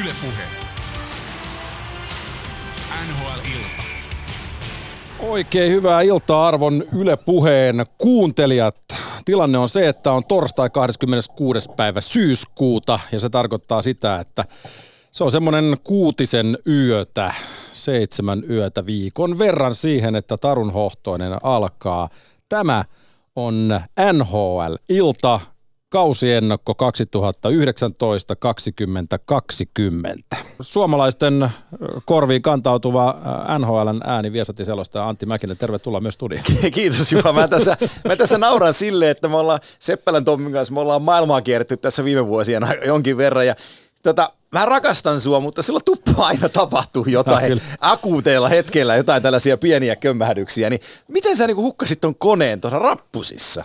Ylepuhe. NHL-ilta. Oikein hyvää iltaa arvon Yle Puheen kuuntelijat. Tilanne on se, että on torstai 26. päivä syyskuuta ja se tarkoittaa sitä, että se on semmoinen kuutisen yötä, seitsemän yötä viikon verran siihen, että Tarun Hohtoinen alkaa. Tämä on NHL-ilta, kausiennakko 2019-2020. Suomalaisten korviin kantautuva NHLn ääni Viesati selostaja Antti Mäkinen, tervetuloa myös studioon. Kiitos Juha. Mä tässä, mä tässä nauran sille, että me ollaan Seppälän Tommin kanssa, me ollaan maailmaa kierretty tässä viime vuosina jonkin verran ja tota, mä rakastan sua, mutta sillä tuppaa aina tapahtuu jotain No, akuuteilla hetkellä, jotain tällaisia pieniä kömmähdyksiä, niin miten sä niinku hukkasit ton koneen tuossa rappusissa?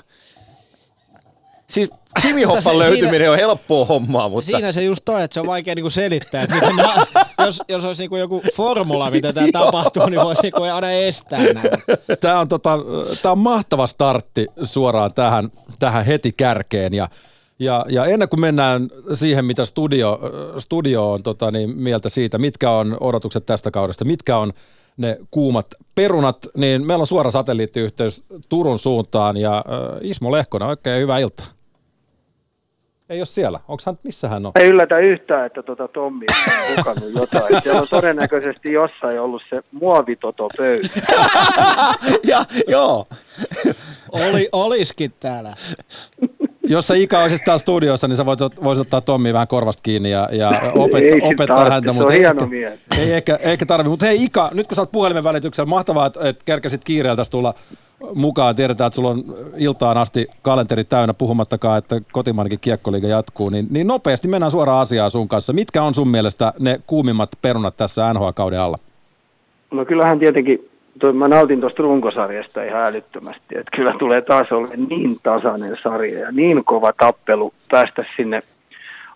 Siis Simihoppan Siinä- löytyminen on helppoa hommaa, mutta... Siinä se just on, että se on vaikea niinku selittää. Että miten nää, jos, jos olisi niinku joku formula, mitä tämä tapahtuu, niin voisi niinku aina estää näin. Tämä on, tota, tää on mahtava startti suoraan tähän, tähän heti kärkeen ja ja, ja ennen kuin mennään siihen, mitä studio, studio on tota, niin mieltä siitä, mitkä on odotukset tästä kaudesta, mitkä on ne kuumat perunat, niin meillä on suora satelliittiyhteys Turun suuntaan ja äh, Ismo Lehkonen, oikein hyvää iltaa. Ei ole siellä. Onko hän, missä hän on? Ei yllätä yhtään, että tuota Tommi on hukannut jotain. Siellä on todennäköisesti jossain ollut se muovitoto pöytä. ja, joo. Oli, oliskin täällä. Jos sä Ika olisit täällä studiossa, niin sä voit, voisit ottaa Tommi vähän korvasta kiinni ja, ja opet, Ei opettaa tarvitse, häntä. se mutta ei hieno ehkä- mies. Ei ehkä, ehkä tarvi, mutta hei Ika, nyt kun sä oot puhelimen välityksellä, mahtavaa, että, että kerkäsit kiireeltä tulla mukaan. Tiedetään, että sulla on iltaan asti kalenteri täynnä, puhumattakaan, että kotimaankin kiekkoliiga jatkuu. Niin, niin nopeasti mennään suoraan asiaan sun kanssa. Mitkä on sun mielestä ne kuumimmat perunat tässä NHL-kauden alla? No kyllähän tietenkin, mä nautin tuosta runkosarjasta ihan älyttömästi. Että kyllä tulee taas olemaan niin tasainen sarja ja niin kova tappelu päästä sinne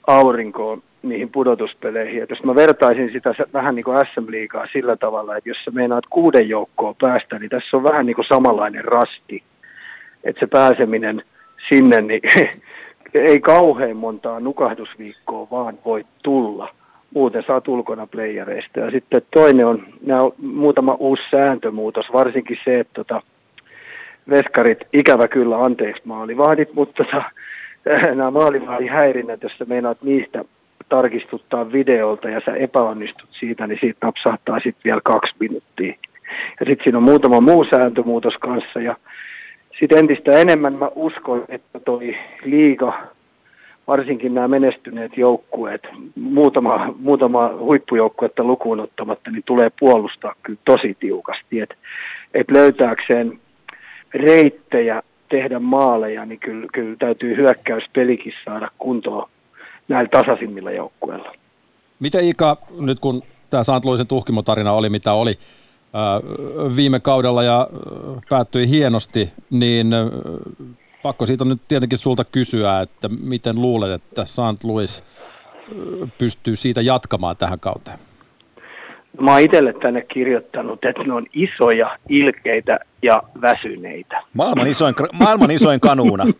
aurinkoon niihin pudotuspeleihin. Et jos mä vertaisin sitä vähän niin kuin SM-liigaa sillä tavalla, että jos sä meinaat kuuden joukkoon päästä, niin tässä on vähän niin kuin samanlainen rasti. Että se pääseminen sinne, niin ei kauhean montaa nukahdusviikkoa vaan voi tulla. Muuten saat ulkona playereista. Ja sitten toinen on, nämä on muutama uusi sääntömuutos, varsinkin se, että tota, veskarit, ikävä kyllä, anteeksi maalivahdit, mutta tota, nämä maalivahdihäirinnät, jos sä meinaat niistä tarkistuttaa videolta ja sä epäonnistut siitä, niin siitä napsahtaa sitten vielä kaksi minuuttia. Ja sitten siinä on muutama muu sääntömuutos kanssa ja sitten entistä enemmän mä uskon, että toi liiga, varsinkin nämä menestyneet joukkueet, muutama, muutama huippujoukkuetta lukuun ottamatta, niin tulee puolustaa kyllä tosi tiukasti. Että et löytääkseen reittejä tehdä maaleja, niin kyllä, kyllä täytyy hyökkäyspelikin saada kuntoon näillä tasaisimmilla joukkueilla. Miten Ika, nyt kun tämä St. Louisin tuhkimotarina oli mitä oli ää, viime kaudella ja ää, päättyi hienosti, niin ää, pakko siitä on nyt tietenkin sulta kysyä, että miten luulet, että St. Louis pystyy siitä jatkamaan tähän kauteen? Mä oon itselle tänne kirjoittanut, että ne on isoja, ilkeitä ja väsyneitä. Maailman isoin, maailman isoin kanuuna.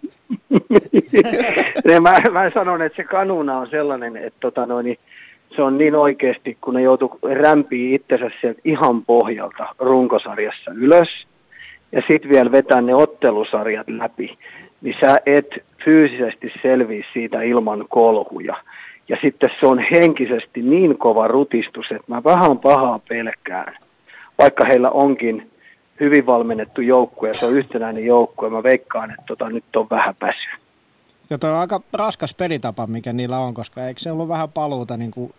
Ne, mä, mä sanon, että se kanuna on sellainen, että tota noin, niin se on niin oikeasti, kun ne joutuu rämpii itsensä sieltä ihan pohjalta runkosarjassa ylös ja sitten vielä vetää ne ottelusarjat läpi, niin sä et fyysisesti selviä siitä ilman kolhuja. Ja sitten se on henkisesti niin kova rutistus, että mä vähän pahaa pelkään, vaikka heillä onkin hyvin valmennettu joukkue se on yhtenäinen joukkue. Mä veikkaan, että tota, nyt on vähän väsy. Ja toi on aika raskas pelitapa, mikä niillä on, koska eikö se ollut vähän paluuta niin kuin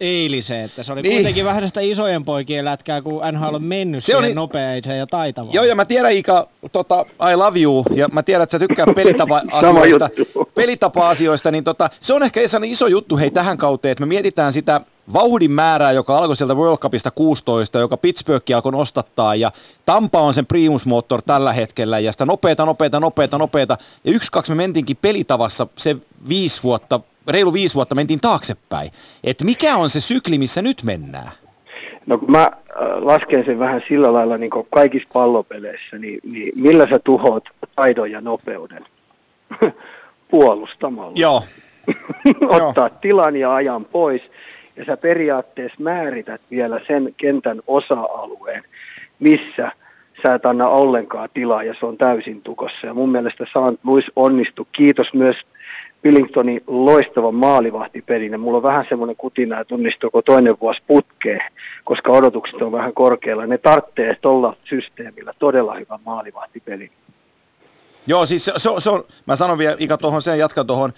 eiliseen, että se oli Niin. kuitenkin vähän sitä isojen poikien lätkää, kun NHL on mennyt Se niin- nopeeseen ja taitavaan. Joo, ja mä tiedän Ika, tota, I love you, ja mä tiedän, että sä tykkää pelitapa-asioista, pelitapa-asioista niin tota, se on ehkä iso juttu hei tähän kauteen, että me mietitään sitä vauhdin määrää, joka alkoi sieltä World Cupista 16, joka Pittsburghi alkoi nostattaa, ja Tampa on sen primusmoottor tällä hetkellä, ja sitä nopeeta, nopeeta, nopeeta, nopeeta, ja yksi, kaksi me mentiinkin pelitavassa se viisi vuotta, reilu viisi vuotta mentiin taaksepäin. Et mikä on se sykli, missä nyt mennään? No kun mä äh, lasken sen vähän sillä lailla niin kuin kaikissa pallopeleissä, niin, niin millä sä tuhoat taidon ja nopeuden? Puolustamalla. Joo, Ottaa tilan ja ajan pois. Ja sä periaatteessa määrität vielä sen kentän osa-alueen, missä sä et anna ollenkaan tilaa ja se on täysin tukossa. Ja mun mielestä St. Louis onnistu. Kiitos myös Billingtonin loistava maalivahtipelin. Ja mulla on vähän semmoinen kutina, että onnistuuko toinen vuosi putkeen, koska odotukset on vähän korkealla. Ne tarvitsee tuolla systeemillä todella hyvä maalivahtipeli. Joo, siis se, se, on, se on, mä sanon vielä Ika tuohon sen, jatka tuohon,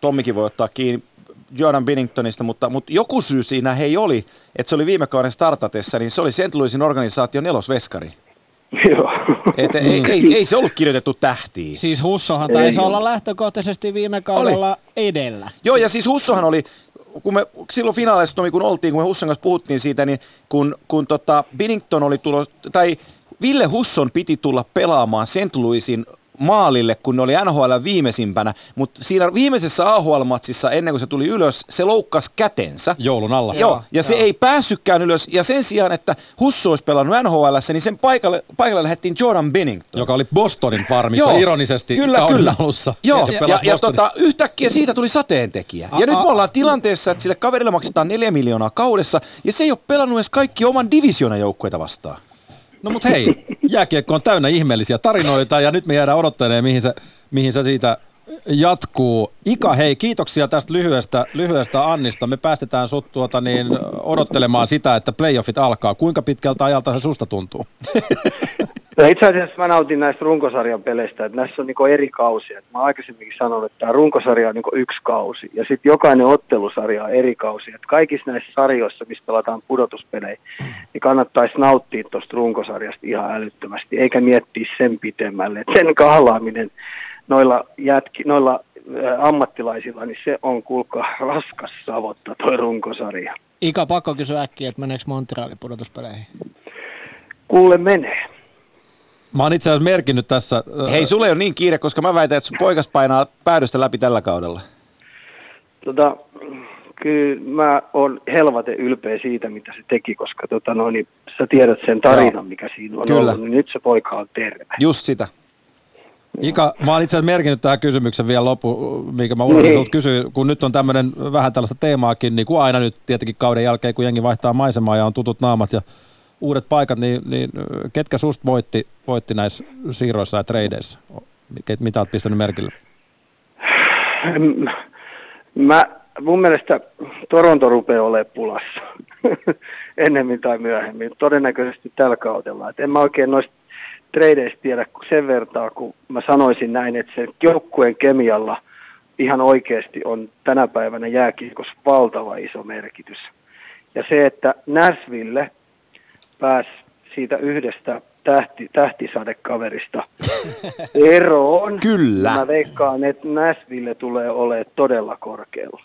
Tommikin voi ottaa kiinni Jordan Binningtonista, mutta, mutta joku syy siinä ei oli, että se oli viime kauden startatessa, niin se oli St. Louisin organisaation nelosveskari. Joo. Et ei, ei, ei, se ollut kirjoitettu tähtiin. Siis Hussohan taisi Ei olla lähtökohtaisesti viime kaudella edellä. Joo, ja siis Hussohan oli, kun me silloin finaaleissa, Tomi, kun oltiin, kun me Husson kanssa puhuttiin siitä, niin kun, kun tota Binnington oli tullut, tai Ville Husson piti tulla pelaamaan St. Louisin maalille, kun ne oli NHL viimeisimpänä, mutta siinä viimeisessä AHL-matsissa, ennen kuin se tuli ylös, se loukkasi kätensä. Joulun alla. Joo, ja joo. se ei päässytkään ylös. Ja sen sijaan, että Husso olisi pelannut NHL, niin sen paikalle, paikalle lähdettiin Jordan Binnington. Joka oli Bostonin farmissa Joo, ironisesti kyllä, kyllä. alussa. Joo, ja, ja, Bostonin. tota, yhtäkkiä siitä tuli sateentekijä. Ja A- nyt me ollaan tilanteessa, että sille kaverille maksetaan neljä miljoonaa kaudessa, ja se ei ole pelannut edes kaikki oman divisioonan joukkueita vastaan. No mut hei, jääkiekko on täynnä ihmeellisiä tarinoita ja nyt me jäädään odottelemaan, mihin se, mihin se siitä jatkuu. Ika, hei, kiitoksia tästä lyhyestä, lyhyestä Annista. Me päästetään sut tuota niin, odottelemaan sitä, että playoffit alkaa. Kuinka pitkältä ajalta se susta tuntuu? No itse asiassa mä nautin näistä runkosarjan peleistä, että näissä on niinku eri kausia. Et Mä aikaisemminkin sanonut, että tämä runkosarja on niinku yksi kausi ja sitten jokainen ottelusarja on eri kausi. Et kaikissa näissä sarjoissa, missä pelataan pudotuspelejä, niin kannattaisi nauttia tuosta runkosarjasta ihan älyttömästi, eikä miettiä sen pitemmälle. Et sen kahlaaminen noilla, jätki, noilla ammattilaisilla, niin se on kuulkaa raskas savotta toi runkosarja. Ika, pakko kysyä äkkiä, että meneekö Montreali pudotuspeleihin? Kuule menee. Mä oon itse asiassa merkinnyt tässä. äh, Hei, sulle ei ole niin kiire, koska mä väitän, että sun poikas painaa päädystä läpi tällä kaudella. Tota, kyllä mä oon helvate ylpeä siitä, mitä se teki, koska tota, no, niin, sä tiedät sen tarinan, mikä siinä on Kyllä. ollut, niin nyt se poika on terve. Just sitä. Ika, mä oon itse asiassa merkinnyt tähän kysymyksen vielä loppu, mikä mä unohdin Niin. sulta kysyä, kun nyt on tämmöinen vähän tällaista teemaakin, niin kuin aina nyt tietenkin kauden jälkeen, kun jengi vaihtaa maisemaa ja on tutut naamat ja uudet paikat, niin, niin ketkä susta voitti, voitti näissä siirroissa ja tradeissa? Ket- Mitä oot pistänyt merkille? Mä, mun mielestä Toronto rupeaa olemaan pulassa ennemmin tai myöhemmin, todennäköisesti tällä kaudella. Et en mä oikein noista tradeista tiedä sen vertaa, kun mä sanoisin näin, että sen joukkueen kemialla ihan oikeasti on tänä päivänä jääkiekossa valtava iso merkitys. Ja se, että Nashville pääsi siitä yhdestä tähti, tähtisadekaverista eroon. Kyllä. Mä veikkaan, että Nashville tulee olemaan todella korkealla.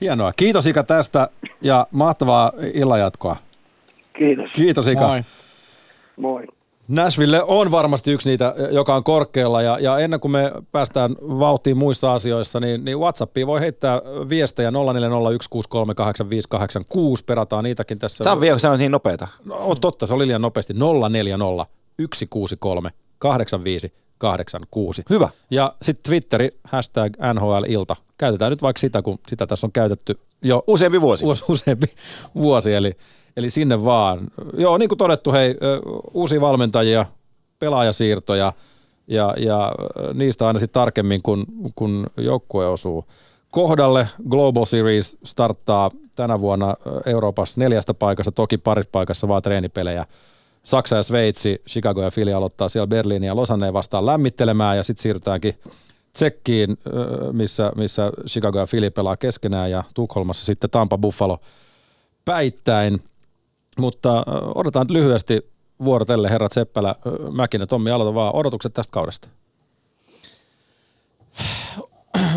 Hienoa. Kiitos Ika tästä ja mahtavaa illanjatkoa. Kiitos. Kiitos Ika. Moi. Moi. Nashville on varmasti yksi niitä, joka on korkealla ja, ja ennen kuin me päästään vauhtiin muissa asioissa, niin, niin WhatsAppiin voi heittää viestejä 0401638586. Perataan niitäkin tässä. Sä on vielä sanoit niin nopeeta. No, totta, se oli liian nopeasti. 040 163 8586. Hyvä. Ja sitten Twitteri, hashtag NHL-ilta. Käytetään nyt vaikka sitä, kun sitä tässä on käytetty jo Useampi vuosi. Useampi vuosi, eli, eli sinne vaan. Joo, niin kuin todettu, hei, uusia valmentajia, pelaajasiirtoja ja, ja niistä aina sitten tarkemmin, kun, kun joukkue osuu kohdalle. Global Series starttaa tänä vuonna Euroopassa neljästä paikasta, toki parissa paikassa vaan treenipelejä. Saksa ja Sveitsi, Chicago ja Philly aloittaa siellä Berliiniä ja Lausanne vastaan lämmittelemään ja sitten siirrytäänkin Tsekkiin, missä, missä Chicago ja Philly pelaa keskenään ja Tukholmassa sitten Tampa Buffalo päittäin. Mutta odotetaan nyt lyhyesti vuorotelle herrat Seppälä, Mäkinen, Tommi, aloita vaan odotukset tästä kaudesta.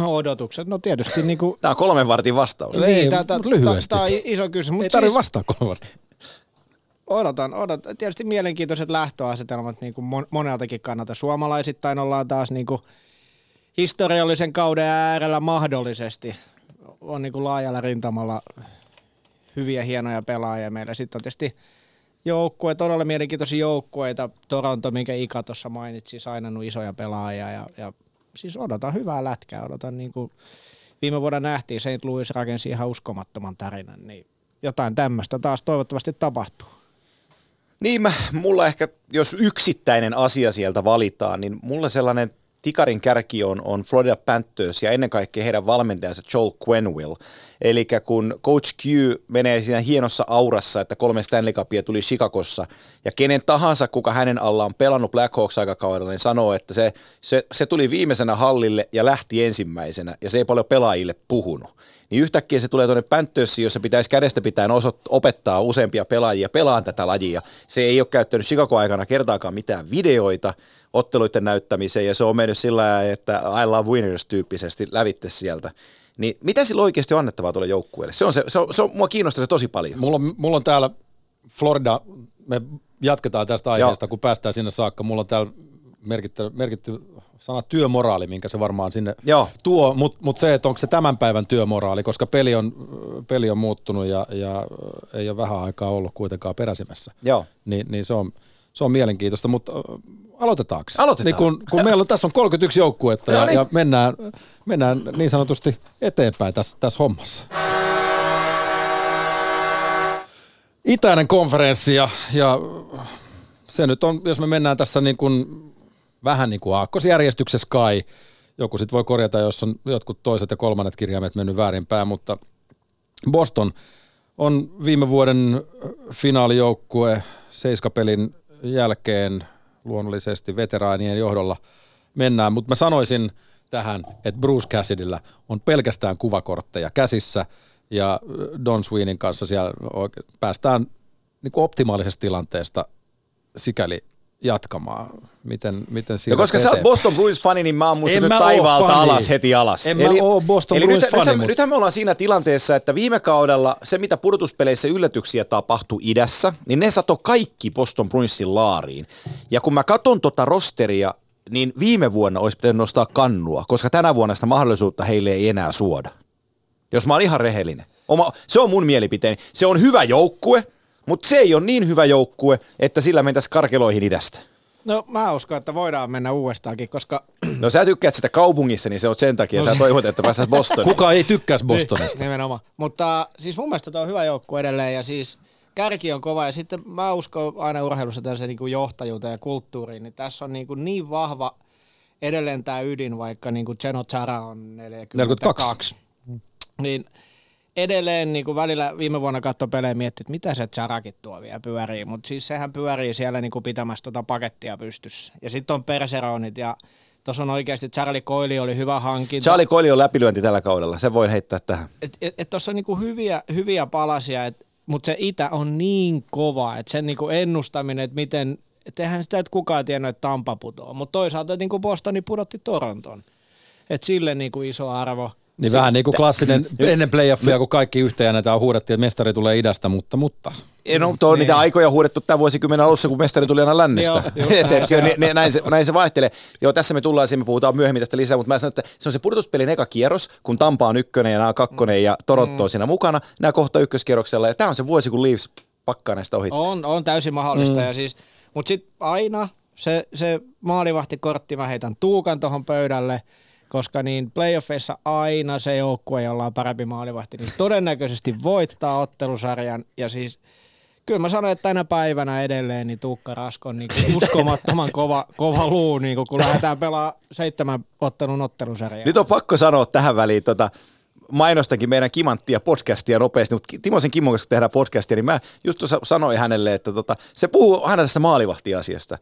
Odotukset, no tietysti niin kuin, Tämä on kolmen vartin vastaus. Ei, tää- tää- mut lyhyesti. Tämä on iso kysymys. Ei Mut tarvitse siis, vastaa kolman. odotan, odotan. Tietysti mielenkiintoiset lähtöasetelmat niin kuin mon- moneltakin kannalta. Suomalaisittain ollaan taas niin kuin historiallisen kauden äärellä mahdollisesti. On niin kuin laajalla rintamalla hyviä hienoja pelaajia meillä. Sitten on tietysti joukkue, todella mielenkiintoisia joukkueita. Toronto, minkä Ika tuossa mainitsi, sainannut isoja pelaajia ja, ja siis odotan hyvää lätkää, odotan niin kuin viime vuonna nähtiin, St. Louis rakensi ihan uskomattoman tarinan, niin jotain tämmöistä taas toivottavasti tapahtuu. Niin, mä, mulla ehkä, jos yksittäinen asia sieltä valitaan, niin mulla sellainen tikarin kärki on, on Florida Panthers ja ennen kaikkea heidän valmentajansa Joel Quenville. Eli kun Coach Q menee siinä hienossa aurassa, että kolme Stanley Cupia tuli Chicagossa, ja kenen tahansa, kuka hänen alla on pelannut Blackhawks aikakaudella, niin sanoo, että se, se, se tuli viimeisenä hallille ja lähti ensimmäisenä, ja se ei paljon pelaajille puhunut niin yhtäkkiä se tulee tuonne Panthersiin, jossa pitäisi kädestä pitäen opettaa useampia pelaajia pelaan tätä lajia. Se ei ole käyttänyt Chicago-aikana kertaakaan mitään videoita otteluiden näyttämiseen, ja se on mennyt sillä että I love winners tyyppisesti lävitte sieltä. Niin mitä sillä oikeasti on annettavaa tuolle joukkueelle? Se on se, se, on, se on, mua kiinnostaa se tosi paljon. Mulla on, mulla on täällä Florida, me jatketaan tästä aiheesta, Joo. kun päästään sinne saakka. Mulla on täällä merkitty, merkitty sana työmoraali, minkä se varmaan sinne Joo. tuo, mutta mut se, että onko se tämän päivän työmoraali, koska peli on, peli on muuttunut ja, ja ei ole vähän aikaa ollut kuitenkaan peräsimessä, Joo. Ni, niin se on, se on mielenkiintosta, mutta aloitetaanko? Aloitetaan. Niin kun, kun meillä on, tässä on 31 joukkuetta ja, niin. ja mennään, mennään niin sanotusti eteenpäin tässä, tässä hommassa. Itäinen konferenssi ja, ja se nyt on, jos me mennään tässä niin kuin vähän niin kuin aakkosjärjestyksessä kai. Joku sitten voi korjata, jos on jotkut toiset ja kolmannet kirjaimet mennyt väärinpäin, mutta Boston on viime vuoden finaalijoukkue seiskapelin jälkeen luonnollisesti veteraanien johdolla mennään, mutta mä sanoisin tähän, että Bruce Cassidyllä on pelkästään kuvakortteja käsissä ja Don Sweenin kanssa siellä päästään niin kuin optimaalisesta tilanteesta sikäli jatkamaan? Miten, miten ja koska sä oot Boston Bruins-fani, niin mä oon musta nyt taivaalta fani. alas heti alas. En eli, mä oo Boston eli Bruins nyt, fani, nythän, mutta... nythän me ollaan siinä tilanteessa, että viime kaudella se, mitä pudotuspeleissä yllätyksiä tapahtui idässä, niin ne sato kaikki Boston Bruinsin laariin. Ja kun mä katon tota rosteria, niin viime vuonna olisi pitänyt nostaa kannua, koska tänä vuonna sitä mahdollisuutta heille ei enää suoda. Jos mä oon ihan rehellinen. Oma, se on mun mielipiteeni. Se on hyvä joukkue, mutta se ei ole niin hyvä joukkue, että sillä mentäisiin karkeloihin idästä. No mä uskon, että voidaan mennä uudestaankin, koska... No sä tykkäät sitä kaupungissa, niin se on sen takia, no, sä toivot, että pääset Bostoniin. Kuka ei tykkäisi Bostonista? Nimenomaan. Mutta siis mun mielestä tämä on hyvä joukkue edelleen ja siis kärki on kova ja sitten mä uskon aina urheilussa tällaisen niin kuin johtajuuteen ja kulttuuriin, niin tässä on niin, kuin niin vahva edelleen tämä ydin, vaikka niin kuin Geno Chara on 42. 42. Niin edelleen niin kuin välillä viime vuonna katso pelejä mietti, että mitä se Charakit tuo vielä pyörii, mutta siis sehän pyörii siellä niin kuin pitämässä tuota pakettia pystyssä. Ja sitten on Perseronit ja tuossa on oikeasti Charlie Coili oli hyvä hankinta. Charlie Coili on läpilyönti tällä kaudella, se voi heittää tähän. Et, et, et tuossa on niinku hyviä, hyviä palasia, et, mutta se itä on niin kova, että sen niinku ennustaminen, että miten, et eihän sitä et kukaan tiennyt, että Tampa putoaa, mutta toisaalta niinku Bostoni pudotti Toronton. Et sille niinku iso arvo. Niin se, vähän niin kuin klassinen ennen playoffia, kun kaikki yhteen näitä on huudettiin, että mestari tulee idästä, mutta, mutta. No, tuo on niin. niitä aikoja huudettu tämän vuosikymmenen alussa, kun mestari tuli aina lännestä. Joo, et, et, ne, ne, näin, se, näin se vaihtelee. Joo, tässä me tullaan, me puhutaan myöhemmin tästä lisää, mutta mä sanon, että se on se pudotuspelin eka kierros, kun Tampa on ykkönen ja nämä on kakkonen ja Toronto on mm. siinä mukana. Nämä kohta ykköskierroksella ja tämä on se vuosi, kun Leafs pakkaa näistä ohi. On, on täysin mahdollista. Mm. Ja siis, mutta sitten aina se, se maalivahtikortti mä heitän tuukan tuohon pöydälle – koska niin playoffeissa aina se joukkue, jolla on parempi maalivahti, niin todennäköisesti voittaa ottelusarjan. Ja siis kyllä mä sanoin, että tänä päivänä edelleen niin Tuukka Raskon niin siis uskomattoman kova, kova luu, niin kun lähdetään pelaamaan seitsemän ottelun ottelusarjaa. Nyt on pakko sanoa tähän väliin, tota, mainostankin meidän Kimanttia podcastia nopeasti, mutta Timosen Kimmon kanssa tehdään podcastia, niin mä just sanoin hänelle, että tota, se puhuu aina tästä maalivahtiasiasta.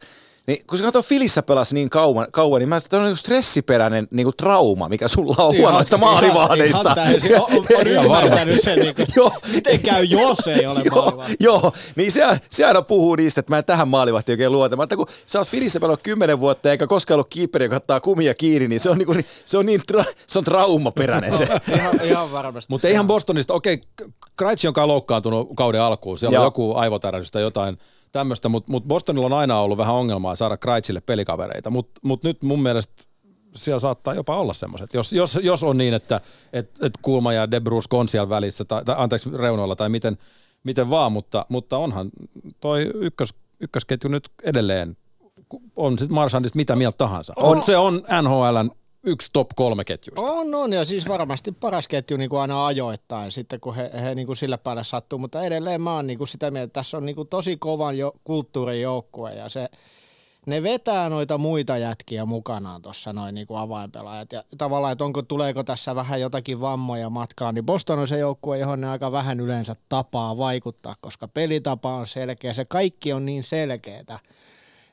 Niin, kun sä katsoo Filissä pelasi niin kauan, kauan niin mä että on niin stressiperäinen niin kuin trauma, mikä sulla on huonoista maalivahdeista. Ihan, täysin. On, on ymmärtänyt sen, niin kuin, joo. miten käy, jos ei ole joo, joo, niin se, se aina puhuu niistä, että mä en tähän maalivahtiin oikein luota. Mutta kun sä oot Filissä pelannut kymmenen vuotta eikä koskaan ollut kiipperi, joka ottaa kumia kiinni, niin se on, niin kuin, se on, niin tra, se on traumaperäinen se. ihan, ihan varmasti. Mutta ihan Bostonista, okei, okay, Krejci on loukkaantunut kauden alkuun. Siellä on joku aivotärähdys tai jotain tämmöistä, mutta mut Bostonilla on aina ollut vähän ongelmaa saada Kraichille pelikavereita, mutta mut nyt mun mielestä siellä saattaa jopa olla semmoiset. Jos, jos, jos on niin, että et, et Kulma ja Debrus on siellä välissä, tai, tai anteeksi reunoilla, tai miten, miten vaan, mutta, mutta onhan toi ykkös, ykkösketju nyt edelleen, on sitten Marsandista mitä mieltä tahansa. On, se on NHLn yksi top kolme ketjuista. On, on, ja siis varmasti paras ketju niin kuin aina ajoittain, sitten kun he, he niin kuin sillä päälle sattuu, mutta edelleen mä oon niin kuin sitä mieltä, että tässä on niin kuin tosi kovan jo, kulttuurin joukkue, ja se, ne vetää noita muita jätkiä mukanaan tuossa noin niin kuin avainpelaajat. Ja tavallaan, että onko, tuleeko tässä vähän jotakin vammoja matkaan, niin Boston on se joukkue, johon ne aika vähän yleensä tapaa vaikuttaa, koska pelitapa on selkeä, se kaikki on niin selkeää.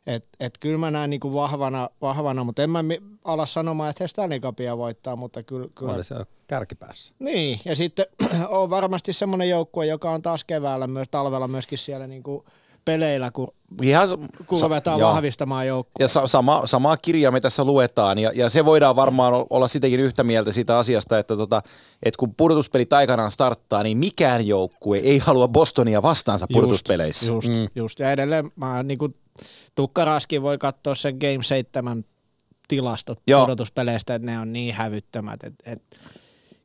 Et, et kyllä mä näen niinku vahvana, vahvana, mutta en mä ala sanomaan, että he Stanley Cupia voittaa, mutta kyllä... kyllä... Oli se kärkipäässä. Niin, ja sitten on varmasti semmoinen joukkue, joka on taas keväällä, myös talvella myöskin siellä niinku peleillä, kun, Ihan, kun sa- ruvetaan joo. vahvistamaan joukkoa. Ja sa- sama, samaa kirjaa me tässä luetaan, ja, ja se voidaan varmaan olla sitäkin yhtä mieltä siitä asiasta, että, tota, että kun pudotuspelit aikanaan starttaa, niin mikään joukkue ei halua Bostonia vastaansa pudotuspeleissä. Just, just, mm. just. ja edelleen mä niin kuin Tukkaraski voi katsoa sen Game 7 tilastot Joo. pudotuspeleistä, että ne on niin hävyttömät, että, että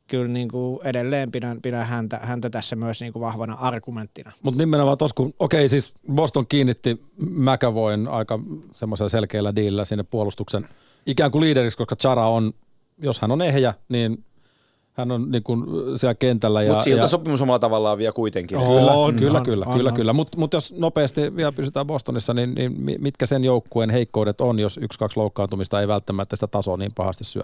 kyllä niin kuin edelleen pidän, pidän häntä, häntä tässä myös niin kuin vahvana argumenttina. Mutta nimenomaan tuossa, kun okei siis Boston kiinnitti McAvoyn aika semmoisella selkeällä diillä sinne puolustuksen ikään kuin liideriksi, koska Chara on, jos hän on ehjä, niin hän on niin kuin siellä kentällä. Mutta siltä ja... sopimus omalla tavallaan vielä kuitenkin. On, kyllä, on, kyllä, on, kyllä, on, kyllä, on. kyllä. Mutta mut jos nopeasti vielä pysytään Bostonissa, niin, niin mitkä sen joukkueen heikkoudet on, jos yksi-kaksi loukkaantumista ei välttämättä sitä tasoa niin pahasti syö?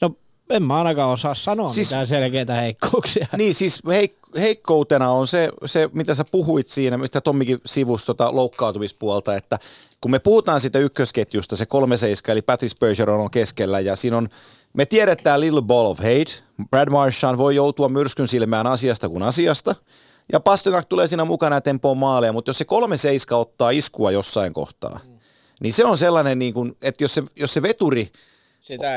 No en mä ainakaan osaa sanoa siis, mitään selkeitä heikkouksia. Niin siis heik- heikkoutena on se, se, mitä sä puhuit siinä, mitä Tommikin sivusi tota loukkaantumispuolta, että kun me puhutaan siitä ykkösketjusta, se 3-7, eli Patrice Bergeron on keskellä ja siinä on me tiedetään Little Ball of Hate. Brad Marchand voi joutua myrskyn silmään asiasta kuin asiasta. Ja Pasternak tulee siinä mukana ja tempoo maaleja, mutta jos se kolme seiska ottaa iskua jossain kohtaa, niin se on sellainen, niin kuin, että jos se, jos se veturi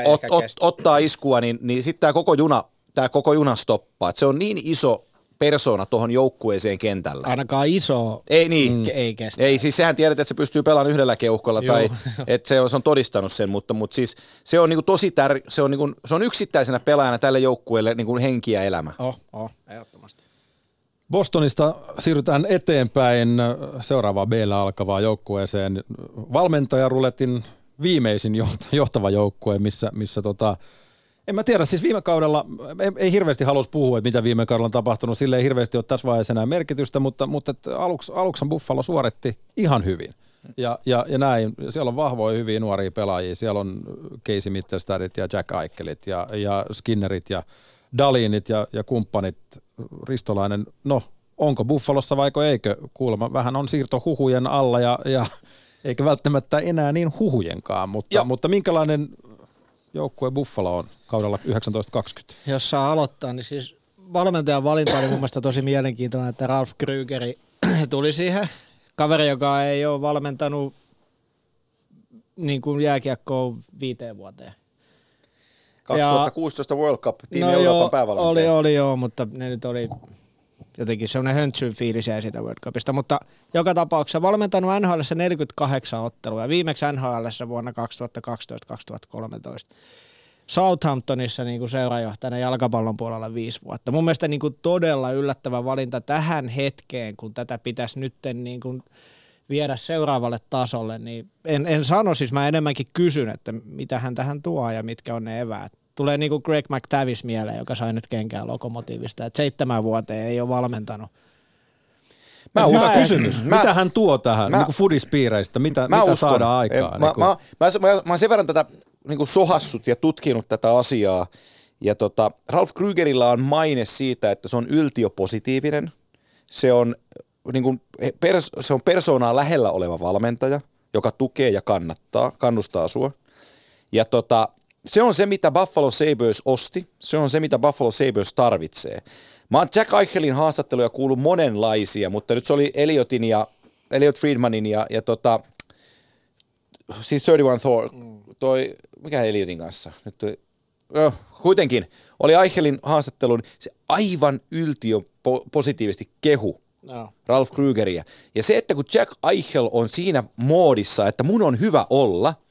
ot, ot, ottaa iskua, niin, niin sitten tämä koko juna, tämä koko juna stoppaa. Et se on niin iso persona tuohon joukkueeseen kentällä. Ainakaan iso ei, niin. Mm. ei kestä. Ei, siis sehän tiedät, että se pystyy pelaamaan yhdellä keuhkolla Joo. tai että se on, se on todistanut sen, mutta, mutta siis se on niinku tosi tär, se on, niinku, se on yksittäisenä pelaajana tälle joukkueelle niinku henki ja elämä. Oh, oh, ehdottomasti. Bostonista siirrytään eteenpäin seuraavaan b alkavaan joukkueeseen. Valmentajaruletin viimeisin johtava joukkue, missä, missä tota, en mä tiedä, siis viime kaudella, ei, ei hirveästi halus puhua, että mitä viime kaudella on tapahtunut, sille ei hirveästi ole tässä vaiheessa enää merkitystä, mutta, mutta aluksi, aluksi Buffalo suoritti ihan hyvin. Ja, ja, ja näin, siellä on vahvoja, hyviä nuoria pelaajia, siellä on Casey Mittelstadit ja Jack Eikelit ja, ja Skinnerit ja Dalinit ja, ja kumppanit, Ristolainen, no onko Buffalossa vaiko eikö, kuulemma vähän on siirto huhujen alla ja, ja eikä välttämättä enää niin huhujenkaan, mutta, mutta minkälainen joukkue Buffalo on kaudella 1920? Jos saa aloittaa, niin siis valmentajan valinta oli mun mielestä tosi mielenkiintoinen, että Ralf Krygeri tuli siihen. Kaveri, joka ei ole valmentanut niin kuin jääkiekkoa viiteen vuoteen. 2016 ja, World Cup, tiimi no Euroopan joo, päävalmentaja. Oli, oli joo, mutta ne nyt oli jotenkin semmoinen höntsyn fiilis jäi siitä World Cupista, mutta joka tapauksessa valmentanut NHL 48 ottelua ja viimeksi NHL vuonna 2012-2013. Southamptonissa niin kuin seurajohtajana jalkapallon puolella viisi vuotta. Mun mielestä niin kuin todella yllättävä valinta tähän hetkeen, kun tätä pitäisi nyt niin kuin viedä seuraavalle tasolle, niin en, en sano, siis mä enemmänkin kysyn, että mitä hän tähän tuo ja mitkä on ne eväät tulee niin kuin Greg McTavish mieleen, joka sai nyt kenkää lokomotiivista, että seitsemän vuoteen ei ole valmentanut. Mä uskon. kysymys. Mä, mitä hän tuo tähän mä, niin kuin fudispiireistä? Mitä, mä mitä uskon. saadaan aikaan? Mä, niin mä, mä, mä, mä, mä sen verran tätä niin kuin sohassut ja tutkinut tätä asiaa. Ja tota, Ralph Krugerilla on maine siitä, että se on yltiopositiivinen. Se on, niin kuin, pers, se on persoonaa lähellä oleva valmentaja, joka tukee ja kannattaa, kannustaa sua. Ja tota, se on se, mitä Buffalo Sabres osti. Se on se, mitä Buffalo Sabres tarvitsee. Mä oon Jack Eichelin haastatteluja kuullut monenlaisia, mutta nyt se oli Eliotin ja Eliot Friedmanin ja, ja tota, siis 31 Thor, toi, mikä Eliotin kanssa? Nyt toi, no, kuitenkin, oli Eichelin haastattelun, se aivan yltiö po- positiivisesti kehu no. Ralph Krugeria. Ja se, että kun Jack Eichel on siinä moodissa, että mun on hyvä olla –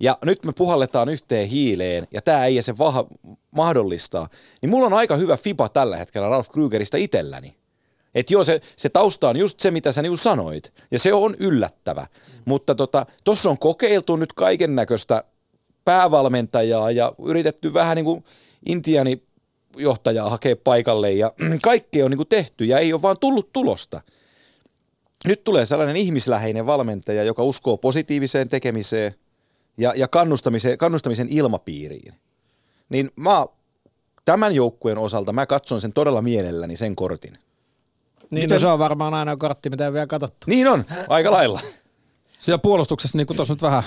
ja nyt me puhalletaan yhteen hiileen, ja tämä ei se vaha, mahdollistaa, niin mulla on aika hyvä FIBA tällä hetkellä Ralph Krugerista itselläni. Että joo, se, se tausta on just se, mitä sä niinku sanoit, ja se on yllättävä. Mm. Mutta tota, tuossa on kokeiltu nyt kaiken näköistä päävalmentajaa ja yritetty vähän niin kuin Intiani johtajaa hakea paikalle ja kaikkea on niin kuin tehty ja ei ole vaan tullut tulosta. Nyt tulee sellainen ihmisläheinen valmentaja, joka uskoo positiiviseen tekemiseen ja, ja kannustamisen, kannustamisen ilmapiiriin. Niin mä tämän joukkueen osalta mä katson sen todella mielelläni sen kortin. Niin, Miten- no se on varmaan aina kortti, mitä ei vielä katsottu. Niin on, aika lailla. Siellä puolustuksessa, niin kuin tuossa nyt vähän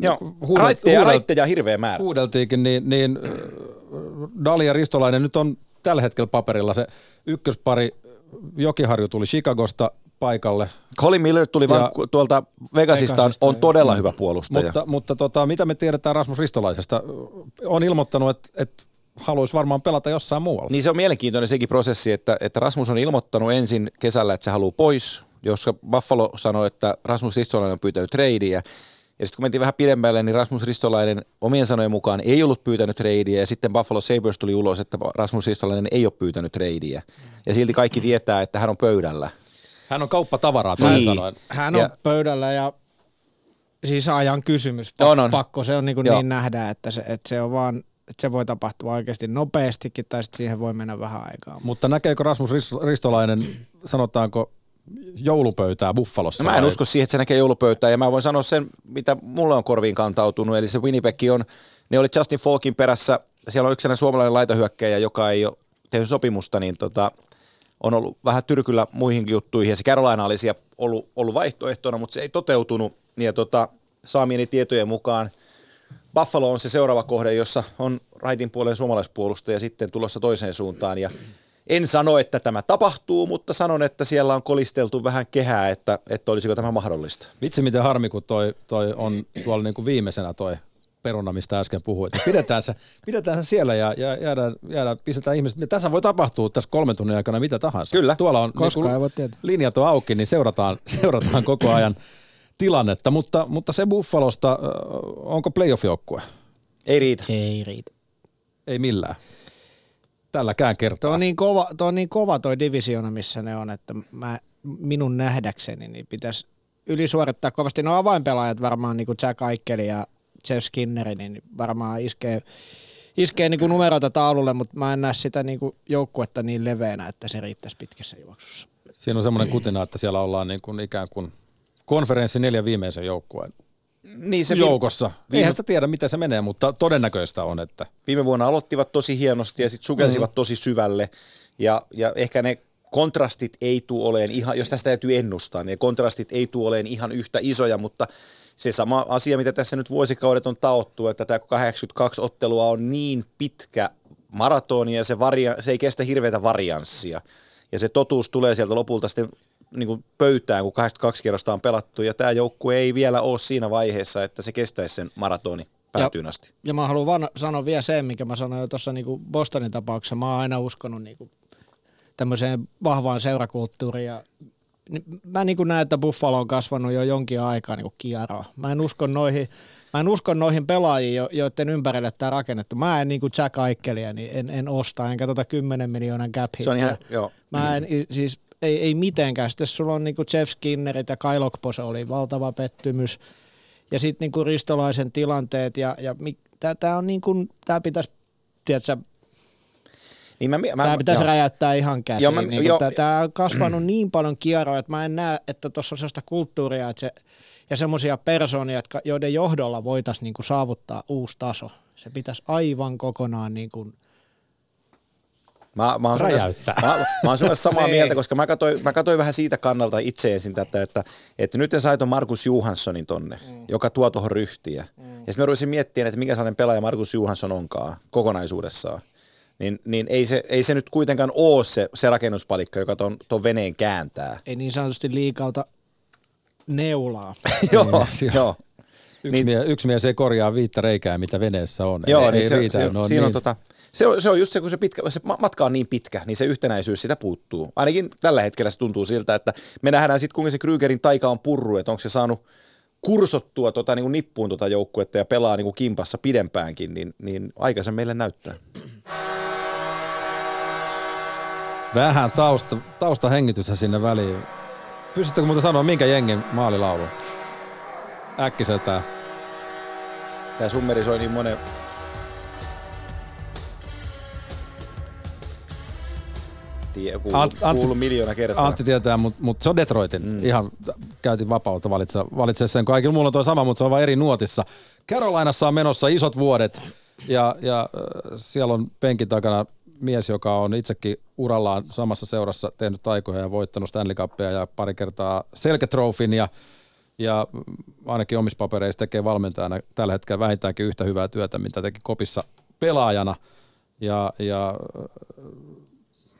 Joo, huudelt- raitteja, huudelt- raitteja hirveä määrä. huudeltiinkin, niin, niin äh, Dalia Ristolainen nyt on tällä hetkellä paperilla se ykköspari. Jokiharju tuli Chicagosta paikalle, Colin Miller tuli vaan Ja- ku- tuolta Vegasista, Vegasista, on joo. todella hyvä puolustaja. mutta, mutta tota, mitä me tiedetään Rasmus Ristolaisesta? On ilmoittanut, että, että haluaisi varmaan pelata jossain muualla. Niin se on mielenkiintoinen sekin prosessi, että, että Rasmus on ilmoittanut ensin kesällä, että se haluaa pois, jossa Buffalo sanoi, että Rasmus Ristolainen on pyytänyt treidiä. Ja sitten kun mentiin vähän pidemmälle, niin Rasmus Ristolainen omien sanojen mukaan ei ollut pyytänyt treidiä, ja sitten Buffalo Sabres tuli ulos, että Rasmus Ristolainen ei ole pyytänyt treidiä. Ja silti kaikki tietää, että hän on pöydällä. Hän on kauppatavaraa, toisin Niin. sanoen. Hän on Ja- pöydällä ja siis ajan kysymys. Pa- On, on. Pakko se on niin, kuin Joo. niin nähdä, että se, että se on vaan, että se voi tapahtua oikeasti nopeastikin tai sitten siihen voi mennä vähän aikaa. Mutta näkeekö Rasmus Ris- Ristolainen, sanotaanko, joulupöytää Buffalossa? No mä en vai- usko siihen, että se näkee joulupöytää, ja mä voin sanoa sen, mitä mulle on korviin kantautunut, eli se Winnipeg on, ne oli Justin Falkin perässä, siellä on yksi sellainen suomalainen laitahyökkäjä, joka ei ole tehnyt sopimusta, niin tota, on ollut vähän tyrkyllä muihinkin juttuihin, ja se Carolina oli siellä ollut, ollut vaihtoehtona, mutta se ei toteutunut, ja tota, saamieni tietojen mukaan Buffalo on se seuraava kohde, jossa on raitin puolen suomalaispuolustaja sitten tulossa toiseen suuntaan, ja en sano, että tämä tapahtuu, mutta sanon, että siellä on kolisteltu vähän kehää, että, että olisiko tämä mahdollista. Vitsi miten harmi, kun toi, toi on tuolla niin kuin viimeisenä toi peruna, mistä äsken puhuit. Pidetään se, pidetään se siellä ja, ja jäädään, jäädään, pistetään ihmiset. Tässä voi tapahtua tässä kolmen tunnin aikana mitä tahansa. Kyllä. Tuolla on Koskaan niin ei voi tietää. linjat on auki, niin seurataan, seurataan koko ajan tilannetta. Mutta, mutta se Buffalosta, onko playoff-joukkue? Ei riitä. Ei riitä. Ei millään. Tälläkään kertaa. Tuo on niin kova, tuo on niin kova toi divisiona, missä ne on, että mä, minun nähdäkseni niin pitäisi ylisuorittaa kovasti. No avainpelaajat varmaan niin kuin Jack Aikeli ja Jeff Skinneri, niin varmaan iskee, iskee niin kuin numeroita taululle, mutta mä en näe sitä niin kuin joukkuetta niin leveänä, että se riittäisi pitkässä juoksussa. Siinä on semmoinen kutina, että siellä ollaan niin kuin ikään kuin konferenssin neljän viimeisen joukkueen Niin se vi- joukossa. viime- Eihän sitä tiedä, miten se menee, mutta todennäköistä on, että viime vuonna aloittivat tosi hienosti ja sitten sukelsivat mm. tosi syvälle. Ja, ja ehkä ne kontrastit ei tule oleen ihan, jos tästä täytyy ennustaa, niin ne kontrastit ei tule oleen ihan yhtä isoja, mutta se sama asia, mitä tässä nyt vuosikaudet on taottu, että tämä 82 ottelua on niin pitkä maratoni ja se, varia, se ei kestä hirveätä varianssia. Ja se totuus tulee sieltä lopulta sitten niin kuin pöytään, kun 82 kierrosta on pelattu, ja tämä joukkue ei vielä ole siinä vaiheessa, että se kestäisi sen maratoni päätyyn asti. Ja mä haluan vaan sanoa vielä sen, mikä mä sanoin jo tuossa niin Bostonin tapauksessa. Mä oon aina uskonut niin kuin tämmöiseen vahvaan seurakulttuuriin ja mä niin kuin näen, että Buffalo on kasvanut jo jonkin aikaa niin kuin. Mä en usko noihin, mä en usko noihin pelaajiin, jo- joiden ympärille tämä rakennettu. Mä en niin kuin Jack Aikelia, niin en, en osta, enkä tota 10 miljoonan cap Se on ihan, joo. Mä en, i- siis ei, ei mitenkään. Sitten sulla on niinku Jeff Skinnerit ja Kyle Okpos oli valtava pettymys. Ja sitten niinku Ristolaisen tilanteet ja, ja tämä on niinku, tää pitäisi, tiedätkö, Niin mä, mä, tämä pitäisi joo. räjäyttää ihan käsiin. Joo, mä- niin joo. Tämä on kasvanut niin paljon kierroa, että mä en näe, että tuossa on sellaista kulttuuria että se, ja semmoisia persoonia, jotka, joiden johdolla voitaisiin niinku saavuttaa uusi taso. Se pitäisi aivan kokonaan niin kuin, Mä, mä oon. Mä, mä oon samaa Niin. mieltä, koska mä katsoin, mä katsoin vähän siitä kannalta itse ensin tätä, että, että nyt en sai ton Markus Johanssonin tonne, mm. joka tuo tuohon ryhtiä. Mm. Ja sitten mä rupesin miettimään, että mikä sellainen pelaaja Markus Johansson onkaan kokonaisuudessaan. Niin, niin ei, se, ei se nyt kuitenkaan ole se, se rakennuspalikka, joka ton, ton veneen kääntää. ei niin sanotusti liikalta neulaa. joo, Niin, joo. yksi, Niin- mies, yksi mies ei korjaa viittä reikää, mitä veneessä on. Joo, ei, niin ei se, riitä. se, no, siinä niin. on tota, se, on, se on just se, kun se, pitkä, se ma- matka on niin pitkä, niin se yhtenäisyys sitä puuttuu. Ainakin tällä hetkellä se tuntuu siltä, että me nähdään sitten, kuinka se Krygerin taika on purru, että onko se saanut kursottua tota, niin kuin nippuun tota joukkuetta ja pelaa niin kuin kimpassa pidempäänkin, niin, niin aika se meille näyttää. Vähän tausta, taustahengitystä sinne väliin. Pystyttekö muuten sanoa, minkä jengin maalilaulu? Äkkiseltään. Tämä summeri soi niin monen... Tie, kuulu, Ant- Antti- kuulu miljoona kertaa. Antti tietää, mutta mut se on Detroitin. Mm. Ihan käytin vapautta valitse, valitse sen. Kaikilla mulla on tuo sama, mutta se on vain eri nuotissa. Carolinassa on menossa isot vuodet ja, ja äh, siellä on penkin takana mies, joka on itsekin urallaan samassa seurassa tehnyt taikoja ja voittanut Stanley Cupia ja pari kertaa Selketrofin ja, ja ainakin omissa papereissa tekee valmentajana tällä hetkellä vähintäänkin yhtä hyvää työtä, mitä teki kopissa pelaajana. Ja, ja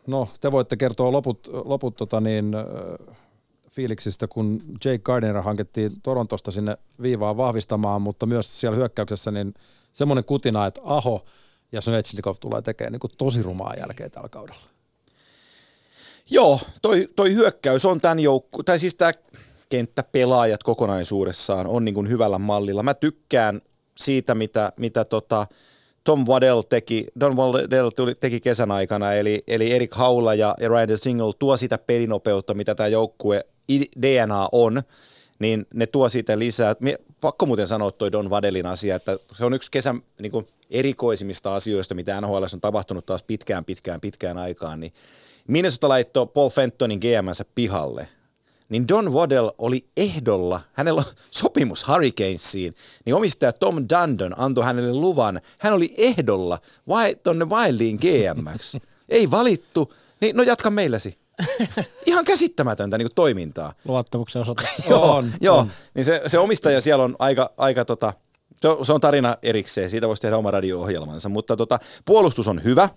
no, te voitte kertoa loput, loput tota niin, äh, fiiliksistä, kun Jake Gardner hankittiin Torontosta sinne viivaan vahvistamaan, mutta myös siellä hyökkäyksessä niin semmoinen kutina, että Aho ja Svechnikov tulee tekemään niin kuin tosi rumaa jälkeen tällä kaudella. Joo, toi, toi hyökkäys on tämän joukku, tai siis tämä kenttäpelaajat kokonaisuudessaan on niin kuin hyvällä mallilla. Mä tykkään siitä, mitä, mitä tota Tom Waddell teki, Don Waddell tuli, teki kesän aikana, eli, eli Erik Haula ja, ja Ryan Single tuo sitä pelinopeutta, mitä tämä joukkue DNA on, niin ne tuo siitä lisää. Mie, pakko muuten sanoa toi Don Waddellin asia, että se on yksi kesän niin kuin erikoisimmista asioista, mitä NHL on tapahtunut taas pitkään, pitkään, pitkään aikaan, niin Minnesota laittoi Paul Fentonin GMnsä pihalle, niin Don Waddell oli ehdolla, hänellä on sopimus Hurricanesiin, niin omistaja Tom Dundon antoi hänelle luvan, hän oli ehdolla vai, tonne Wildiin GMX. Ei valittu, niin no jatka meilläsi. Ihan käsittämätöntä niin kuin toimintaa. Luottamuksen osoite. Joo, On, joo. on. Niin se, se omistaja siellä on aika, aika tota, se on- se on tarina erikseen, siitä voisi tehdä oma radio-ohjelmansa, mutta tota, puolustus on hyvä.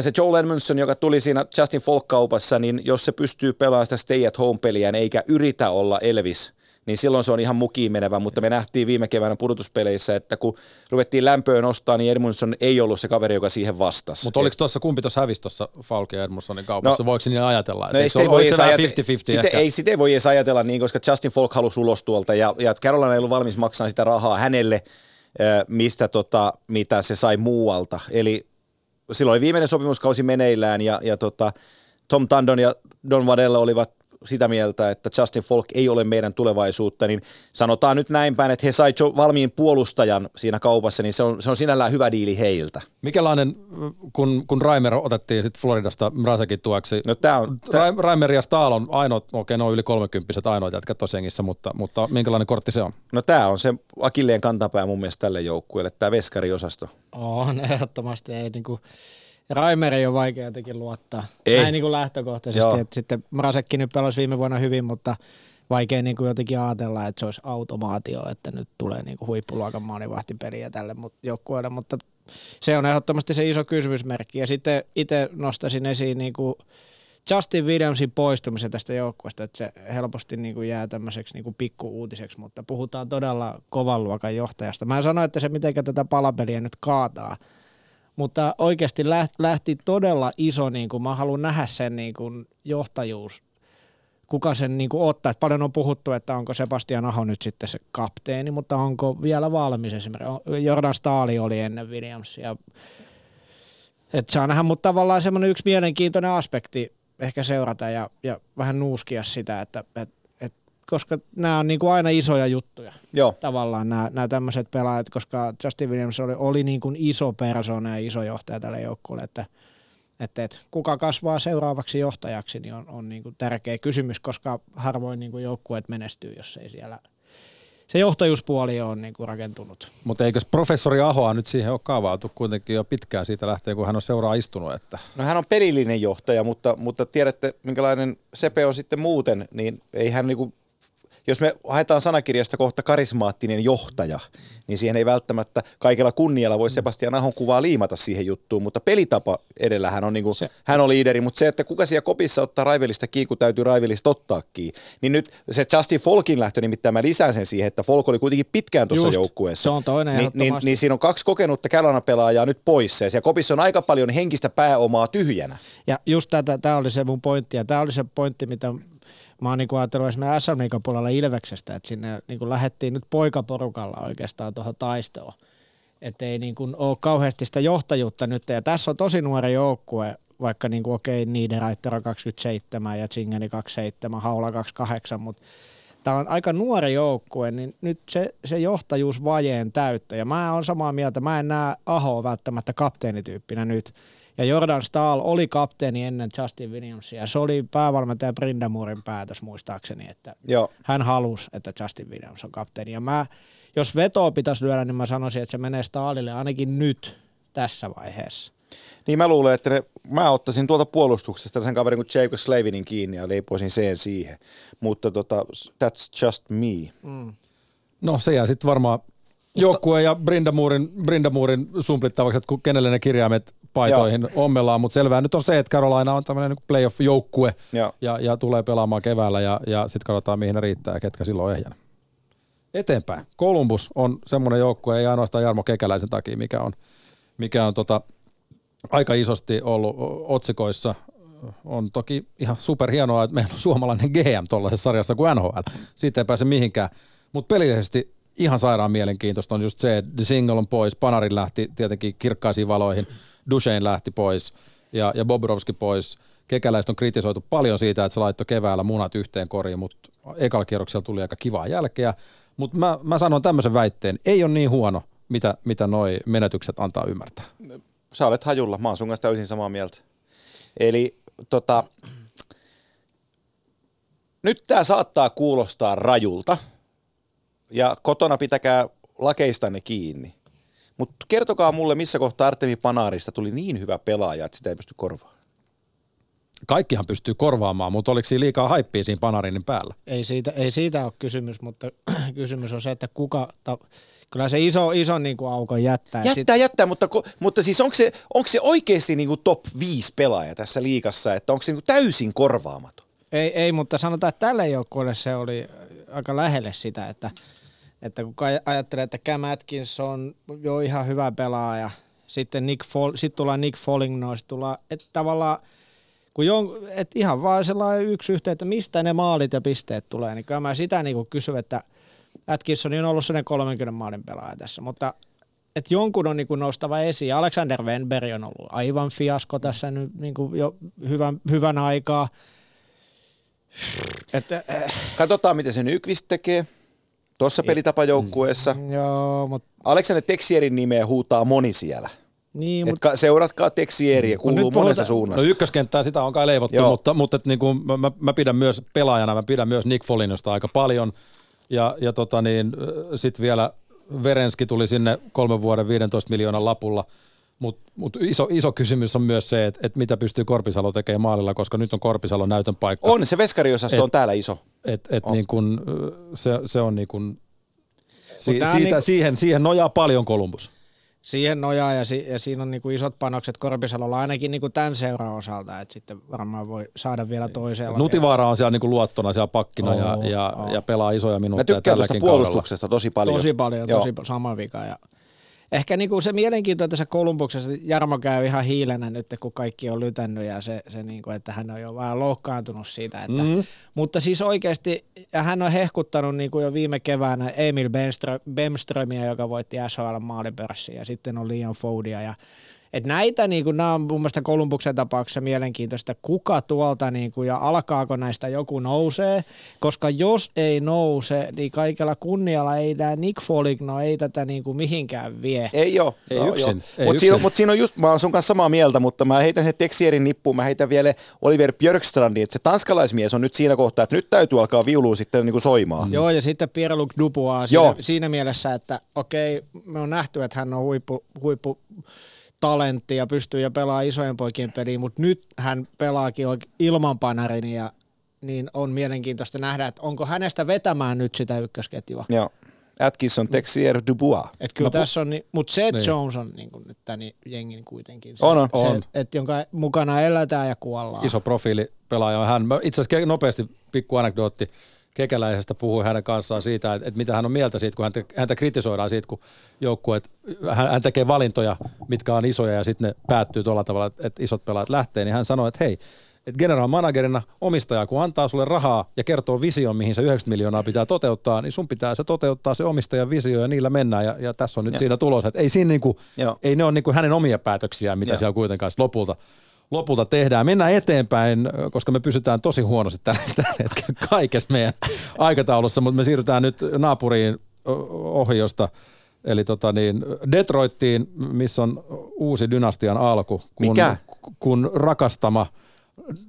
Se Joel Edmondson, joka tuli siinä Justin Folk-kaupassa, niin jos se pystyy pelaamaan sitä stay at home-peliä eikä yritä olla Elvis, niin silloin se on ihan mukiin menevä, mutta me nähtiin viime keväänä pudotuspeleissä, että kun ruvettiin lämpöön nostaa, niin Edmondson ei ollut se kaveri, joka siihen vastasi. Mutta oliko tuossa, kumpi tuossa hävisi tuossa Falke ja Edmundsonin kaupassa? No- Voiko niin ajatella? No ei, sitä se ei, voi se ajate- 50-50 sitä, ei, sitä ei voi edes ajatella niin, koska Justin Folk halusi ulos tuolta ja, ja Carolina ei ollut valmis maksamaan sitä rahaa hänelle, mistä tota, mitä se sai muualta. Eli silloin oli viimeinen sopimuskausi meneillään ja, ja tota, Tom Tandon ja Don Vadella olivat sitä mieltä, että Justin Folk ei ole meidän tulevaisuutta, niin sanotaan nyt näin päin, että he sai jo valmiin puolustajan siinä kaupassa, niin se on, se on sinällään hyvä diili heiltä. Mikälainen, kun, kun Raimer otettiin sitten Floridasta Mrasekin tueksi, No tää on, tää, Ra- Raimer ja Stahl on ainoat, okei ne on yli 30 ainoat jätkät jengissä, mutta, mutta minkälainen kortti se on? no tää on se akilleen kantapää mun mielestä tälle joukkueelle, tämä veskariosasto. On ehdottomasti. Ei, niin kuin, Raimer ei ole vaikea jotenkin luottaa. Ei. Näin niin kuin lähtökohtaisesti. Joo. Että sitten Mrasekki nyt pelasi viime vuonna hyvin, mutta vaikea niin kuin jotenkin ajatella, että se olisi automaatio, että nyt tulee niin kuin huippuluokan maalivahtipeliä tälle joukkueelle, mutta se on ehdottomasti se iso kysymysmerkki. Ja sitten itse nostaisin esiin niin kuin Justin Williamsin poistumisen tästä joukkueesta, että se helposti niin kuin jää tämmöiseksi niin kuin pikku-uutiseksi, mutta puhutaan todella kovan luokan johtajasta. Mä en sano, että se miten tätä palapeliä nyt kaataa, mutta oikeasti lähti, todella iso, niin kuin, mä haluan nähdä sen niin kuin johtajuus, kuka sen niin kuin ottaa. Paljon on puhuttu, että onko Sebastian Aho nyt sitten se kapteeni, mutta onko vielä valmis esimerkiksi. Jordan Staali oli ennen Williamsia. Et saa nähdä, mutta tavallaan semmoinen yksi mielenkiintoinen aspekti ehkä seurata ja, ja vähän nuuskia sitä, että et, et, koska nämä on niin kuin aina isoja juttuja Joo, tavallaan nämä, nämä tämmöiset pelaajat, koska Justin Williams oli, oli niin kuin iso persona ja iso johtaja tälle joukkueelle, että, että, että kuka kasvaa seuraavaksi johtajaksi, niin on, on niin kuin tärkeä kysymys, koska harvoin niin kuin joukkueet menestyy, jos ei siellä se johtajuuspuoli ole niin kuin rakentunut. Mutta eikös professori Ahoa nyt siihen ole kaavailtu kuitenkin jo pitkään siitä lähtien, kun hän on seuraa istunut, että No hän on pelillinen johtaja, mutta, mutta tiedätte, minkälainen Sepe on sitten muuten, niin ei hän niinku, jos me haetaan sanakirjasta kohta karismaattinen johtaja, niin siihen ei välttämättä kaikella kunnialla voi Sebastian Ahon kuvaa liimata siihen juttuun, mutta pelitapa edellä hän on, niinku, Se- hän on liideri, mutta se, että kuka siellä kopissa ottaa Raivelista kiinni, kun täytyy Raivelista ottaa kiinni, niin nyt se Justin Folkin lähtö, nimittäin mä lisään sen siihen, että Folk oli kuitenkin pitkään tuossa Just, joukkueessa. se on toinen niin, niin, niin siinä on kaksi kokenutta Carolina-pelaajaa nyt poissa, ja siellä kopissa on aika paljon henkistä pääomaa tyhjänä. Ja just tämä oli se mun pointti, ja tämä oli se pointti, mitä mä oon niinku ajatellut esimerkiksi SM puolella Ilveksestä, että sinne niinku lähdettiin nyt poikaporukalla oikeastaan tuohon taistoon. Että ei niinku ole kauheasti sitä johtajuutta nyt, ja tässä on tosi nuori joukkue, vaikka niinku okei, okay, Niederreiter on 27 ja Zingeli 27, Haula 28, mutta tämä on aika nuori joukkue, niin nyt se, se johtajuus vajeen täyttö. Ja mä oon samaa mieltä, mä en näe Aho välttämättä kapteenityyppinä nyt. Ja Jordan Stahl oli kapteeni ennen Justin Williamsia. Se oli päävalmentaja Brindamurin päätös muistaakseni, että Joo. hän halusi, että Justin Williams on kapteeni. Ja mä, jos vetoa pitäisi lyödä, niin mä sanoisin, että se menee Stahlille ainakin nyt tässä vaiheessa. Niin mä luulen, että ne, mä ottaisin tuolta puolustuksesta sen kaverin kuin Jacob Slavinin kiinni ja leipoisin sen siihen. Mutta tota, that's just me. No se jää sitten varmaan joukkue ja Brindamurin, Brindamurin sumplittavaksi, että kenelle ne kirjaimet paitoihin ommellaan, mutta selvää nyt on se, että Carolina on tämmöinen niin playoff-joukkue Joo. ja, ja tulee pelaamaan keväällä ja, ja sitten katsotaan mihin ne riittää ja ketkä silloin on ehjänä. Eteenpäin. Columbus on semmoinen joukkue, ei ainoastaan Jarmo Kekäläisen takia, mikä on, mikä on tota, aika isosti ollut otsikoissa. On toki ihan superhienoa, että meillä on suomalainen GM tuollaisessa sarjassa kuin NHL. Siitä ei pääse mihinkään. Mutta pelillisesti ihan sairaan mielenkiintoista on just se, että The Single on pois, Panarin lähti tietenkin kirkkaisiin valoihin, Duchesne lähti pois ja, ja Bobrovski pois. Kekäläistä on kritisoitu paljon siitä, että se laittoi keväällä munat yhteen koriin, mutta ekalla kierroksella tuli aika kivaa jälkeä. Mutta mä, mä sanon tämmöisen väitteen, ei ole niin huono, mitä, mitä noi menetykset antaa ymmärtää. Sä olet hajulla, mä oon sun kanssa täysin samaa mieltä. Eli tota, nyt tämä saattaa kuulostaa rajulta ja kotona pitäkää lakeistanne kiinni. Mutta kertokaa mulle, missä kohtaa Artemi Panaarista tuli niin hyvä pelaaja, että sitä ei pysty korvaamaan. Kaikkihan pystyy korvaamaan, mutta oliko siinä liikaa haippia siinä Panarinin päällä? Ei siitä, ei siitä ole kysymys, mutta kysymys on se, että kuka, ta, kyllä se iso, iso niin kuin aukon jättää. Jättää, jättää, mutta, mutta siis onko se, onko se oikeasti niinku top 5 pelaaja tässä liigassa, että onko se niinku täysin korvaamaton? Ei, ei, mutta sanotaan, että tälle joukkueelle se oli aika lähelle sitä, että, että kun aj- ajattelee, että Cam Atkins on jo ihan hyvä pelaaja, sitten Nick Fol- sit tulee Nick Foligno, sit tulee, että tavallaan kun jon, et ihan vaan sellainen yksi yhteen, että mistä ne maalit ja pisteet tulee, niin kyllä mä sitä niin kysyn, että Atkinson on ollut sellainen 30 maalin pelaaja tässä, mutta että jonkun on niin kuin nostava esiin. Alexander Wenberg on ollut aivan fiasko tässä nyt niin kuin jo hyvän, hyvän aikaa. Että, äh, Katsotaan, miten se Nykvist tekee tuossa pelitapajoukkueessa. joo, mutta Alexander Texierin nimeä huutaa moni siellä. niin, Et mut, ka- seuratkaa Texieriä, kuuluu nyt monesta puhutaan- suunnasta. No ykköskenttää sitä on kai leivottu, Joo. mutta, mutta et niin kuin mä, mä, mä, pidän myös pelaajana, mä pidän myös Nick Folinosta aika paljon. Ja, ja tota niin, sitten vielä Verenski tuli sinne kolmen vuoden 15 miljoonan lapulla. Mutta mut iso, iso kysymys on myös se, että et mitä pystyy Korpisalo tekemään maalilla, koska nyt on Korpisalo näytön paikka. On, se veskariosasto Et- on täällä iso. Et, et niin kun, se, se on niin kun, si, on siitä, niinku- siihen, siihen nojaa paljon Kolumbus. siihen nojaa ja, si, ja siinä on niin kuin isot panokset Korpisalolla ainakin niin kuin tämän seuran osalta, että sitten varmaan voi saada vielä toisella. Nutivaara on siellä niin kuin luottona siellä pakkina Oo, ja, ja, oo. ja pelaa isoja Mä minuutteja tykkään tuosta tälläkin kaudella. puolustuksesta tosi paljon. Tosi paljon, Joo. tosi sama vika. Ja ehkä niinku se mielenkiinto tässä Kolumbuksessa, että Jarmo käy ihan hiilenä nyt, kun kaikki on lytännyt ja se, se niinku, että hän on jo vähän loukkaantunut siitä. Että, Mm. Mutta siis oikeasti, ja hän on hehkuttanut niinku jo viime keväänä Emil Bemströ, Bemströmiä, joka voitti SHL maalipörssin ja sitten on Liam Fodia ja et näitä, niin kuin, nämä on mun mielestä Kolumbuksen tapauksessa mielenkiintoista, kuka tuolta niin kuin, ja alkaako näistä joku nousee, koska jos ei nouse, niin kaikella kunnialla ei tämä Nick Foligno ei tätä niin kuin, mihinkään vie. Ei oo. Ei Joo, yksin, joo. ei Mut yksin. siinä, on- mut siinä on just, mä oon sun kanssa samaa mieltä, mutta mä heitän sen Texierin nippuun, mä heitän vielä Oliver Björkstrandin, että se tanskalaismies on nyt siinä kohtaa, että nyt täytyy alkaa viuluun sitten niin kuin soimaan. Joo, ja sitten Pierre-Luc Dubois Joo. siinä, siinä mielessä, että okei, me on nähty, että hän on huippu, huippu talentti ja pystyy jo pelaamaan isojen poikien peliin, mutta nyt hän pelaakin ilman panarin ja niin on mielenkiintoista nähdä, että onko hänestä vetämään nyt sitä ykkösketjua. Joo. Atkinson, Texier, Dubois. Et kyllä No, tässä on, ni- mutta Seth Niin. Jones on niin kuin nyt tämän jengin kuitenkin. Se, On, on. Se, On. et, jonka mukana elätään ja kuollaan. iso profiili pelaaja on hän. Mä Itse asiassa nopeasti pikku anekdootti Kekäläisestä puhui hänen kanssaan siitä, että, että mitä hän on mieltä siitä, kun häntä, häntä kritisoidaan siitä, kun joukkueet, hän, hän tekee valintoja, mitkä on isoja ja sitten ne päättyy tuolla tavalla, että, että isot pelaajat lähtee, niin hän sanoi, että hei, että general managerina omistaja, kun antaa sulle rahaa ja kertoo vision, mihin se 90 miljoonaa pitää toteuttaa, niin sun pitää se toteuttaa se omistajan visio ja niillä mennään ja, ja tässä on nyt Joo. siinä tulos, että ei, siinä niinku, Joo. ei ne ole niinku hänen omia päätöksiään, mitä Joo. siellä kuitenkaan lopulta lopulta tehdään. Mennään eteenpäin, koska me pysytään tosi huonosti tällä, hetkellä kaikessa meidän aikataulussa, mutta me siirrytään nyt naapuriin ohjosta, eli tota niin, Detroittiin, missä on uusi dynastian alku. Kun, Mikä? Kun rakastama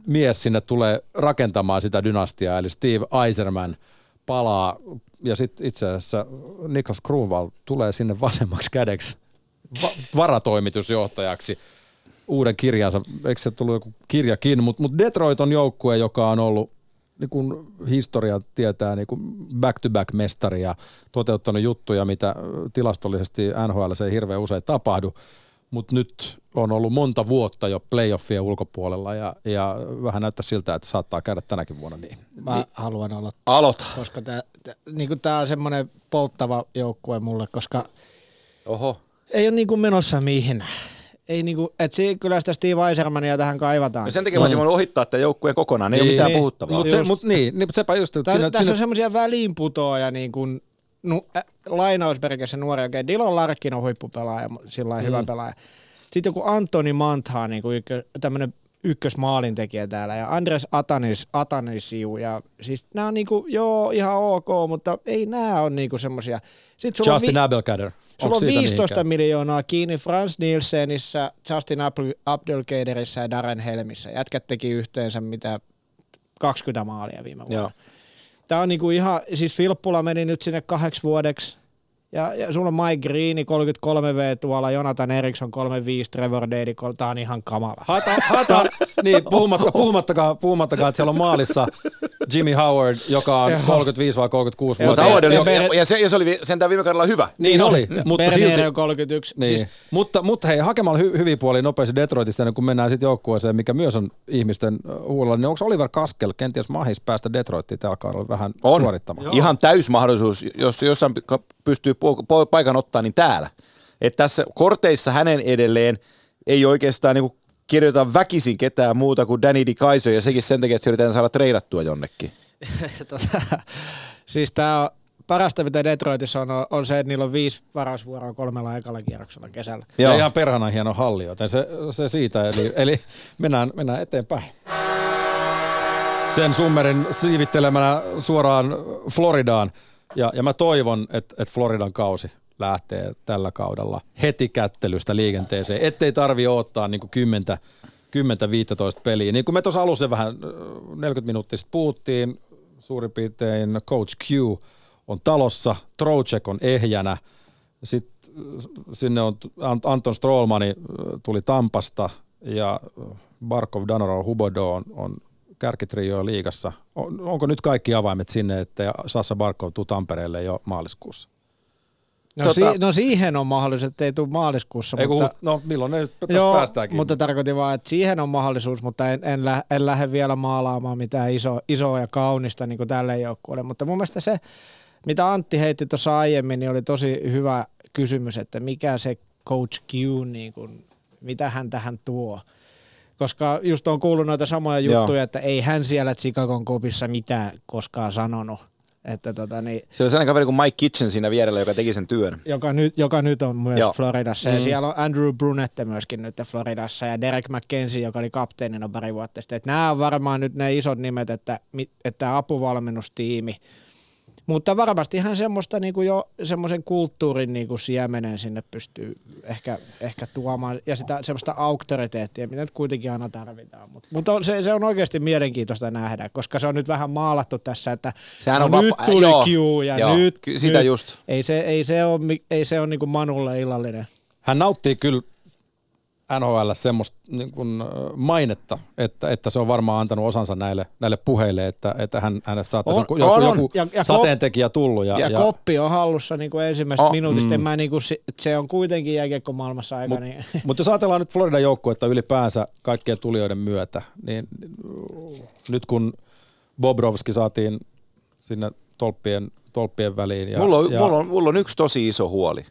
mies sinne tulee rakentamaan sitä dynastiaa, eli Steve Eiserman palaa, ja sitten itse asiassa Niklas Kruunval tulee sinne vasemmaksi kädeksi va- varatoimitusjohtajaksi uuden kirjansa, eikö se tullut joku kirjakin, mutta mut Detroit on joukkue, joka on ollut niin kun historia tietää niin back-to-back mestari ja toteuttanut juttuja, mitä tilastollisesti NHL ei hirveän usein tapahdu, mutta nyt on ollut monta vuotta jo playoffien ulkopuolella ja, ja vähän näyttää siltä, että saattaa käydä tänäkin vuonna niin. Mä niin. haluan aloittaa. Aloita. Koska tämä niin on semmoinen polttava joukkue mulle, koska Oho. ei ole niin menossa mihin ei niinku, et se, kyllä sitä Steve Eisermania tähän kaivataan. Ja sen takia no. mä ohittaa tämän joukkueen kokonaan, ei, ei ole mitään niin, puhuttavaa. Mutta se, mut, niin, niin, sepä just. Tää, sinne, tässä sinne... on semmoisia väliinputoja, niin kuin, nu, äh, lainausmerkissä nuoria, okei, okay, Dillon Larkin on huippupelaaja, sillä mm. hyvä pelaaja. Sitten joku Antoni Mantha, niin kuin tämmöinen ykkösmaalintekijä täällä ja Andres Atanis, Atanisiu ja siis nämä on niinku, joo ihan ok, mutta ei nämä on niinku semmoisia. Justin vi- Abelkader. Sulla on 15 niinkään? miljoonaa kiinni Frans Nielsenissä, Justin Abdelkaderissa ja Darren Helmissä. Jätkät teki yhteensä mitä 20 maalia viime vuonna. Joo. Tämä on niinku ihan, siis Filppula meni nyt sinne kahdeksi vuodeksi ja, ja sulla on Mike Greeni 33V tuolla, Jonathan Eriksson 35, Trevor Dady, tämä on ihan kamala. Hata, hata niin, puhumatta, puhumattakaan, puhumattakaan, että siellä on maalissa Jimmy Howard, joka on 35 vai 36 vuotta. Howard oli, ja, ja, se, ja se oli sentään viime kaudella hyvä. Niin, niin oli, mutta silti. on 31. Niin. Siis, mutta, mutta hei, hakemalla hy, hyviä puolia nopeasti Detroitista, kun mennään sitten joukkueeseen, mikä myös on ihmisten huolella, niin onko Oliver Kaskel kenties mahis päästä Detroittiin tällä kaudella vähän on. suorittamaan? Joo. Ihan täys mahdollisuus, jos jossain pystyy paikan ottaa, niin täällä. Että tässä korteissa hänen edelleen ei oikeastaan niin kirjoita väkisin ketään muuta kuin Danny DeKaiso, ja sekin sen takia, että se yritetään saada treidattua jonnekin. tota, siis tämä on parasta, mitä Detroitissa on, on se, että niillä on viisi varausvuoroa kolmella aikalla kierroksella kesällä. Joo. Ja ihan perhana hieno halli, joten se, se siitä, eli, eli mennään, mennään eteenpäin. Sen summerin siivittelemänä suoraan Floridaan. Ja, ja mä toivon, että, että Floridan kausi lähtee tällä kaudella heti kättelystä liikenteeseen, ettei tarvi odottaa niin 10 10-15 peliä. Niin kuin me tuossa alussa vähän 40 minuuttia sitten puhuttiin, suurin piirtein Coach Q on talossa, Trocek on ehjänä, sitten sinne on Anton Strollmani tuli Tampasta ja Barkov, Danoro, Hubodo on, on kärkitrio liigassa. On, onko nyt kaikki avaimet sinne, että Sassa Barkov tuu Tampereelle jo maaliskuussa? No, tota, si- no siihen on mahdollisuus, että ei tule maaliskuussa. Ei, mutta, no milloin ne joo, päästäänkin. mutta tarkoitin vaan, että siihen on mahdollisuus, mutta en, en, lä- en lähde vielä maalaamaan mitään iso, isoa ja kaunista niin kuin tälle joukkueelle. Mutta mun mielestä se, mitä Antti heitti tuossa aiemmin, niin oli tosi hyvä kysymys, että mikä se Coach Q, niin kuin, mitä hän tähän tuo koska just on kuullut noita samoja juttuja, Joo. että ei hän siellä Chicagon kopissa mitään koskaan sanonut. Että tota, niin, se on sellainen kaveri kuin Mike Kitchen siinä vierellä, joka teki sen työn. Joka nyt, joka nyt on myös Joo. Floridassa. Mm. Ja siellä on Andrew Brunette myöskin nyt Floridassa ja Derek McKenzie, joka oli kapteenina pari vuotta sitten. Että nämä on varmaan nyt ne isot nimet, että, että apuvalmennustiimi – mutta varmasti ihan semmoista niin kuin jo semmoisen kulttuurin niin kuin siemenen sinne pystyy ehkä, ehkä tuomaan ja sitä semmoista auktoriteettia, mitä nyt kuitenkin aina tarvitaan. Mutta mut on, se, se, on oikeasti mielenkiintoista nähdä, koska se on nyt vähän maalattu tässä, että Sehän no, on nyt vapa- tuli joo, Q ja joo, nyt, sitä nyt. just. Ei se, ei se ole, ei se ole niin kuin Manulle illallinen. Hän nauttii kyllä NHL semmoista niin kuin mainetta, että, että se on varmaan antanut osansa näille, näille puheille, että, että hän, hänessä saattaisi on, joku, on, joku ja, ja sateentekijä tullut. Ja, ja, ja, koppi on hallussa niin kuin ensimmäisestä oh, minuutista. Mm. Mä, niin kuin, se on kuitenkin jääkiekko maailmassa aika. Mut, niin. Mutta jos ajatellaan nyt Floridan joukkuetta ylipäänsä kaikkien tulijoiden myötä, niin nyt kun Bobrovski saatiin sinne tolppien, tolppien väliin. Ja, mulla, on, ja, mulla, on, mulla on yksi tosi iso huoli.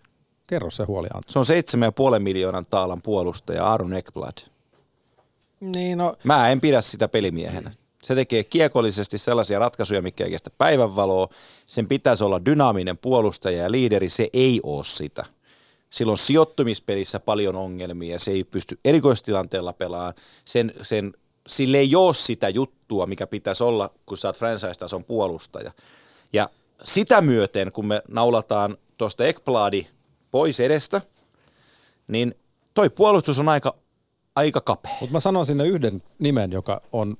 Kerro se huoli, Antti. Se on 7,5 miljoonan taalan puolustaja Aaron Ekblad. Niin no. Mä en pidä sitä pelimiehenä. Se tekee kiekollisesti sellaisia ratkaisuja, mikä ei kestä päivänvaloa. Sen pitäisi olla dynaaminen puolustaja ja liideri, se ei ole sitä. Silloin sijoittumispelissä paljon ongelmia, se ei pysty erikoistilanteella pelaamaan. Sen, sen, sille ei ole sitä juttua, mikä pitäisi olla, kun sä oot franchise-tason puolustaja. Ja sitä myöten, kun me naulataan tuosta Ekbladi pois edestä, niin toi puolustus on aika, aika kapea. Mutta mä sanon sinne yhden nimen, joka on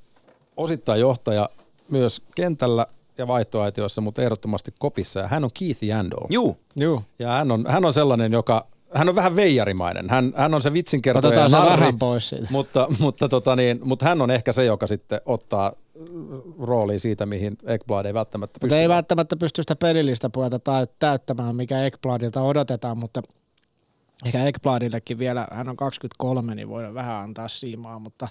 osittain johtaja myös kentällä ja vaihtoaitioissa, mutta ehdottomasti kopissa. Ja hän on Keith Yandel. Juu, Joo. Ja hän on, hän on sellainen, joka, hän on vähän veijarimainen. Hän, hän on se vitsinkertoja Otetaan se vähän pois siitä. Mutta, mutta, tota niin, mutta hän on ehkä se, joka sitten ottaa rooliin siitä, mihin Ekblad ei välttämättä Mutta pysty. ei välttämättä pysty sitä pelillistä puolta täyttämään, mikä Ekbladilta odotetaan, mutta ehkä Ekbladillekin vielä, hän on 23, niin voi vähän antaa siimaa, mutta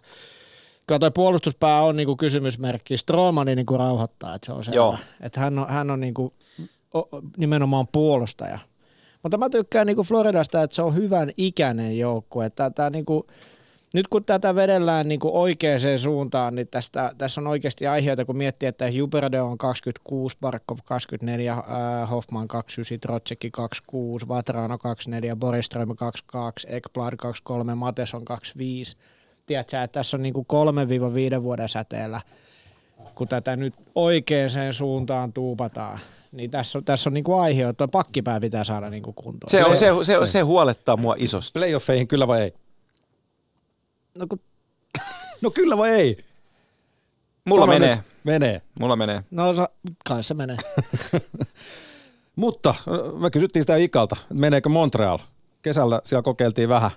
kyllä toi puolustuspää on niinku kysymysmerkki. Stroomani niinku rauhoittaa, että se on selvä. Että hän on, hän on niinku, o, nimenomaan puolustaja. Mutta mä tykkään niinku Floridasta, että se on hyvän ikäinen joukkue. Että tää niinku, nyt kun tätä vedellään niin kuin oikeaan suuntaan, niin tästä, tässä on oikeasti aiheita, kun miettii, että Juberde on 26, Barkov 24, äh, Hoffman 29, Trotsekki 26, Vatrano 24, Boriström 22, Ekblad 23, Mateson 25. Tiedätkö, että tässä on niin kuin 3-5 vuoden säteellä, kun tätä nyt oikeaan suuntaan tuupataan, niin tässä on, tässä on niin kuin aihe, että pakkipää pitää saada niin kuin kuntoon. se, on, se, se, se huolettaa mua isosti. Playoffeihin kyllä vai ei? No, kun, No kyllä vai ei? Mulla Sano menee, Nyt. Menee. mulla menee. no sa- kai se menee. Mutta me kysyttiin sitä Ikalta, että meneekö Montreal. Kesällä siellä kokeiltiin vähän,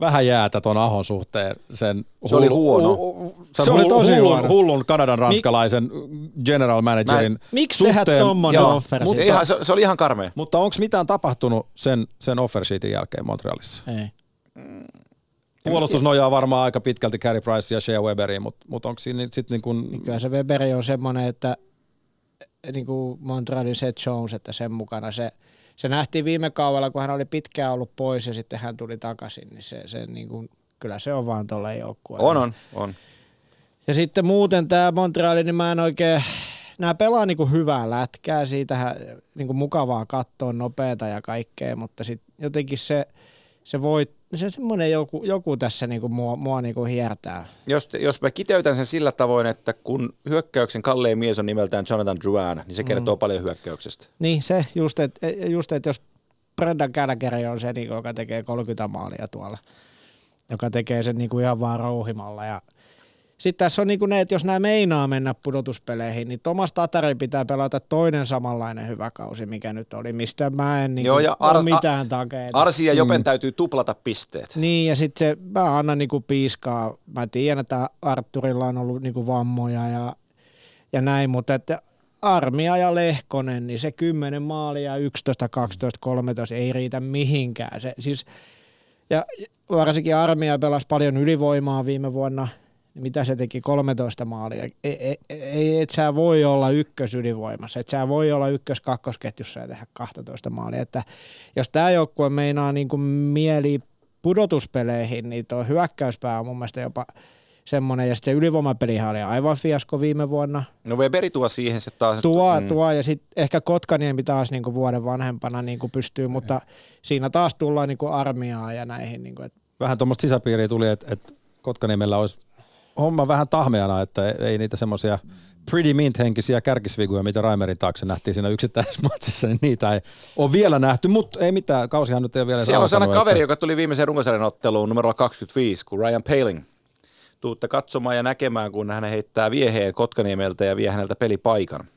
vähän jäätä ton Ahon suhteen. Sen Se oli huono. sen Se oli tosi hullun, huono. hullun Kanadan ranskalaisen general managerin Miksi tehdä Joo, offer? mutta ihan, se, se oli ihan karmea. Mutta onko mitään tapahtunut sen, sen offer sheetin jälkeen Montrealissa? Ei. Puolustus nojaa varmaan aika pitkälti Carey Price ja Shea Weberiin, mutta mut onko siinä sitten niin kuin, Kyllä se Weberi on semmoinen, että niin kuin Montrealin Seth Jones, että sen mukana se, se nähtiin viime kaudella, kun hän oli pitkään ollut pois ja sitten hän tuli takaisin, niin se, se niin kuin, kyllä se on vaan tuolla joukkueella. On, on, on. Ja sitten muuten tämä Montreali, niin mä en oikein, nämä pelaa niinku hyvää lätkää, siitähän niinku mukavaa katsoa, nopeata ja kaikkea, mutta sitten jotenkin se, se voi, se semmoinen joku, joku tässä niinku mua, mua niinku hiertää. Jos, jos mä kiteytän sen sillä tavoin, että kun hyökkäyksen kalleen mies on nimeltään Jonathan Drouin, niin se kertoo mm. paljon hyökkäyksestä. Niin se, just että just, et jos Brendan Gallagher on se, niinku, joka tekee 30 maalia tuolla, joka tekee sen niinku ihan vaan rouhimalla ja sitten tässä on niinku ne, että jos nämä meinaa mennä pudotuspeleihin, niin Thomas Tatari pitää pelata toinen samanlainen hyvä kausi, mikä nyt oli, mistä mä en niinku Joo, ja ole Ars- mitään takeita. Arsi ja Jopen mm. täytyy tuplata pisteet. Niin, ja sitten se, mä annan niinku piiskaa. Mä tiedän, että Arturilla on ollut niinku vammoja ja, ja näin, mutta että Armia ja Lehkonen, niin se 10 maalia, 11, 12, 13 ei riitä mihinkään. Se, siis, ja varsinkin Armia pelasi paljon ylivoimaa viime vuonna. Mitä se teki? 13 maalia. Ei, ei, ei et sä voi olla ykkös ylivoimassa. Et sä voi olla ykkös kakkosketjussa ja tehdä 12 maalia. Että jos tämä joukkue meinaa niin kuin mieli pudotuspeleihin, niin tuo hyökkäyspää on mun mielestä jopa semmoinen. Ja sitten se ylivoimapelihan oli aivan fiasko viime vuonna. No Weberi tuo siihen se taas. Tuo, mm. tuo ja sitten ehkä Kotkaniemi taas niin kuin vuoden vanhempana niin kuin pystyy, mutta siinä taas tullaan niin kuin armiaa ja näihin. Niin kuin, että vähän tuommoista sisäpiiriä tuli, että, että Kotkaniemellä olisi homma vähän tahmeana, että ei niitä semmoisia pretty mint-henkisiä kärkisviguja, mitä Raimerin taakse nähtiin siinä yksittäisessä matsissa, niin niitä ei ole vielä nähty, mutta ei mitään, kausihan nyt ei ole vielä Siellä on sellainen alkanut, kaveri, että- joka tuli viimeiseen runkosarjan otteluun numero 25, kuin Ryan Paling. Tuutte katsomaan ja näkemään, kun hän heittää vieheen Kotkaniemeltä ja vie häneltä pelipaikan.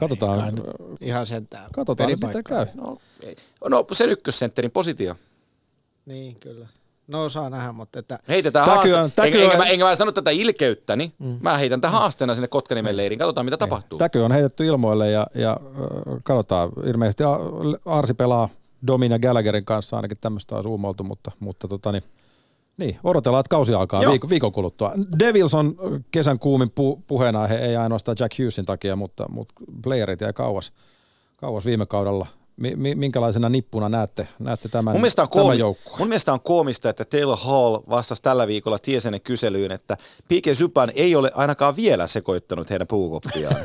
Katsotaan, kai nyt ihan sentään. katsotaan mitä käy. No, ei. no sen ykkössentterin positio. Niin, kyllä. No saa nähdä, mutta että Heitetään Täky haaste. on- täky enkä, enkä, on- mä, enkä mä sano tätä ilkeyttäni. Mm. Mä heitän tämän haasteena sinne Kotkaniemen leiriin. Katsotaan, mitä tapahtuu. Täky on heitetty ilmoille ja, ja katsotaan. Ilmeisesti Arsi pelaa Domin ja Gallagherin kanssa, ainakin tämmöistä on suumoltu, mutta, mutta tota niin, niin, odotellaan, että kausi alkaa Joo. viikon, viikon kuluttua. Devils on kesän kuumin pu, puheenaihe, ei ainoastaan Jack Hughesin takia, mutta, mutta playerit jäi kauas, kauas viime kaudella. Mi, minkälaisena nippuna näette, näette tämän, mun mielestä, on tämän koomi, joukkueen? mun mielestä on koomista, että Taylor Hall vastasi tällä viikolla Tiesenen kyselyyn, että P.K. Subban ei ole ainakaan vielä sekoittanut heidän puukoppiaan.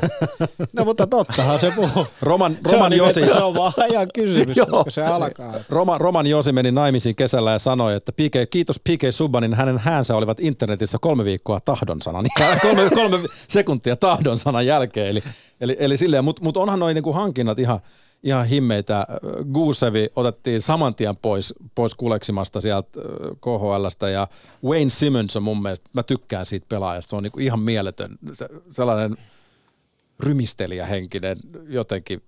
No mutta tottahan se puhuu. Roman, Se Roman, on, Josi, se on vaan ajan kysymys, Joo. kun se alkaa. Roman, Roman Josi meni naimisiin kesällä ja sanoi, että PK, kiitos P.K. Subbanin, hänen häänsä olivat internetissä kolme viikkoa tahdon sanan, kolme, kolme sekuntia tahdon sanan jälkeen. Eli, eli, eli silleen, mutta mut onhan noin niinku hankinnat ihan, ihan himmeitä. Gusevi otettiin saman tien pois, pois kuleksimasta sieltä KHLstä ja Wayne Simmons on mun mielestä, mä tykkään siitä pelaajasta, se on niinku ihan mieletön, se, sellainen rymistelijähenkinen jotenkin.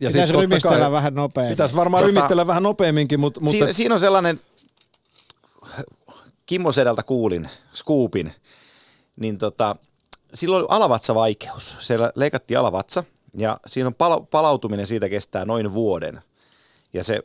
Ja sit Pitäisi totta rymistellä kai- vähän nopeammin. Pitäisi varmaan Tota- rymistellä vähän nopeamminkin, mutta, mutta Siinä, siinä on sellainen, Kimmo Sedältä kuulin, Scoopin, niin tota, silloin oli alavatsavaikeus. Siellä leikattiin alavatsa ja siinä on pala- palautuminen siitä kestää noin vuoden. Ja se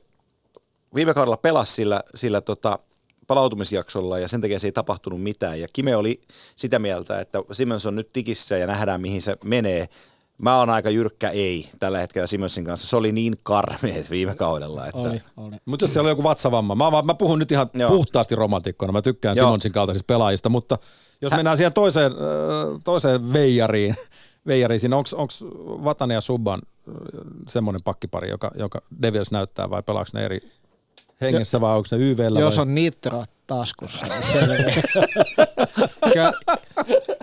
viime kaudella pelasi sillä, sillä tota, palautumisjaksolla ja sen takia se ei tapahtunut mitään. Ja Kime oli sitä mieltä, että Simmons on nyt tikissä ja nähdään mihin se menee. Mä oon aika jyrkkä ei tällä hetkellä Simmonsin kanssa. Se oli niin karmeet viime kaudella, että Oli, oli. Mutta jos siellä on joku vatsavamma, mä, mä puhun nyt ihan Joo. Puhtaasti romantikkona, mä tykkään Joo. Simonsin kaltaisista pelaajista, mutta jos mennään siihen toiseen, toiseen veijariin, veijariin siinä onko Vatanen ja Subban äh, semmoinen pakkipari, joka, joka Devils näyttää vai pelaako ne eri hengessä vai onko ne YVllä Jos vai? on nitro taskussa, niin. Kyllä,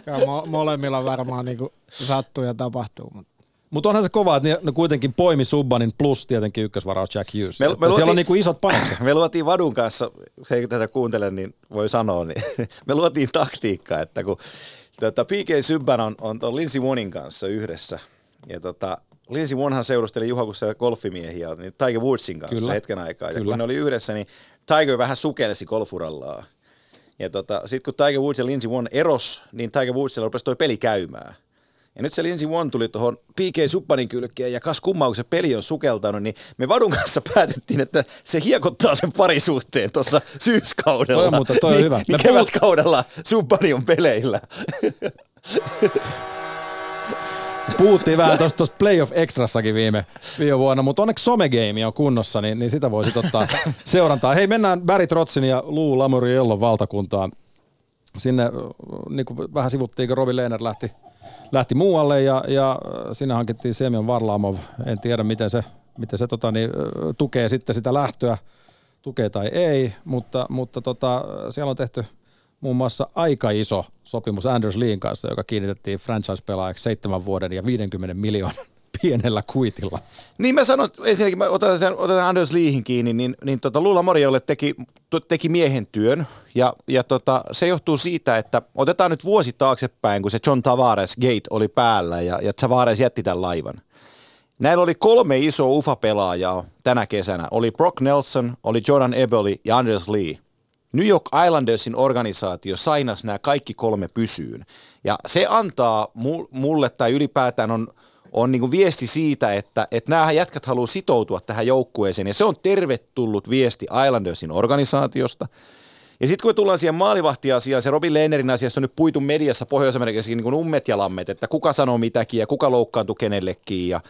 kyllä mo- molemmilla varmaan niinku sattuu ja tapahtuu. Mutta Mutta onhan se kova, että ne, ne kuitenkin poimi Subbanin plus tietenkin ykkösvaraus Jack Hughes. Me- Me, me siellä luotiin- on niinku isot panokset. Me luotiin Vadun kanssa, se ei tätä kuuntele, niin voi sanoa, niin me luotiin taktiikkaa, että kun tota, P.K. Subban on, on ton Lindsey Wonin kanssa yhdessä, ja tota, Lindsey Wonhan seurusteli Juha, kun golfimiehiä, niin Tiger Woodsin kanssa Kyllä. hetken aikaa, ja Kyllä. kun ne oli yhdessä, niin Tiger vähän sukelsi golfurallaan. Ja tota, sitten kun Tiger Woods ja Lindsey Won eros, niin Tiger Woodsilla rupesi toi peli käymään. Ja nyt se Lindsey Won tuli tuohon P.K. Subbanin kylkeen ja kas kummaa, kun se peli on sukeltanut, niin me Vadun kanssa päätettiin, että se hiekottaa sen parisuhteen tuossa syyskaudella. Toi on muuten- toi on niin, hyvä. Niin kevätkaudella Subbani on peleillä. Puhuttiin vähän tuosta Playoff Extrassakin viime, viime vuonna, mutta onneksi Somegame on kunnossa, niin, niin sitä voisi ottaa seurantaa. Hei, mennään Barry Trotzin ja Lou Lamoriellon valtakuntaan. Sinne niin kuin vähän sivuttiin, kun Robin Lehner lähti, lähti muualle ja, ja äh, sinne hankittiin Semyon Varlamov. En tiedä, miten se, miten se tota, niin, äh, tukee sitten sitä lähtöä, tukee tai ei, mutta, mutta tota, siellä on tehty muun muassa aika iso sopimus Anders Leen kanssa, joka kiinnitettiin franchise-pelaajaksi seitsemän vuoden ja 50 miljoonan pienellä kuitilla. Niin mä sanon, ensinnäkin mä otan, otan Anders Leehin kiinni, niin, niin tota Lula Moriolle teki, teki miehen työn. Ja, ja tota, se johtuu siitä, että otetaan nyt vuosi taaksepäin, kun se John Tavares gate oli päällä ja, ja Tavares jätti tämän laivan. Näillä oli kolme isoa UFA-pelaajaa tänä kesänä. Oli Brock Nelson, oli Jordan Ebeli ja Anders Lee. New York Islandersin organisaatio sainas nämä kaikki kolme pysyyn. Ja se antaa mu- mulle tai ylipäätään on, on niin viesti siitä, että, että nämä jätkät haluaa sitoutua tähän joukkueeseen. Ja se on tervetullut viesti Islandersin organisaatiosta. Ja sitten kun me tullaan siihen maalivahtiasiaan, se Robin Lehnerin asiassa on nyt puitu mediassa Pohjois-Amerikassa niin kuin ummet ja lammet, että kuka sanoo mitäkin ja kuka loukkaantui kenellekin ja,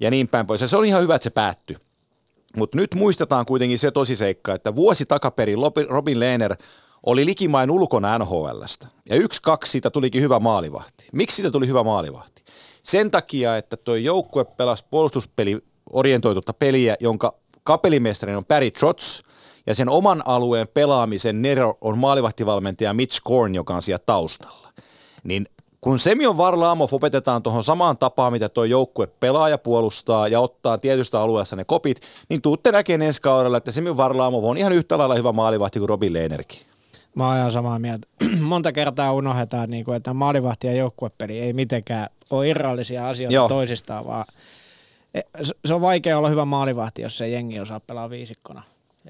ja niin päin pois. Ja se on ihan hyvä, että se päättyi. Mutta nyt muistetaan kuitenkin se tosiseikka, että vuosi takaperin Robin Lehner oli likimain ulkona NHLstä. Ja yksi, kaksi siitä tulikin hyvä maalivahti. Miksi siitä tuli hyvä maalivahti? Sen takia, että tuo joukkue pelasi puolustuspeli orientoitutta peliä, jonka kapelimestari on Barry Trotz, ja sen oman alueen pelaamisen Nero on maalivahtivalmentaja Mitch Korn, joka on siellä taustalla. Niin kun Semyon Varlamov opetetaan tuohon samaan tapaan, mitä tuo joukkue pelaa ja puolustaa ja ottaa tietystä alueesta ne kopit, niin tuutte näkemään ensi kaudella, että Semyon Varlamov on ihan yhtä lailla hyvä maalivahti kuin Robin Lehnerkin. Mä oon ihan samaa mieltä. Monta kertaa unohdetaan, niin kuin, että maalivahti ja joukkuepeli ei mitenkään ole irrallisia asioita Joo. Toisistaan, vaan e, se- on vaikea olla hyvä maalivahti, jos se jengi osaa pelaa viisikkona.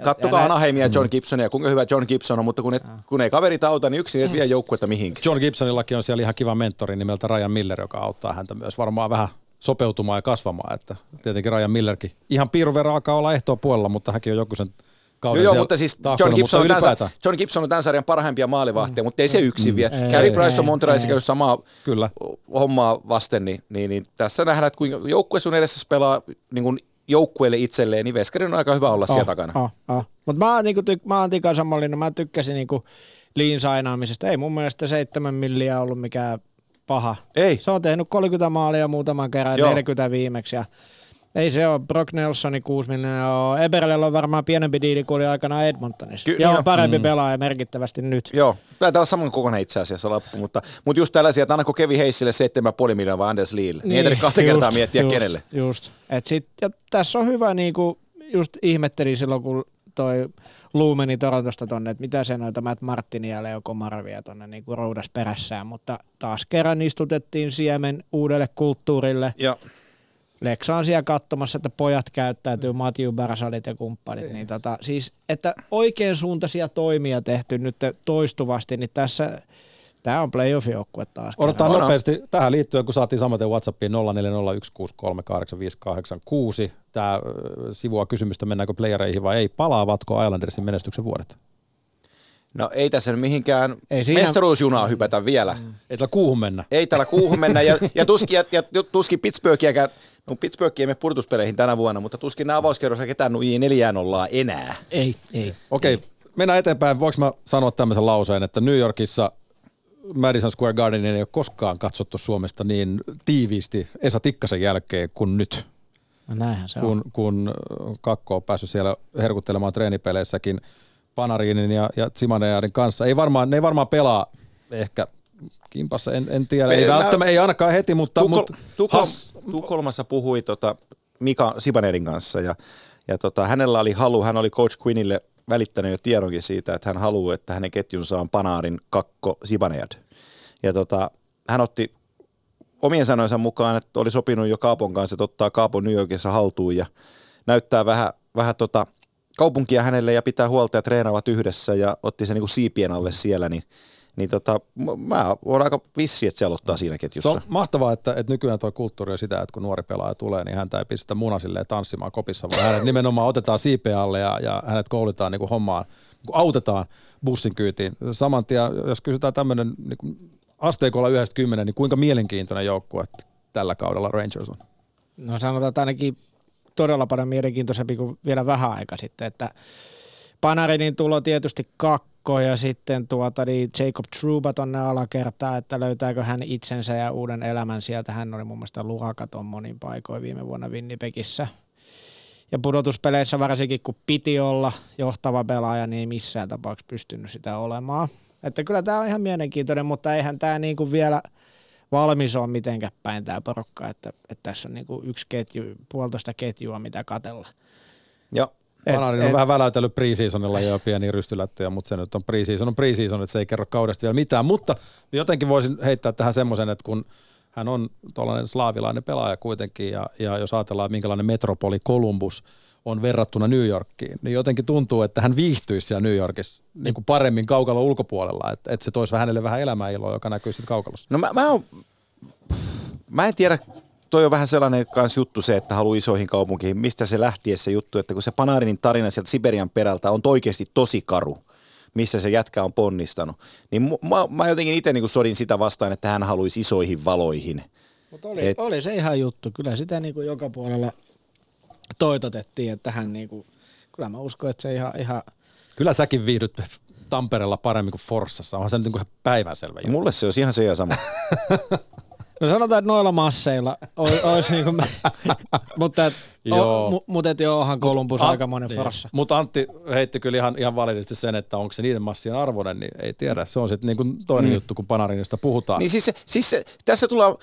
Kattokaa Anaheimia ja John Gibsonia, kuinka hyvä John Gibson on, mutta kun, et, kun ei kaverit auta, niin yksin ei vie joukkuetta mihinkään. John Gibsonillakin on siellä ihan kiva mentori nimeltä Ryan Miller, joka auttaa häntä myös varmaan vähän sopeutumaan ja kasvamaan. Että tietenkin Ryan Millerkin ihan piirun verran alkaa olla ehtoa puolella, mutta hänkin on joku sen kauden Joo, joo siellä mutta siis John Gibson, mutta on tämän, ylipäätään. John Gibson on tämän sarjan parhaimpia maalivahteja, mutta ei se yksin vie. Ei, Carey ei, Price on ei, Montrealissa ei. käynyt samaa Kyllä. hommaa vasten, niin, niin, niin tässä nähdään, että kuinka joukkue sun edessä pelaa niin kuin joukkueelle itselleen, niin Veskarin on aika hyvä olla oh, siellä takana. Oh, oh. Mutta mä, niinku, tyk- mä oon Tikan samanlainen, mä tykkäsin niinku liin sainaamisesta. Ei mun mielestä seitsemän milliä ollut mikään paha. Ei. Se on tehnyt 30 maalia muutaman kerran, Joo. 40 viimeksi ja ei se ole. Brock Nelsoni 6 miljoonaa. Eberlellä on varmaan pienempi diili kuin oli aikana Edmontonissa. Ky- ja on parempi mm. pelaaja merkittävästi nyt. Joo, tämä on saman kokoinen itse asiassa loppu, mutta, mutta just tällaisia, että annako Kevi Heissille 7,5 miljoonaa vai Anders Leelle. Niin, niin ei tarvitse kahta just, kertaa miettiä just, kenelle. Just. Et sit, ja tässä on hyvä, niin kuin just ihmetteli silloin, kun toi Luumeni Torontosta tonne, että mitä se noita Matt Martinia ja Leo Komarvia tonne niin kuin roudas perässään, mutta taas kerran istutettiin siemen uudelle kulttuurille. Joo. Leksa on siellä katsomassa, että pojat käyttäytyy, Matthew Barasadit ja kumppanit. Niin tota, siis, että oikein suuntaisia toimia tehty nyt toistuvasti, niin tässä Tämä on playoff-joukkue taas. Odotetaan nopeasti tähän liittyen, kun saatiin samaten WhatsAppiin 0401638586. Tämä sivua kysymystä, mennäänkö playereihin vai ei. Palaavatko Islandersin menestyksen vuodet? No ei tässä nyt mihinkään ei siinä... mestaruusjunaa hypätä vielä. Mm. Ei täällä kuuhun mennä. Ei täällä kuuhun mennä ja, ja tuskin, ja, ja tuskin Pittsburghiäkään, no Pittsburgh ei mene purtuspeleihin tänä vuonna, mutta tuskin nämä avauskerrossa ketään nuijii neljään nollaa enää. Ei, ei. Okei, okay, mennään eteenpäin. Voinko mä sanoa tämmöisen lauseen, että New Yorkissa Madison Square Gardenin ei ole koskaan katsottu Suomesta niin tiiviisti Esa Tikkasen jälkeen kuin nyt. No näinhän se kun, on. Kun Kakko on päässyt siellä herkuttelemaan treenipeleissäkin Panarinin ja, ja kanssa. Ei varmaan, ne ei varmaan pelaa ehkä kimpassa, en, en tiedä. Ei, välttämättä, ei ainakaan heti, mutta... Tukol, mutta Tukol, has... Tukholmassa puhui tota Mika Sibanerin kanssa ja, ja tota, hänellä oli halu, hän oli Coach Quinnille välittänyt jo tiedonkin siitä, että hän haluaa, että hänen ketjunsa on Panaarin kakko Sibanejad. Ja tota, hän otti omien sanojensa mukaan, että oli sopinut jo Kaapon kanssa, että ottaa Kaapon New Yorkissa haltuun ja näyttää vähän, vähän tota kaupunkia hänelle ja pitää huolta ja treenaavat yhdessä ja otti sen niin siipien alle siellä, niin niin tota, mä oon aika vissi, että se aloittaa siinä ketjussa. Se on mahtavaa, että, että nykyään tuo kulttuuri on sitä, että kun nuori pelaaja tulee, niin häntä ei pistä munasille tanssimaan kopissa, vaan hänet nimenomaan otetaan siipeä alle ja, ja hänet koulutetaan niin kuin hommaan, niin kuin autetaan bussin kyytiin. Saman tien, jos kysytään tämmöinen niin asteikolla 90, niin kuinka mielenkiintoinen joukkue tällä kaudella Rangers on? No sanotaan, että ainakin todella paljon mielenkiintoisempi kuin vielä vähän aika sitten, että Panarinin tulo tietysti kakko ja sitten tuota, niin Jacob Truba tonne alakertaa, että löytääkö hän itsensä ja uuden elämän sieltä. Hän oli mun mielestä luhakaton monin paikoin viime vuonna Winnipegissä. Ja pudotuspeleissä varsinkin kun piti olla johtava pelaaja, niin ei missään tapauksessa pystynyt sitä olemaan. Että kyllä tämä on ihan mielenkiintoinen, mutta eihän tämä niinku vielä valmis ole mitenkään päin tämä porukka, että, että tässä on niinku yksi ketju, puolitoista ketjua, mitä katella. Panarin on vähän väläytellyt preseasonilla jo pieniä rystylättöjä, mutta se nyt on preseason, on preseason, että se ei kerro kaudesta vielä mitään. Mutta jotenkin voisin heittää tähän semmoisen, että kun hän on tuollainen slaavilainen pelaaja kuitenkin, ja, ja jos ajatellaan, minkälainen metropoli Columbus on verrattuna New Yorkiin, niin jotenkin tuntuu, että hän viihtyisi siellä New Yorkissa niin kuin paremmin kaukalon ulkopuolella, että, että se toisi hänelle vähän elämäiloa, joka näkyy sitten kaukalossa. No mä, mä, oon, mä en tiedä, toi on vähän sellainen kans juttu se, että haluaa isoihin kaupunkiin. Mistä se lähti se juttu, että kun se Panarinin tarina sieltä Siberian perältä on oikeasti tosi karu, missä se jätkä on ponnistanut, niin mä, mä jotenkin itse niin sodin sitä vastaan, että hän haluaisi isoihin valoihin. Mutta oli, Et, oli se ihan juttu. Kyllä sitä niin kuin joka puolella toitotettiin, että hän niin kuin, kyllä mä uskon, että se ihan, ihan Kyllä säkin viihdyt Tampereella paremmin kuin Forssassa. Onhan se nyt niin päivänselvä juttu. Mulle se olisi ihan se ja sama. No sanotaan, että noilla masseilla olisi, olisi niin kuin, mutta et, joo. O, mutta et joohan Kolumbus aika monen niin. forssa. Mutta Antti heitti kyllä ihan, ihan validisesti sen, että onko se niiden massien arvoinen, niin ei tiedä. Se on sitten niin kuin toinen mm. juttu, kun Panarinista puhutaan. Niin siis, se, siis se, tässä tullaan,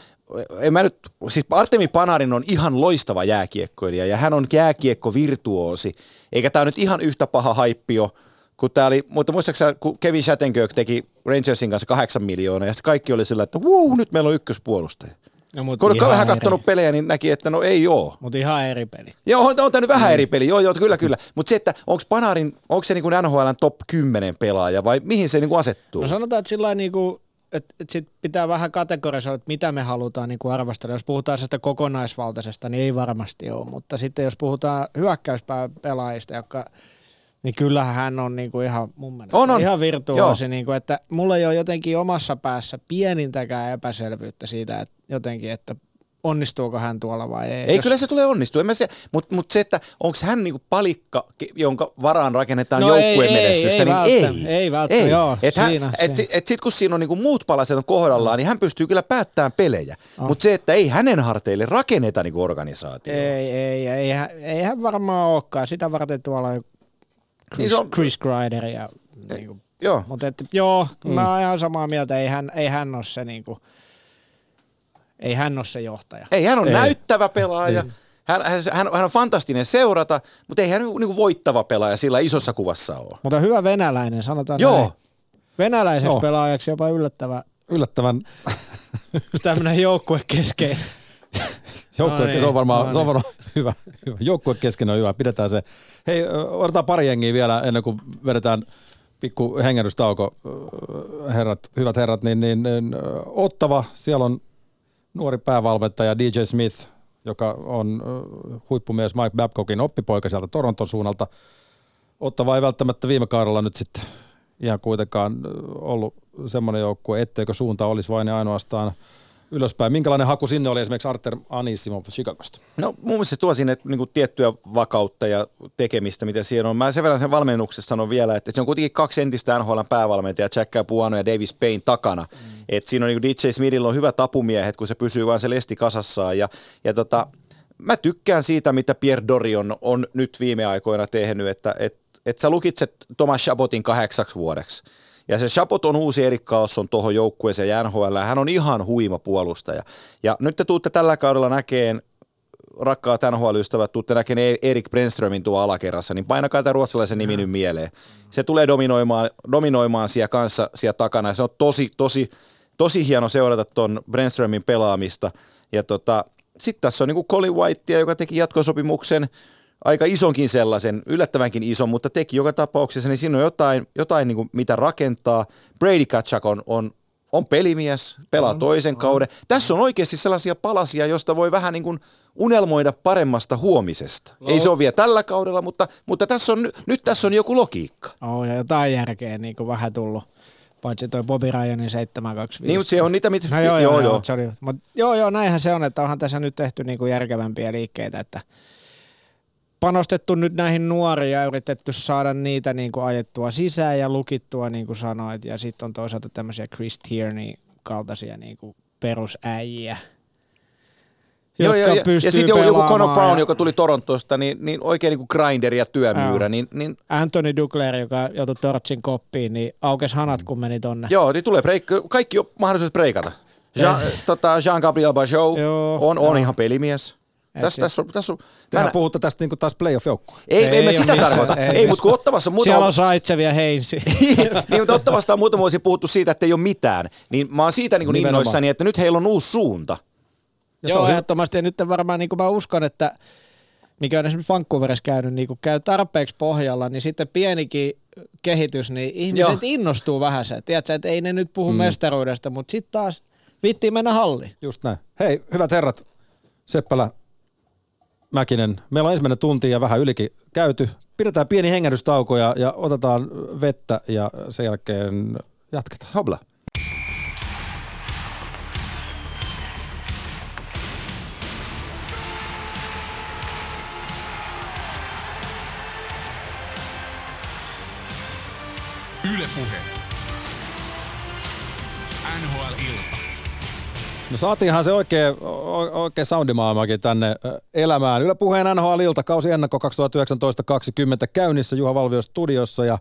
en mä nyt, siis Artemi Panarin on ihan loistava jääkiekkoilija ja hän on jääkiekko virtuoosi, eikä tämä nyt ihan yhtä paha haippio – kun tää oli, mutta muistaakseni kun Kevin Shattenkirk teki Rangersin kanssa kahdeksan miljoonaa ja sitten kaikki oli sillä, että wuu, nyt meillä on ykköspuolustaja. No, kun on vähän katsonut pelejä, niin näki, että no ei oo. Mutta ihan eri peli. Joo, on, on tämä nyt vähän mm. eri peli, joo, joo, kyllä, kyllä. Mutta se, että onko Panarin, onko se niin NHLn top 10 pelaaja vai mihin se niin asettuu? No sanotaan, että sillä niin kuin, että, että sit pitää vähän kategorisoida, että mitä me halutaan niin arvostella. Jos puhutaan sitä kokonaisvaltaisesta, niin ei varmasti ole, mutta sitten jos puhutaan hyökkäyspääpelaajista, jotka niin kyllähän hän on niinku ihan mun mielestä on, on. ihan virtuoosi, niinku, että mulla ei ole jotenkin omassa päässä pienintäkään epäselvyyttä siitä, että jotenkin, että onnistuuko hän tuolla vai ei. Ei, Jos- kyllä se tulee onnistua. Se, Mutta mut se, että onko hän niinku palikka, jonka varaan rakennetaan No ei, joukkueen ei, menestystä, ei niin välttämättä, ei. ei välttämättä, joo, Et, hän, siinä, et, siinä. et sit kun siinä on niinku muut palaset on kohdallaan, niin hän pystyy kyllä päättämään pelejä. Oh. Mutta se, että ei hänen harteille rakenneta niinku organisaatio. Ei, ei, ei, hän, ei hän varmaan olekaan. Sitä varten tuolla on Chris, Niin se on- Chris Kreider ja niin kuin, Joo. mutta et, joo, mm. mä oon ihan samaa mieltä, ei hän, ei hän ole se niinku, ei hän ole se johtaja. Ei, hän on Ei. ei. näyttävä pelaaja. Hän, hän, hän, hän on fantastinen seurata, mutta ei hän niinku voittava pelaaja sillä isossa kuvassa ole. Mutta hyvä venäläinen, sanotaan Joo. näin. Venäläiseksi Joo. pelaajaksi jopa yllättävä Yllättävän tämmöinen joukkue keskeinen. joukkue, No niin, se on varmaan, no se on niin. varmaan hyvä, hyvä. Joukkue kesken on hyvä, pidetään se. Hei, ö, otetaan pari jengiä vielä ennen kuin vedetään pikku hengähdystauko, herrat, hyvät herrat, niin, niin, niin Ottava, siellä on nuori päävalmentaja DJ Smith, joka on huippumies Mike Babcockin oppipoika sieltä Toronton suunnalta. Ottava ei välttämättä viime kaudella nyt sitten ihan kuitenkaan ollut semmoinen joukkue, etteikö suunta olisi vain ja ainoastaan ylöspäin. Minkälainen haku sinne oli esimerkiksi Arter Anissimo Chicagosta? No mun mielestä se tuo sinne niin tiettyä vakautta ja tekemistä, mitä siellä on. Mä sen verran sen valmennuksessa sanon vielä, että se on kuitenkin kaksi entistä NHL päävalmentajaa, Jack Capuano ja Davis Payne takana. Mm. Et siinä on niin DJ Smithillä on hyvät apumiehet, kun se pysyy vain se lesti kasassaan. Ja, ja tota, mä tykkään siitä, mitä Pierre Dorion on nyt viime aikoina tehnyt, että et, et sä lukitset Thomas Chabotin kahdeksaksi vuodeksi. Ja se Chabot on uusi Erik Karlsson tuohon joukkueeseen ja NHL. Hän on ihan huima puolustaja. Ja nyt te tuutte tällä kaudella näkeen rakkaat NHL-ystävät, tuutte näkemään E- Erik Brenströmin tuo alakerrassa, niin painakaa tämä ruotsalaisen nimi nyt mieleen. Se tulee dominoimaan, dominoimaan siellä kanssa siellä takana. Se on tosi, tosi, tosi hieno seurata tuon Brenströmin pelaamista. Ja tota, sitten tässä on niinku Colin Whitea, joka teki jatkosopimuksen aika isonkin sellaisen, yllättävänkin ison, mutta teki joka tapauksessa, niin siinä on jotain, jotain niinku, mitä rakentaa. Brady Kachak on, on, on pelimies, pelaa on, toisen on. kauden. Tässä on oikeasti sellaisia palasia, josta voi vähän niin kuin unelmoida paremmasta huomisesta. Lo- Ei se ole vielä tällä kaudella, mutta, mutta tässä on, nyt tässä on joku logiikka. Oh, ja jotain järkeä niin kuin vähän tullut. Paitsi toi Bobby Ryanin 725. Niin, mutta se on niitä, mitä... No joo, joo, joo. Sorry. Mut, joo, joo, näinhän se on, että onhan tässä nyt tehty niin kuin järkevämpiä liikkeitä, että panostettu nyt näihin nuoriin ja yritetty saada niitä niin kuin ajettua sisään ja lukittua, niin kuin sanoit. Ja sitten on toisaalta tämmöisiä Chris Tierney kaltaisia niin kuin perusäjiä. Joo, jotka ja, ja, ja sitten joku Conor Brown, ja- joka tuli Torontosta, niin, niin oikein niin kuin grinder ja työmyyrä, Joo. niin, niin Anthony Dugler, joka joutui Torchin koppiin, niin aukes hanat, kun meni tonne. joo, niin tulee break, kaikki on mahdollisuudet breikata. Jean, tota, Jean-Gabriel Bajot on, on joo. ihan pelimies. Tässä, tässä on, tässä on, mä Tehän nä- puhutte tästä niin kuin taas playoff-joukkueen. ei, Ei ei, me sitä missään, tarkoita. ei Ei, mutta kun Ottavassa on muutama Siellä on Saitsev ja Heinsi. niin, mutta Ottavasta on muutama vuosi puhuttu siitä, että ei ole mitään. Niin mä oon siitä niin kuin innoissani, että nyt heillä on uusi suunta. Ja se Joo, ehdottomasti. Ja nyt varmaan niin kuin mä uskon, että mikä on esimerkiksi Vancouverissa käynyt, niin kun käy tarpeeksi pohjalla, niin sitten pienikin kehitys, niin ihmiset Joo. Innostuu vähän se. Tiedätkö, että ei ne nyt puhu mm. mestaruudesta, mutta sitten taas vittiin mennä halliin. Just näin. Hei, hyvät herrat, Seppälä, Mäkinen, meillä on ensimmäinen tunti ja vähän ylikin käyty. Pidetään pieni hengähdystauko ja, ja otetaan vettä ja sen jälkeen jatketaan. Hobla. No saatiinhan se oikein, oikein soundimaailmakin tänne elämään. Yle Puheen NHL-ilta, kausi ennakko 2019-2020 käynnissä Juha Valvio studiossa ja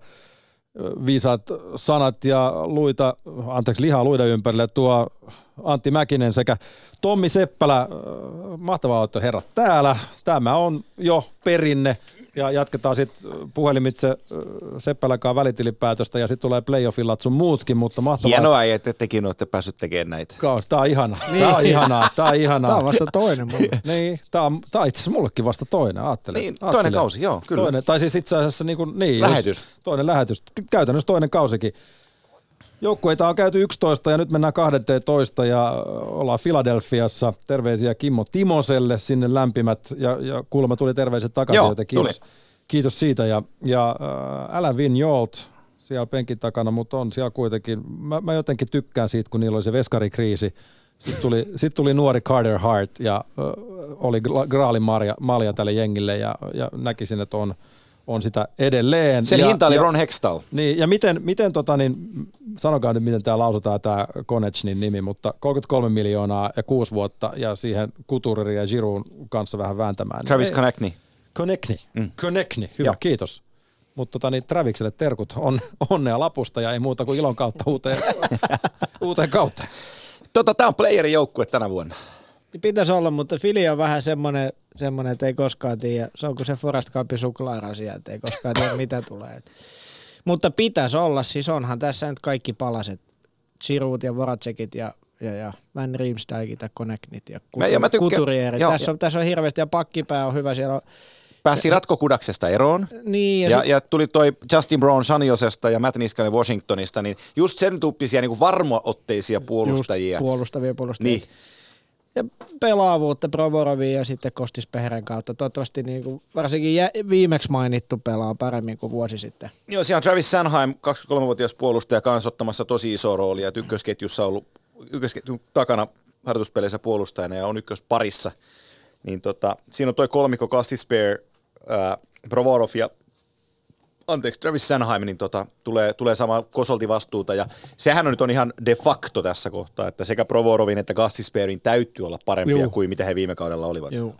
viisaat sanat ja luita, anteeksi lihaa luida ympärille tuo Antti Mäkinen sekä Tommi Seppälä. Mahtavaa, että herrat täällä. Tämä on jo perinne ja jatketaan sitten puhelimitse ö, Seppälänkaan välitilipäätöstä ja sitten tulee playoffillat sun muutkin, mutta mahtavaa. Hienoa, että tekin olette päässyt tekemään näitä. Tää on ihanaa. Tää on ihanaa. Tää on ihanaa. Tämä on vasta toinen mulle. Niin, tää on, tää on itse asiassa mullekin vasta toinen, ajattelen. Niin, ajattelen. toinen kausi, joo, kyllä. Toinen, tai siis itse asiassa niin, kuin, niin Lähetys. Jos, toinen lähetys. Käytännössä toinen kausikin. Joukkueita on käyty 11 ja nyt mennään 12 ja ollaan Filadelfiassa. Terveisiä Kimmo Timoselle sinne lämpimät ja, ja kuulemma tuli terveiset takaisin, Joo, joten kiitos, tuli. kiitos siitä. Ja, ja äh, Alan Vignolt siellä penkin takana, mutta on siellä kuitenkin, mä, mä jotenkin tykkään siitä, kun niillä oli se veskarikriisi Sitten tuli, sit tuli nuori Carter Hart ja ö, oli gra- graalin malja tälle jengille ja, ja näkisin, että on, on sitä edelleen. Sen ja, hinta oli ja, Ron Hextall. Niin, ja miten, miten tota, niin, sanokaa nyt, miten tämä lausutaan, tämä Konechnin nimi, mutta 33 miljoonaa ja kuusi vuotta ja siihen Kuturiri ja Giroun kanssa vähän vääntämään. niin Travis Konechny. Konechny. Mm. Konechny, hyvä, Joo. kiitos. Mutta tota, niin Travikselle terkut on, onnea lapusta ja ei muuta kuin ilon kautta uuteen, uuteen kautta. Tota, tämä on playerin joukkue tänä vuonna. Niin Pitäisi olla, mutta Fili on vähän semmoinen, semmoinen, että ei koskaan tiedä. Se on kuin se Forest Campin suklaarasia, että ei koskaan tiedä mitä tulee. Mutta pitäisi olla, siis onhan tässä nyt kaikki palaset. Giroud ja Voracekit ja, ja, ja Van Riemsdijkit ja Koneknit ja, Mä- ja mä tykkään- Kuturierit. joo, Tässä, on, tässä on hirveästi ja pakkipää on hyvä. Siellä on, Pääsi ratkokudaksesta eroon. niin, ja, Ja, sit, ja tuli toi Justin Brown Saniosesta ja Matt Niskanen Washingtonista, niin just sen tyyppisiä niin varmootteisia puolustajia. Just puolustavia puolustajia. Niin. Ja pelaavuutta Provorovin ja sitten Kostis Peheren kautta. Toivottavasti niin kuin, varsinkin jä, viimeksi mainittu pelaa paremmin kuin vuosi sitten. Joo, siellä on Travis Sanheim, 23-vuotias puolustaja, kanssa ottamassa tosi iso rooli, että ykkösketjussa on ollut ykkösketjun takana harjoituspeleissä puolustajana ja on ykkösparissa. Niin tota, siinä on toi kolmikko Casti Spare, ää, Provorov ja anteeksi, Travis Sanheim, niin tota, tulee, tulee sama kosolti vastuuta, ja sehän on nyt on ihan de facto tässä kohtaa, että sekä Provorovin että Gastisperin täytyy olla parempia Juu. kuin mitä he viime kaudella olivat. Joo.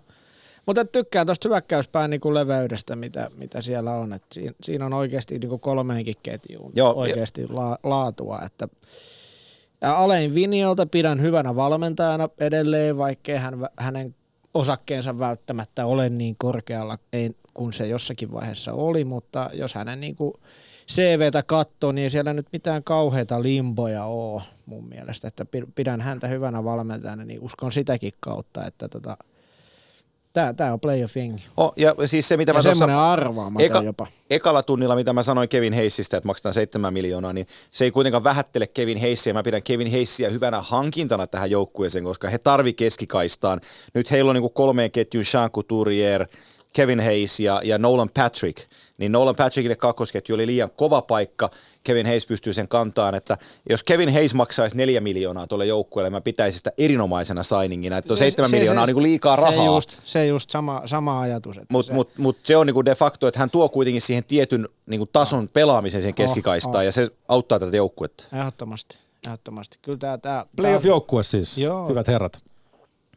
Mutta tykkään tuosta hyökkäyspään niin kuin leveydestä, mitä, mitä siellä on. Et siinä, siinä on oikeasti niin kuin kolmeenkin ketjuun Joo, oikeasti la, laatua. Että ja Alein Viniolta pidän hyvänä valmentajana edelleen, vaikkei hän, hänen osakkeensa välttämättä ole niin korkealla ei, kuin se jossakin vaiheessa oli, mutta jos hänen niin kuin CVtä katsoo, niin ei siellä nyt mitään kauheita limboja ole mun mielestä, että pi- pidän häntä hyvänä valmentajana, niin uskon sitäkin kautta, että tota, Tää, tää on playoff jengi. Oh, ja siis se, mitä Ja mä tuossa semmoinen arvaamaton eka, jopa. ekalla tunnilla, mitä mä sanoin Kevin Heissistä, että maksetaan 7 miljoonaa, niin se ei kuitenkaan vähättele Kevin Heissiä. Mä pidän Kevin Heissiä hyvänä hankintana tähän joukkueeseen, koska he tarvi keskikaistaan. Nyt heillä on niin kolmeen ketjun Sean Couturier, Kevin Hayes ja, ja Nolan Patrick. Niin Nolan Patrickille kakkosketju oli liian kova paikka. Kevin Hayes pystyy sen kantaan, että jos Kevin Hayes maksaisi neljä miljoonaa tuolle joukkueelle, mä pitäisin sitä erinomaisena signingina, että tuo seitsemän miljoonaa on niin kuin liikaa rahaa. Se just, se just sama, sama ajatus. Mutta se, mut, mut se on niinku de facto, että hän tuo kuitenkin siihen tietyn niinku tason pelaamisen siihen keskikaistaan oh. ja se auttaa tätä joukkuetta. Ehdottomasti, ehdottomasti. Kyllä tää, tää, Playoff-joukkue siis, Joo. hyvät herrat.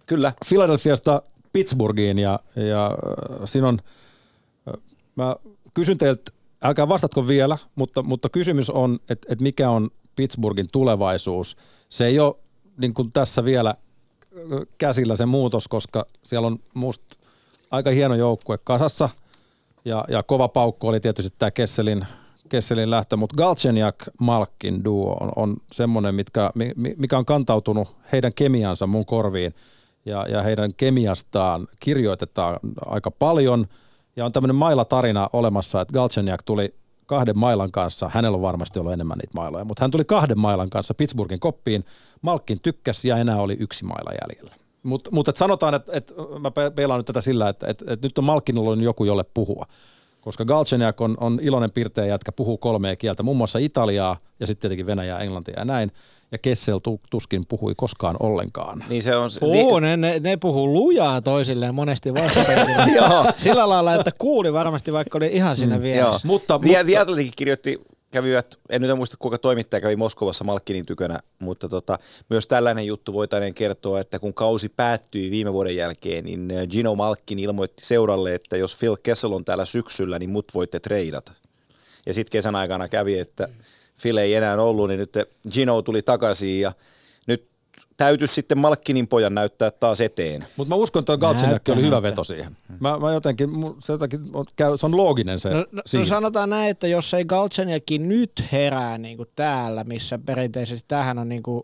Kyllä. Philadelphiasta Pittsburghiin ja, ja äh, siinä on, äh, mä kysyn teiltä, älkää vastatko vielä, mutta, mutta kysymys on, että et mikä on Pittsburghin tulevaisuus. Se ei ole niin kuin tässä vielä äh, käsillä se muutos, koska siellä on musta aika hieno joukkue kasassa ja, ja kova paukku oli tietysti tämä Kesselin, Kesselin lähtö, mutta Galchenyuk Malkin duo on, on semmoinen, mikä on kantautunut heidän kemiansa mun korviin ja, ja heidän kemiastaan kirjoitetaan aika paljon ja on tämmöinen mailatarina olemassa, että Galchenyuk tuli kahden mailan kanssa, hänellä on varmasti ollut enemmän niitä mailoja, mutta hän tuli kahden mailan kanssa Pittsburghin koppiin, Malkin tykkäsi ja enää oli yksi maila jäljellä. Mutta mut, et sanotaan, että et, mä pe- peilaan nyt tätä sillä, että et, et nyt on Malkinilla on joku, jolle puhua. Koska Galchenyuk on, on iloinen pirteä jätkä, puhuu kolmea kieltä, muun muassa Italiaa ja sitten tietenkin Venäjää, Englantia ja näin. Ja Kessel tu- tuskin puhui koskaan ollenkaan. Niin se on... Oo, ne, ne, ne puhuu lujaa toisilleen monesti vastapenkillä. Joo. Sillä lailla, että kuuli varmasti, vaikka oli ihan siinä mm, Joo. vieressä. Mutta- The, mutta- The Athletic kirjoitti, kävivät, en nyt muista kuinka toimittaja kävi Moskovassa Malkkinin tykönä, mutta tota, myös tällainen juttu voitaneen kertoa, että kun kausi päättyi viime vuoden jälkeen, niin äh, Gino Malkkin ilmoitti seuralle, että jos Phil Kessel on täällä syksyllä, niin mut voitte treidata. Ja sitten kesän aikana kävi, että Phil ei enää ollut, niin nyt Gino tuli takaisin ja nyt täytyisi sitten Malkkinin pojan näyttää taas eteen. Mutta mä uskon, että Näyttää, oli hyvä veto siihen. Mä, mä jotenkin, se, jotenkin on, käy, se on looginen se No, no, no sanotaan näin, että jos ei Galchenyukin nyt herää niin kuin täällä, missä perinteisesti tämähän on niin kuin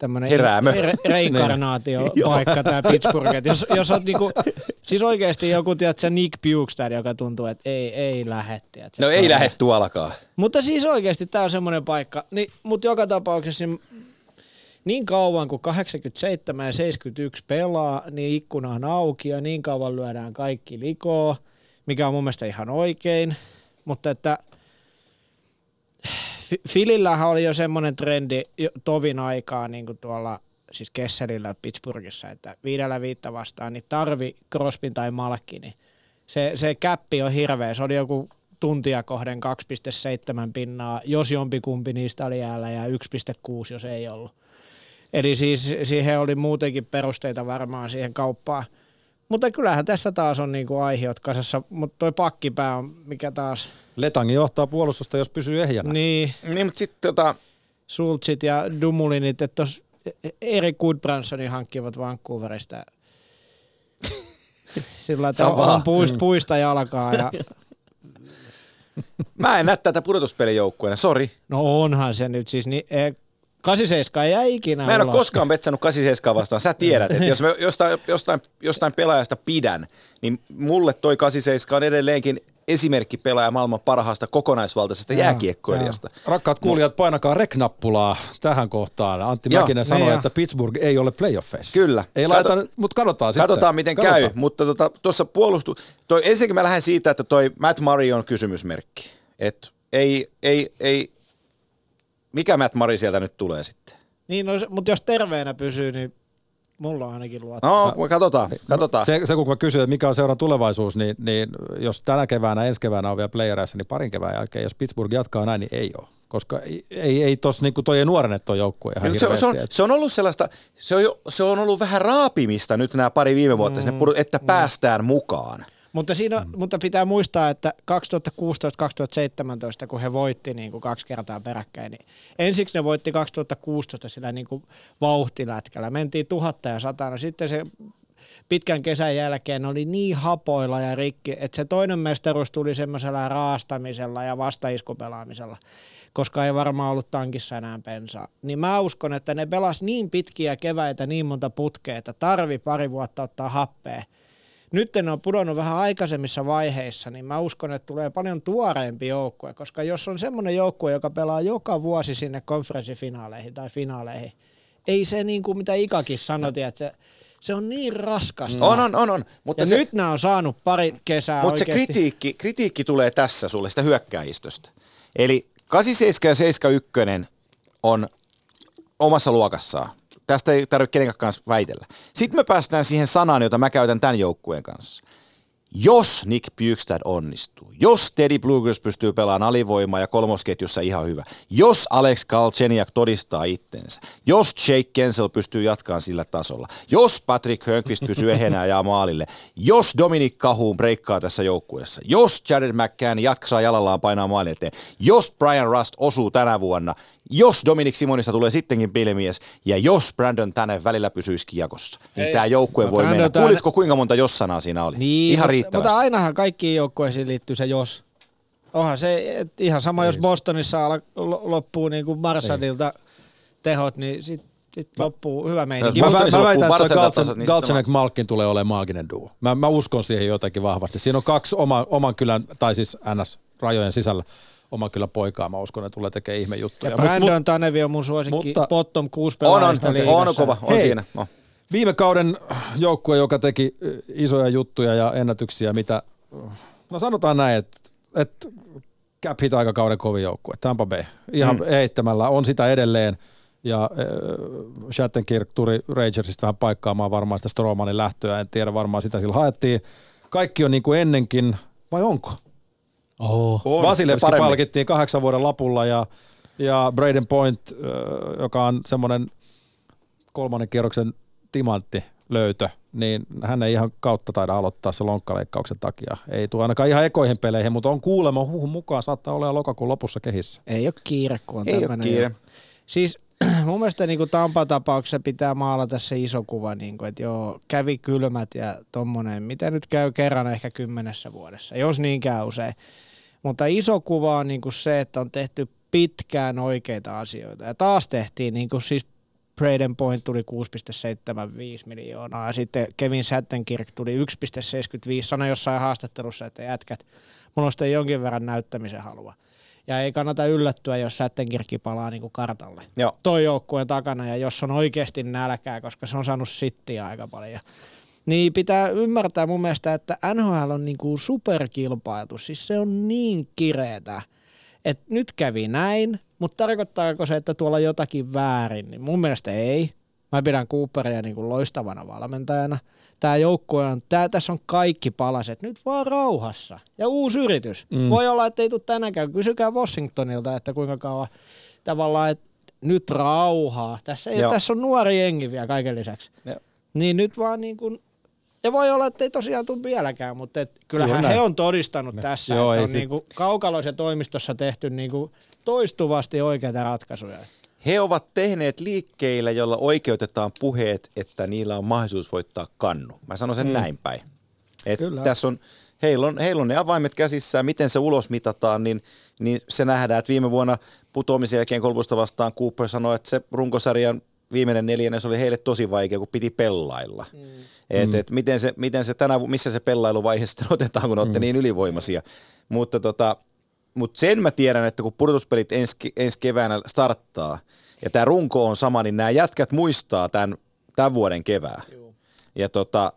tämmöinen Heräämö. re- reinkarnaatiopaikka tämä Pittsburgh. Et jos, jos on niinku, siis oikeasti joku, tiedätkö, Nick Bukestad, joka tuntuu, että ei, ei lähde, tiedätkö. No ei lähde tuollakaan. Mutta siis oikeasti tämä on semmoinen paikka, niin, mutta joka tapauksessa niin, niin kauan kuin 87 ja 71 pelaa, niin ikkuna on auki ja niin kauan lyödään kaikki likoon, mikä on mun mielestä ihan oikein. Mutta että Filillähän oli jo semmoinen trendi tovin aikaa niin kuin tuolla siis Kesselillä Pittsburghissa, että viidellä viittä vastaan, niin tarvi Crospin tai Malkki, niin se, se käppi on hirveä. Se oli joku tuntia kohden 2,7 pinnaa, jos jompikumpi niistä oli jäällä ja 1,6, jos ei ollut. Eli siis siihen oli muutenkin perusteita varmaan siihen kauppaan. Mutta kyllähän tässä taas on niinku aihiot kasassa, mutta toi pakkipää on mikä taas, Letangi johtaa puolustusta, jos pysyy ehjänä. niin Niin, mutta sitten tota, Sultsit ja Dumulinit, että tos Erik Goodbransonin hankkivat Vancouverista. Sillä että on puista, puista jalkaa. Ja, mä en näe tätä pudotuspelijoukkueena, sori. no onhan se nyt siis, niin, eh, 87 ei jää ikinä Mä en ole koskaan betsannut 87 vastaan. Sä tiedät, että jos mä jostain, jostain, jostain pelaajasta pidän, niin mulle toi 87 on edelleenkin esimerkki pelaaja maailman parhaasta kokonaisvaltaisesta Joo, jääkiekkoilijasta. Rakkaat kuulijat, painakaa rek-nappulaa tähän kohtaan. Antti Joo, Mäkinen sanoi, niin että Pittsburgh ei ole playoffeissa. Kyllä. Ei Kato- laita, mutta katsotaan sitten. Katsotaan miten Katsotaan. käy, mutta tuossa tota, puolustu... Toi, ensinnäkin mä lähden siitä, että toi Matt Murray on kysymysmerkki. Et ei, ei, ei, mikä Matt Murray sieltä nyt tulee sitten? Niin, no, se- mutta jos terveenä pysyy, niin mulla on ainakin luotto. No, katsotaan, katsotaan. Se, se kun mä kysyin, että mikä on seuran tulevaisuus, niin, niin jos tänä keväänä, ensi keväänä on vielä playereissa, niin parin kevään jälkeen, jos Pittsburgh jatkaa näin, niin ei ole. Koska ei, ei, ei tossa, niin kuin toi ei nuorennet toi joukkue ihan se, se, on, se on ollut sellaista, se on, se on ollut vähän raapimista nyt nämä pari viime vuotta, mm, pudu, että päästään mukaan. Mutta, siinä, Mm. mutta pitää muistaa, että 2016-2017, kun he voitti niin kuin kaksi kertaa peräkkäin, niin ensiksi ne voitti 2016 sillä niin kuin vauhtilätkällä. Mentiin tuhatta ja satana. Sitten se pitkän kesän jälkeen oli niin hapoilla ja rikki, että se toinen mestaruus tuli semmoisella raastamisella ja vastaiskupelaamisella koska ei varmaan ollut tankissa enää pensaa. Niin mä uskon, että ne pelas niin pitkiä keväitä, niin monta putkea, että tarvi pari vuotta ottaa happea. Nyt ne on pudonnut vähän aikaisemmissa vaiheissa, niin mä uskon, että tulee paljon tuoreempi joukkue, koska jos on semmoinen joukkue, joka pelaa joka vuosi sinne konferenssifinaaleihin tai finaaleihin, ei se niin kuin mitä Ikakin sanoi, että se, se on niin raskasta. On, on, on, on. Mutta ja se, nyt nämä on saanut pari kesää Mutta se oikeasti. kritiikki, kritiikki tulee tässä sulle, sitä hyökkääjistöstä. Eli 87 ja 71 on omassa luokassaan. Tästä ei tarvitse kenenkään kanssa väitellä. Sitten me päästään siihen sanaan, jota mä käytän tämän joukkueen kanssa. Jos Nick Bjugstad onnistuu, jos Teddy Bluegers pystyy pelaamaan alivoimaa ja kolmosketjussa ihan hyvä, jos Alex Galchenyuk todistaa itsensä, jos Jake Kensel pystyy jatkamaan sillä tasolla, jos Patrick Hörnqvist pysyy ehenä ja maalille, jos Dominic Cahoon breikkaa tässä joukkueessa, jos Jared McCann jaksaa jalallaan painaa maalin eteen, jos Brian Rust osuu tänä vuonna, jos Dominic Simonista tulee sittenkin pilmies ja jos Brandon tänne välillä pysyisi kiekossa, niin Ei. tämä joukkue No voi Brandon mennä. Tanne- Kuulitko kuinka monta jos-sanaa siinä oli? Niin, Ihan mutta, riittävästi. mutta ainahan kaikkiin joukkueisiin liittyy se jos. Onhan se et ihan sama, jos Bostonissa ala, lo- loppuu niin kuin Marsadilta tehot, niin sitten sit loppuu hyvä meininki. Jos Mä, mä, mä väitän, että Galtsen, tasot, niin Galtsen sitten Malkin tulee olemaan maaginen duo. Mä, mä uskon siihen jotenkin vahvasti. Siinä on kaksi oma, oman kylän, tai siis NS-rajojen sisällä oman kylän poikaa. Mä uskon, että tulee tekemään ihme juttuja. Ja Brandon mut Tanevi on mun suosikki mutta- bottom 6 on, on, pelaajista on, liigassa. on kova, on Hei. siinä. No. Viime kauden joukkue, joka teki ö, isoja juttuja ja ennätyksiä, mitä, no sanotaan näin, että, että cap hit aikakauden kovin joukkue, Tampa Bay. Ihan mm. heittämällä on sitä edelleen. Ja äh, Shattenkirk tuli Rangersista vähän paikkaamaan varmaan sitä Stromanin lähtöä, en tiedä varmaan sitä sillä haettiin. Kaikki on niin kuin ennenkin, vai onko? Oh. On, Vasilevski palkittiin kahdeksan vuoden lapulla ja, ja Braden Point, joka on semmoinen kolmannen kierroksen timantti löytö, niin hän ei ihan kautta taida aloittaa se lonkkaleikkauksen takia. Ei tule ainakaan ihan ekoihin peleihin, mutta on kuulemma huhun mukaan saattaa olla lokakuun lopussa kehissä. Ei ole kiire, kun on Ei ole kiire. jo. Siis mun mielestä niin Tampa-tapauksessa pitää maalata se iso kuva, niin kuin, että joo, kävi kylmät ja tommonen, mitä nyt käy kerran ehkä kymmenessä vuodessa, jos niin käy usein. Mutta iso kuva on niin kuin se, että on tehty pitkään oikeita asioita. Ja taas tehtiin, niin kuin siis Braden Point tuli 6,75 miljoonaa ja sitten Kevin Sattenkirk tuli 1,75. Sano jossain haastattelussa, että jätkät, mulla on sitten jonkin verran näyttämisen halua. Ja ei kannata yllättyä, jos Sattenkirkki palaa niin kuin kartalle. Joo. Toi joukkueen takana ja jos on oikeasti nälkää, koska se on saanut sittiä aika paljon. Niin pitää ymmärtää mun mielestä, että NHL on niin kuin superkilpailtu. Siis se on niin kireetä, että nyt kävi näin, mutta tarkoittaako se, että tuolla jotakin väärin? Niin mun mielestä ei. Mä pidän Cooperia niin kuin loistavana valmentajana. Tämä joukkue on, tää, tässä on kaikki palaset, nyt vaan rauhassa. Ja uusi yritys. Mm. Voi olla, että ei tule tänäänkään. Kysykää Washingtonilta, että kuinka kauan tavallaan, että nyt rauhaa. Tässä, ei, tässä on nuori jengi vielä kaiken lisäksi. Joo. Niin nyt vaan niin kuin ja voi olla, että ei tosiaan tule vieläkään, mutta et kyllähän he on todistanut ne. tässä, Joo, että on sit... niinku kaukaloisen toimistossa tehty niinku toistuvasti oikeita ratkaisuja. He ovat tehneet liikkeillä, jolla oikeutetaan puheet, että niillä on mahdollisuus voittaa kannu. Mä sanon sen mm. näin päin. Et Kyllä. Tässä on, heillä, on, heillä on ne avaimet käsissään, miten se ulos mitataan, niin, niin se nähdään, että viime vuonna putoamisen jälkeen kolmosta vastaan Cooper sanoi, että se runkosarjan viimeinen neljännes oli heille tosi vaikea, kun piti pellailla. Mm. Et, mm. et miten, se, miten se tänä, missä se pellailuvaihe sitten otetaan, kun olette mm. niin ylivoimaisia. Mutta tota, mut sen mä tiedän, että kun pudotuspelit ensi, ensi keväänä starttaa, ja tämä runko on sama, niin nämä jätkät muistaa tämän, tämän vuoden kevään. Joo. Ja tota,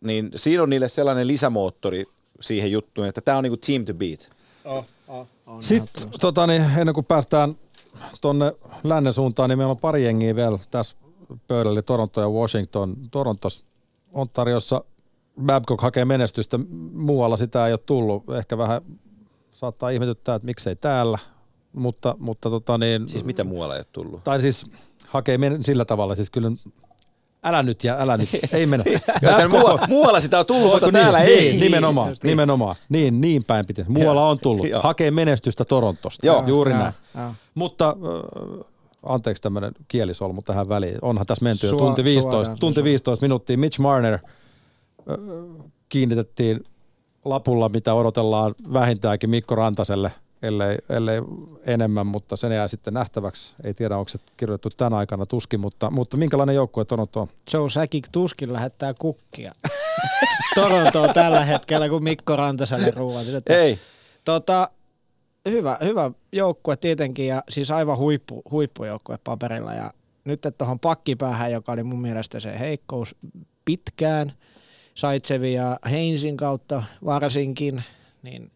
niin siinä on niille sellainen lisämoottori siihen juttuun, että tämä on niinku team to beat. Oh, oh, on Sitten tota, niin, ennen kuin päästään tuonne lännen suuntaan, niin meillä on pari jengiä vielä tässä pöydällä, Toronto ja Washington. Torontos Ontariossa Babcock hakee menestystä, muualla sitä ei ole tullut. Ehkä vähän saattaa ihmetyttää, että miksei täällä, mutta, mutta tota niin... Siis mitä muualla ei ole tullut? Tai siis hakee men- sillä tavalla, siis kyllä älä nyt ja älä nyt, ei mennä. koko... muualla sitä on tullut, mutta täällä niin, ei. Niin, nimenomaan, niin. nimenomaan. Niin, niin päin pitää. Muualla on tullut. Hakee menestystä Torontosta. Joo. Juuri ja, näin. Ja. Mutta äh, anteeksi tämmöinen kielisolmu tähän väliin. Onhan tässä menty jo tunti 15, tunti 15 minuuttia. Mitch Marner kiinnitettiin lapulla, mitä odotellaan vähintäänkin Mikko Rantaselle, ellei, ellei enemmän, mutta sen jää sitten nähtäväksi. Ei tiedä, onko se kirjoitettu tänä aikana tuskin, mutta, mutta minkälainen joukkue Toronto on? Joe Säkik tuskin lähettää kukkia. Toronto tällä hetkellä, kun Mikko Rantaselle ruuat. Ei. Tota, hyvä, hyvä joukkue tietenkin ja siis aivan huippu, huippujoukkue paperilla ja nyt tuohon pakkipäähän, joka oli mun mielestä se heikkous pitkään, Saitsevi ja Heinsin kautta varsinkin, niin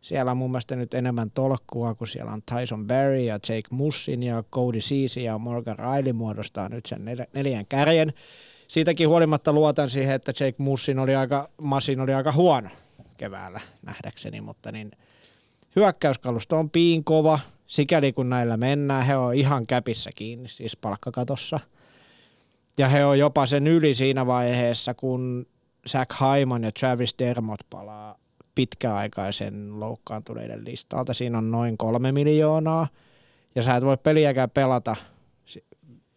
siellä on mun mielestä nyt enemmän tolkkua, kun siellä on Tyson Barry ja Jake Mussin ja Cody Ceesay ja Morgan Riley muodostaa nyt sen neljän kärjen. Siitäkin huolimatta luotan siihen, että Jake Mussin oli aika, Massin oli aika huono keväällä nähdäkseni, mutta niin – Hyökkäyskalusto on piin kova, sikäli kun näillä mennään. He on ihan käpissä kiinni, siis palkkakatossa. Ja he on jopa sen yli siinä vaiheessa, kun Zach Hyman ja Travis Dermott palaa pitkäaikaisen loukkaantuneiden listalta. Siinä on noin kolme miljoonaa. Ja sä et voi peliäkään pelata,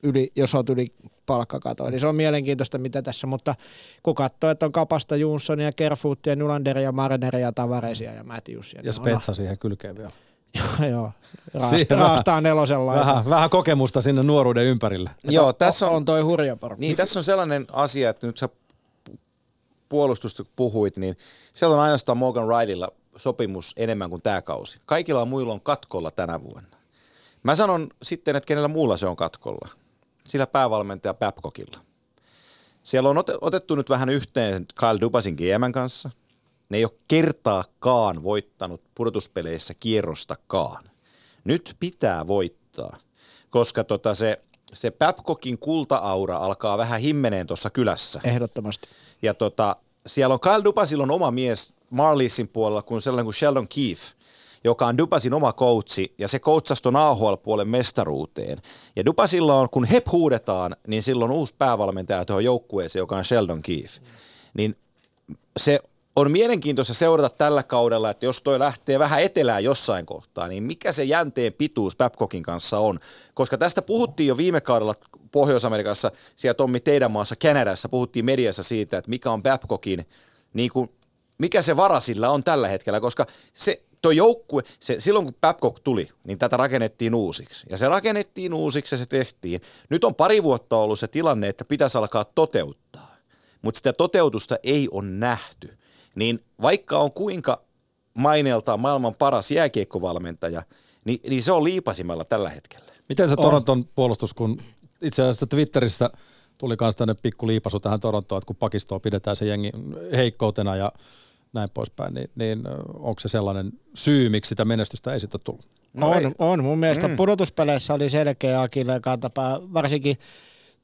yli, jos oot yli palkkakatoa. Niin se on mielenkiintoista, mitä tässä, mutta kun katsoo, että on Kapasta, Jonssonia, Kerfuuttia, Nylanderia, Marneria, Tavaresia ja Matthewsia. Ja Spetsa no, siihen kylkeen vielä. joo, joo. Raasta, raastaa nelosella. Vähän, vähän kokemusta sinne nuoruuden ympärille. Joo, tässä on, on toi hurja porukka. Niin, tässä on sellainen asia, että nyt sä puolustusta puhuit, niin siellä on ainoastaan Morgan Rileylla sopimus enemmän kuin tämä kausi. Kaikilla muilla on katkolla tänä vuonna. Mä sanon sitten, että kenellä muulla se on katkolla sillä päävalmentaja Babcockilla. Siellä on otettu nyt vähän yhteen Kyle Dubasin GMn kanssa. Ne ei ole kertaakaan voittanut pudotuspeleissä kierrostakaan. Nyt pitää voittaa, koska tota se, se Babcockin kulta-aura alkaa vähän himmeneen tuossa kylässä. Ehdottomasti. Ja tota, siellä on Kyle Dubasilla on oma mies Marlisin puolella kuin sellainen kuin Sheldon Keefe – joka on Dupasin oma koutsi, ja se koutsasi tuon AHL-puolen mestaruuteen. Ja Dupasilla on, kun he huudetaan, niin silloin uusi päävalmentaja tuohon joukkueeseen, joka on Sheldon Keefe. Niin se on mielenkiintoista seurata tällä kaudella, että jos toi lähtee vähän etelään jossain kohtaa, niin mikä se jänteen pituus Babcockin kanssa on. Koska tästä puhuttiin jo viime kaudella Pohjois-Amerikassa, siellä Tommi teidän maassa Kanadassa, puhuttiin mediassa siitä, että mikä on Babcockin, niin kuin, mikä se vara sillä on tällä hetkellä, koska se tuo joukkue, se, silloin kun Babcock tuli, niin tätä rakennettiin uusiksi. Ja se rakennettiin uusiksi ja se tehtiin. Nyt on pari vuotta ollut se tilanne, että pitäisi alkaa toteuttaa. Mutta sitä toteutusta ei ole nähty. Niin vaikka on kuinka maineeltaan maailman paras jääkiekkovalmentaja, niin, niin se on liipasimella tällä hetkellä. Miten se Toronton on. puolustus, kun itse asiassa Twitterissä tuli myös tänne pikku liipasu tähän Torontoon, että kun pakistoa pidetään se jengi heikkoutena ja näin poispäin, niin, niin onko se sellainen syy, miksi sitä menestystä ei sitten tullut? No on, ei. on. Mun mielestä mm. pudotuspeleissä oli selkeä Akille kantapää, varsinkin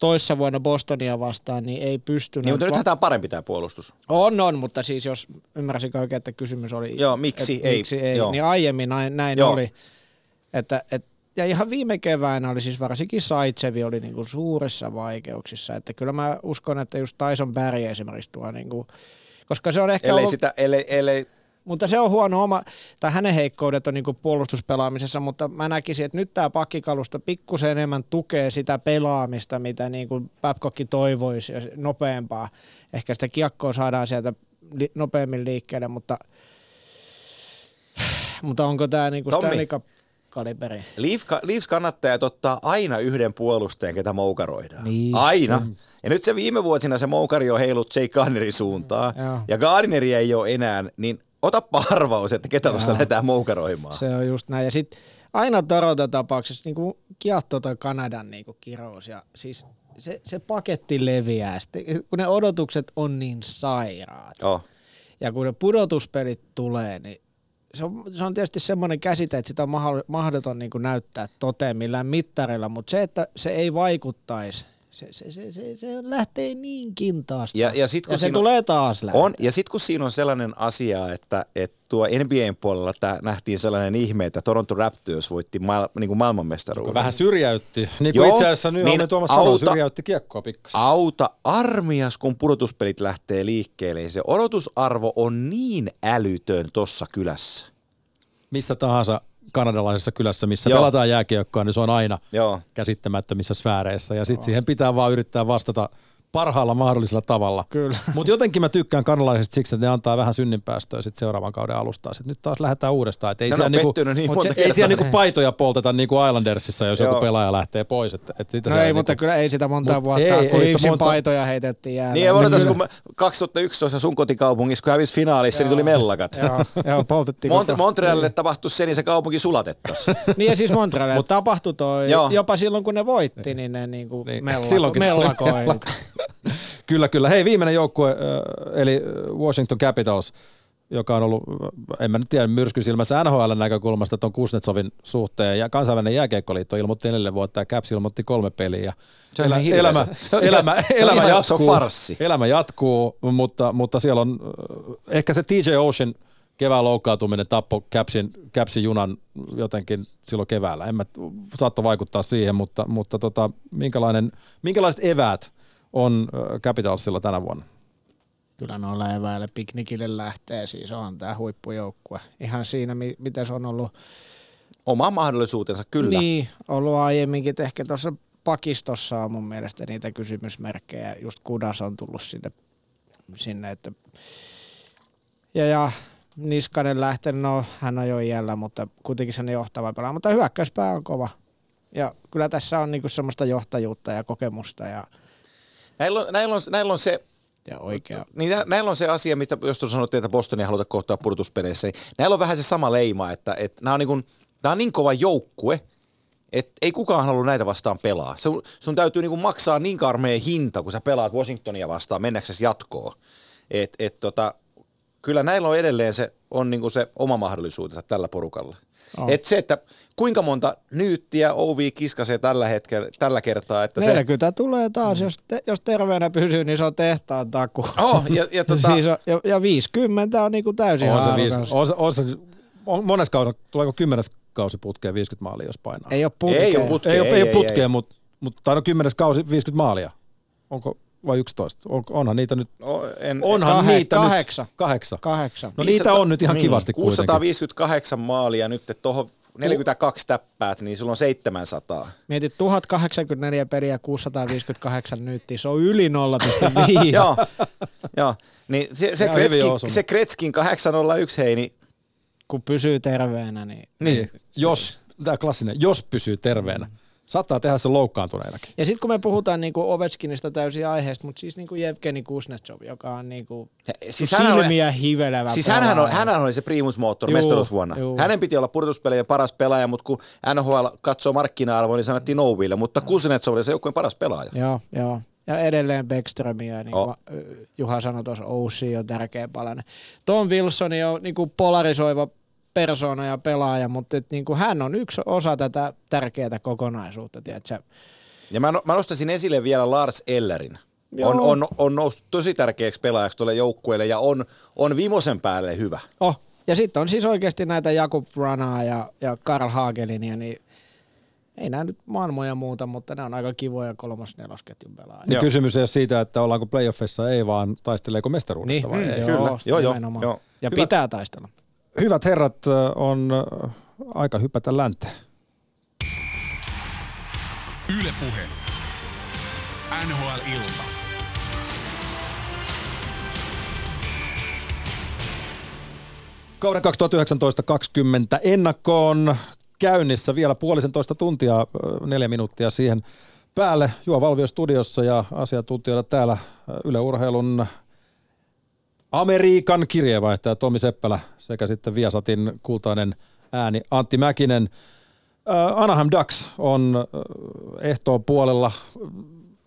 toissa vuonna Bostonia vastaan, niin ei pystynyt. Niin, mutta nythän tämä on parempi tämä puolustus. On, on, mutta siis jos ymmärsin oikein, että kysymys oli, Joo, miksi että ei, miksi ei joo. niin aiemmin näin, näin Joo. oli. Että, et, ja ihan viime keväänä oli siis varsinkin Saitsevi oli niinku suurissa vaikeuksissa. Että kyllä mä uskon, että just Tyson Barry esimerkiksi tuo, niinku, koska se on ehkä Ellei ollut, sitä, ellei, ellei, mutta se on huono oma, tai hänen heikkoudet on niinku puolustuspelaamisessa, mutta mä näkisin, että nyt tämä pakkikalusto pikkusen enemmän tukee sitä pelaamista, mitä niinku Babcock toivoisi, nopeampaa. Ehkä sitä kiekkoa saadaan sieltä li- nopeammin liikkeelle, mutta, mutta onko tämä niinku Tommi. Stanley Cup kaliberi? Leafs kannattajat ottaa aina yhden puolustajan, ketä moukaroidaan. Niin. Aina. Ja nyt se viime vuosina se moukari on heilut Jake Gardnerin suuntaan. Joo. Ja Gardneri ei ole enää, niin otappa arvaus, että ketä tuossa lähdetään moukaroimaan. Se on just näin. Ja sitten aina Toronto-tapauksessa niin kuin Kiatto tai Kanadan niin kuin kirous. Ja siis se, se paketti leviää, sitten, kun ne odotukset on niin sairaat. Joo. Ja kun ne pudotuspelit tulee, niin se on, se on tietysti semmoinen käsite, että sitä on mahdoton niin kuin näyttää toteen millään mittarilla, mutta se, että se ei vaikuttaisi, se, se, se, se, se lähtee niin kintaasta. Ja- ja sit kun ja se on- tulee taas lähteä. On, ja sitten kun siinä on sellainen asia, että, että tuo NBAn puolella tää nähtiin sellainen ihme, että Toronto Raptors voitti maail, niin kuin maailmanmestaruuden. Vähän syrjäytti. Niin kuin Joo, itse asiassa nyt niin Tuomas auta- syrjäytti kiekkoa pikkasen. Auta armias, kun pudotuspelit lähtee liikkeelle, niin se odotusarvo on niin älytön tuossa kylässä. Missä tahansa kanadalaisessa kylässä, missä Joo. pelataan jääkiekkoa, niin se on aina Joo. käsittämättömissä sfääreissä. Ja sitten siihen pitää vaan yrittää vastata parhaalla mahdollisella tavalla. Kyllä. Mutta jotenkin mä tykkään kanadalaisista siksi, että ne antaa vähän synninpäästöä sit seuraavan kauden alusta. Sit nyt taas lähdetään uudestaan. Et ei Ne siellä on niinku, niin se- kertaa. ei siellä niinku paitoja polteta niin kuin Islandersissa, jos joku Joo. pelaaja lähtee pois. Et, et sitä No siellä ei, mutta niinku- kyllä ei sitä monta Mut vuotta, ei, ei, ei kun sitä Leafsin monta- paitoja heitettiin jäällä. Niin ja odotas, kun mä 2011 sun kotikaupungissa, kun hävisi finaalissa, niin tuli mellakat. Joo, joo poltettiin Mont- Montrealille tapahtui se, niin se kaupunki sulatettaisiin. Niin ja siis Montrealille tapahtui toi, Joo. jopa silloin kun ne voitti, niin ne niinku Niin, mellako, silloinkin Kyllä, kyllä. Hei, viimeinen joukkue, eli Washington Capitals, joka on ollut, en mä nyt tiedä myrsky silmässä NHL näkökulmasta tuon Kuznetsovin suhteen, ja kansainvälinen jääkiekkoliitto ilmoitti neljälle vuotta, ja Caps ilmoitti kolme peliä. Se Elä, elämä, Se on elämä, ihan- se on elämä ihan- jatkuu. se on farssi. Elämä jatkuu, mutta, mutta siellä on ehkä se TJ Ocean kevään loukkaantuminen tappoi Capsin, Capsin junan jotenkin silloin keväällä. En mä, saattoi vaikuttaa siihen, mutta, mutta tota, minkälainen, minkälaiset eväät on Capitalsilla tänä vuonna? Kyllä noilla eväillä piknikille lähtee, siis on tämä huippujoukkue. Ihan siinä, mi- miten se on ollut, Oma mahdollisuutensa, kyllä. niin, ollut aiemminkin, ehkä tuossa pakistossa on mun mielestä niitä kysymysmerkkejä, just Kudas on tullut sinne, sinne että ja, ja Niskanen lähtenyt, no hän on jo iällä, mutta kuitenkin sen johtava pelaa, mutta hyökkäyspää on kova. Ja kyllä tässä on niinku semmoista johtajuutta ja kokemusta ja, Näillä, on, näillä, on, näillä on se ja oikea. Niin nä- näillä on se asia, mitä jos tuossa sanottiin, että Bostonia haluta kohtaa pudotuspeleissä, niin näillä on vähän se sama leima, että, että nämä on niin, kuin, nämä on niin kova joukkue, että ei kukaan halua näitä vastaan pelaa. Sun, sun täytyy niin kuin maksaa niin karmea hinta, kun sä pelaat Washingtonia vastaan mennäksesi jatkoon. Et, et tota, kyllä näillä on edelleen se, on niin kuin se oma mahdollisuutensa tällä porukalla. On. Et se, että kuinka monta nyyttiä Ovi kiskasee tällä hetkellä, tällä kertaa, että se... 40 tulee taas, jos, te, jos terveenä pysyy, niin se on tehtaan taku. Oh, ja, ja tota, siis on, ja, ja 50 on niinku täysin On se, haarukas. on, se, on, se, on monessa kaudessa, tuleeko kymmenes kausi putkeen 50 maalia, jos painaa? Ei ole putkea. Ei oo putkea. ei, ole, ei, ei, ole ei, putkeen, ei. mutta mut, tai no kymmenes kausi 50 maalia. Onko vai 11? On, onhan niitä nyt, no, en, onhan Kahe- niitä kahdeksan. nyt. Kahdeksan. Kahdeksan. No niitä on nyt ihan niin, kivasti kuitenkin. 658 maalia nyt, että tuohon 42 täppäät, niin sulla on 700. Mietit 1084 peliä 658 nyttiä, se on yli 0,5. Joo, joo. Niin se, se, Kretskin, se Kretskin 801, hei, niin Kun pysyy terveenä, niin... Niin. Jos, tämä klassinen, jos pysyy terveenä. Saattaa tehdä sen loukkaantuneenakin. Ja sitten kun me puhutaan niinku Ovechkinista täysin aiheesta, mutta siis niinku Jevgeni Kuznetsov, joka on niinku siis hänhän silmiä oli, hivelevä siis hänhän, on, pelaaja. hänhän oli se primusmoottori mestaruusvuonna. juu. Hänen piti olla pudotuspelien paras pelaaja, mutta kun NHL katsoo markkina-arvoa, niin sanottiin Nouville, mutta Kuznetsov oli se joukkueen paras pelaaja. Joo, joo. Ja edelleen Beckströmiä, niin Oh. kuin Juha sanoi tuossa, Oussi on tärkeä palanen. Tom Wilson on niin kuin polarisoiva persoona ja pelaaja, mutta et, niin kuin hän on yksi osa tätä tärkeää kokonaisuutta, tiedätkö? Ja mä, no- mä nostaisin esille vielä Lars Ellerin. On, Joo. on, on noussut tosi tärkeäksi pelaajaksi tuolle joukkueelle ja on, on Vimosen päälle hyvä. Oh. Ja sitten on siis oikeasti näitä Jakub Ranaa ja, ja Karl Hagelinia, niin ei nämä nyt maailmoja muuta, mutta ne on aika kivoja kolmas nelosketjun pelaajia. Ja Joo. kysymys ei ole siitä, että ollaanko playoffissa, ei vaan taisteleeko mestaruudesta vai ei. Kyllä. Joo, joo, nimenomaan. joo. Ja Hyvä. pitää taistella. Hyvät herrat, on aika hypätä länteen. Yle Puhe. NHL-ilta. Kauden 2019-2020 ennakkoon käynnissä vielä puolisentoista tuntia, neljä minuuttia siihen päälle. Juo Valvio studiossa ja asiantuntijoina täällä Yle Urheilun Amerikan kirjeenvaihtaja Tomi Seppälä sekä sitten Viasatin kultainen ääni Antti Mäkinen. Ö, Anaheim Ducks on ö, ehtoon puolella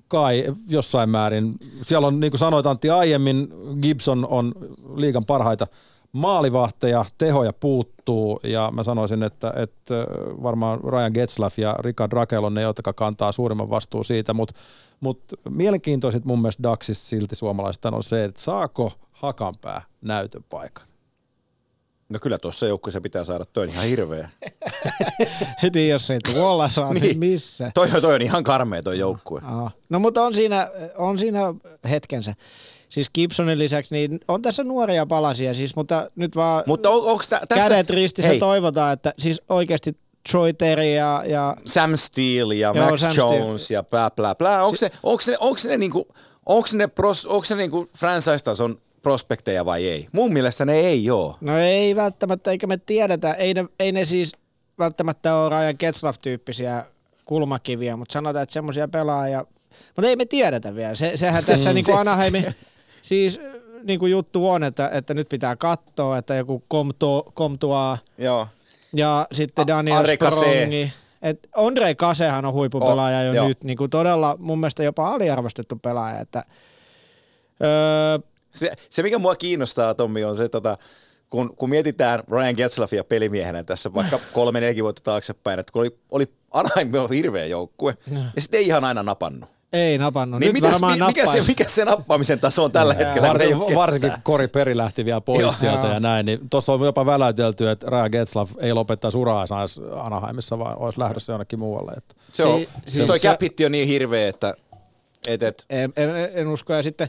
kai jossain määrin. Siellä on, niin kuin sanoit Antti aiemmin, Gibson on liigan parhaita maalivahteja, tehoja puuttuu ja mä sanoisin, että, että varmaan Ryan Getzlaff ja Richard Rakel on ne, jotka kantaa suurimman vastuun siitä, mutta mut mielenkiintoisit mun mielestä Daxissa silti suomalaista on se, että saako Hakanpää näytön paikan. No kyllä tuossa joukkueessa pitää saada, toi on ihan hirveä. Heti jos ei tuolla saa, niin, Niin. missä? toi, toi on ihan karmea toi joukkue. Aa. No mutta on siinä, on siinä hetkensä. Siis Gibsonin lisäksi niin on tässä nuoria palasia, siis, mutta nyt vaan Mutta on, onko tä, tässä... kädet ristissä Hei, toivotaan, että siis oikeasti Troy Terry ja, ja Sam Steele ja Joo, Max Sam Steele. Jones ja bla bla bla. Onko se, onko se, onko ne niinku, onko ne, pros, onko ne niinku franchise-tason prospekteja vai ei? Mun mielestä ne ei oo. No ei välttämättä, eikä me tiedetä. Ei ne, ei ne siis välttämättä ole Ryan Getzlaff-tyyppisiä kulmakiviä, mutta sanotaan, että semmoisia pelaajia, mutta ei me tiedetä vielä. Se, sehän Se- tässä niin kuin Anaheimi, siis niin kuin juttu on, että, että nyt pitää katsoa, että joku Comto, Comtois Joo. ja sitten A- Daniel Kase. Sprongi. Et Andre Kasehan on huippupelaaja On, jo joo. nyt, niin kuin todella mun mielestä jopa aliarvostettu pelaaja. Että, öö, Se, se, mikä mua kiinnostaa, Tommi, on se, tota, kun, kun mietitään Ryan Getzlaffia pelimiehenä tässä vaikka kolme neljä vuotta taaksepäin, että kun oli, oli Anaheim oli hirveä joukkue, ja sitten ei ihan aina napannut. ei napannut. Niin nyt mitäs, varmaan mi, mikä, se, mikä se nappaamisen taso on tällä hetkellä? kun ei Var, varsinkin kun Kori Peri lähti vielä pois Joo. Sieltä ja näin, niin tuossa on jopa väläytelty, että Ryan Getzlaff ei lopettaisi uraa saisi Anaheimissa, vaan olisi lähdössä jonnekin muualle. Että. Se on, Si- si, siis toi se- cap on niin hirveä, että et, et, En, en, en usko. Ja sitten,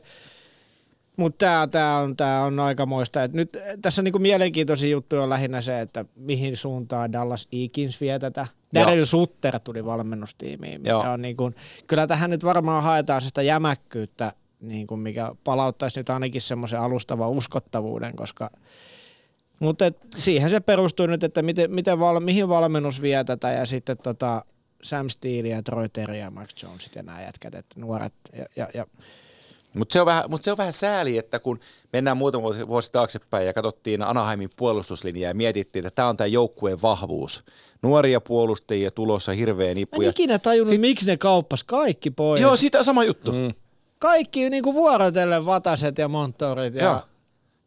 mutta tämä tää on, tää on aikamoista. Et nyt tässä niinku mielenkiintoisin juttu on lähinnä se, että mihin suuntaan Dallas Eakins vie tätä. Daryl Sutter tuli valmennustiimiin. On niinku, kyllä tähän nyt varmaan haetaan sitä jämäkkyyttä, niinku, mikä palauttaisi nyt ainakin semmoisen alustavan uskottavuuden, koska mutta siihen se perustuu nyt, että miten, miten val, mihin valmennus vie tätä ja sitten tota Sam Steele ja Troy Terry ja Mark Jonesit ja nämä jätkät, että nuoret ja, ja, ja Mutta se, on vähän, mut se on vähän sääli, että kun mennään muutama vuosi, vuosi taaksepäin ja katsottiin Anaheimin puolustuslinjaa ja mietittiin, että tämä on tämä joukkueen vahvuus. Nuoria puolustajia tulossa hirveä nippu. Mä en ikinä tajunnut, Sit... miksi ne kauppas kaikki pois. Joo, siitä on sama juttu. Mm. Kaikki niinku vuorotellen Vataset ja Monttorit. Ja... Joo.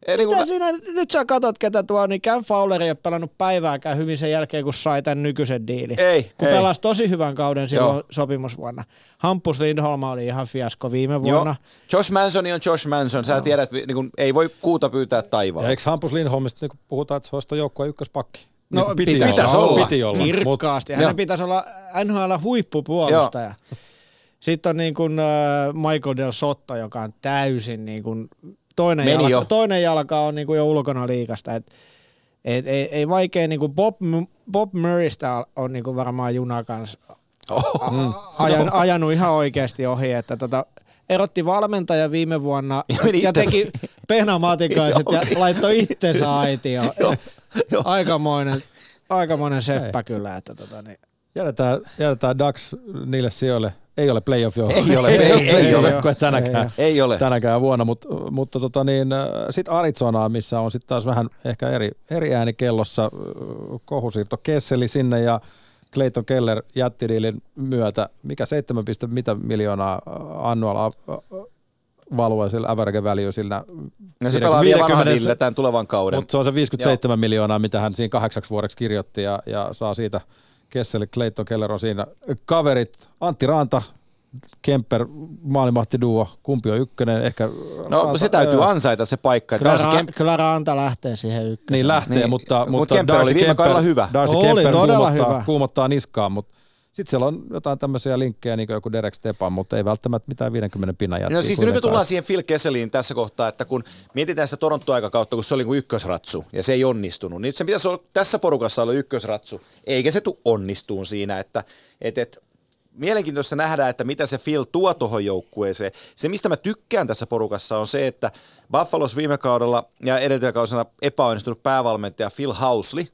Eli kun, Mitä siinä, nyt sä katot, ketä tuo, niin Cam Fowler ei ole pelannut päivääkään hyvin sen jälkeen, kun sai tämän nykyisen diilin. Ei, kun ei. pelasi tosi hyvän kauden silloin Joo. sopimusvuonna. Hampus Lindholm oli ihan fiasko viime joo, vuonna. Josh Manson on Josh Manson. Sä tiedät, niin kun, ei voi kuuta pyytää Ja taivaan. eikö Hampus Lindholmista niin puhutaan, että se olisi joukkueen ykköspakki? No, Niin piti- pitäisi olla. Piti olla. Kirkkaasti. Joo. Hänen pitäisi olla NHL huippupuolustaja. Sitten on niin kuin, äh, Michael Del Sotto, joka on täysin niin kuin, toinen, Meni jalka, jo. toinen jalka on niin kuin jo ulkona liikasta. Et, et, ei, ei vaikea, niin kuin Bob, Bob Murraystä on niin kuin varmaan juna kanssa Oh. Mm. ajan, ajanut ihan oikeasti ohi, että tota, erotti valmentaja viime vuonna Ja ja, teki pehnaamatikaiset ja laittoi itsensä aitioon. Aikamoinen, aikamoinen seppä kyllä, että tota, niin. Jätetään, jätetään Dax niille sijoille. Ei ole playoff jo. Ei ole, ei- ei ei ole. ole tänäkään, Ei ole. tänäkään vuonna, mutta, mutta tota niin, sitten Arizonaa, missä on sitten taas vähän ehkä eri, eri ääni kellossa. äh, Kohusiirto Kesseli sinne ja Clayton Keller jättidiilin myötä. Mikä 7, piste mitä miljoonaa äh, annual value sillä average value sillä No se pelaa vielä 50 vanhadille tämän tulevan kauden. mutta se on se 57 Joo. miljoonaa, mitä hän siinä kahdeksaksi vuodeksi kirjoitti ja, ja saa siitä Kesseli, Clayton Keller on siinä kaverit. Antti Ranta Kemper, maalivahti duo, kumpi on ykkönen, ehkä... No se täytyy ansaita se paikka. Kyllä, Darcy ra- Kemp- kyllä Ranta lähtee siihen ykköseen. Niin lähtee, Niin, mutta, mut mutta Kemper oli Darcy viime Kemper, kaudella hyvä. Darcy Oli Kemper todella kuumottaa, hyvä. kuumottaa niskaan, mutta sitten siellä on jotain tämmöisiä linkkejä, niin kuin joku Derek Stepan, mutta ei välttämättä mitään 50 pinnan jättiä. No siis nyt me tullaan siihen Phil Kesseliin tässä kohtaa, että kun mietitään sitä Toronto-aikakautta, kun se oli kuin ykkösratsu ja se ei onnistunut, niin nyt se pitäisi olla, tässä porukassa olla ykkösratsu, eikä se tule onnistuun siinä, että et, et, mielenkiintoista nähdä, että mitä se Phil tuo tuohon joukkueeseen. Se, mistä mä tykkään tässä porukassa on se, että Buffalos viime kaudella ja edeltäjä kaudella epäonnistunut päävalmentaja Phil Housley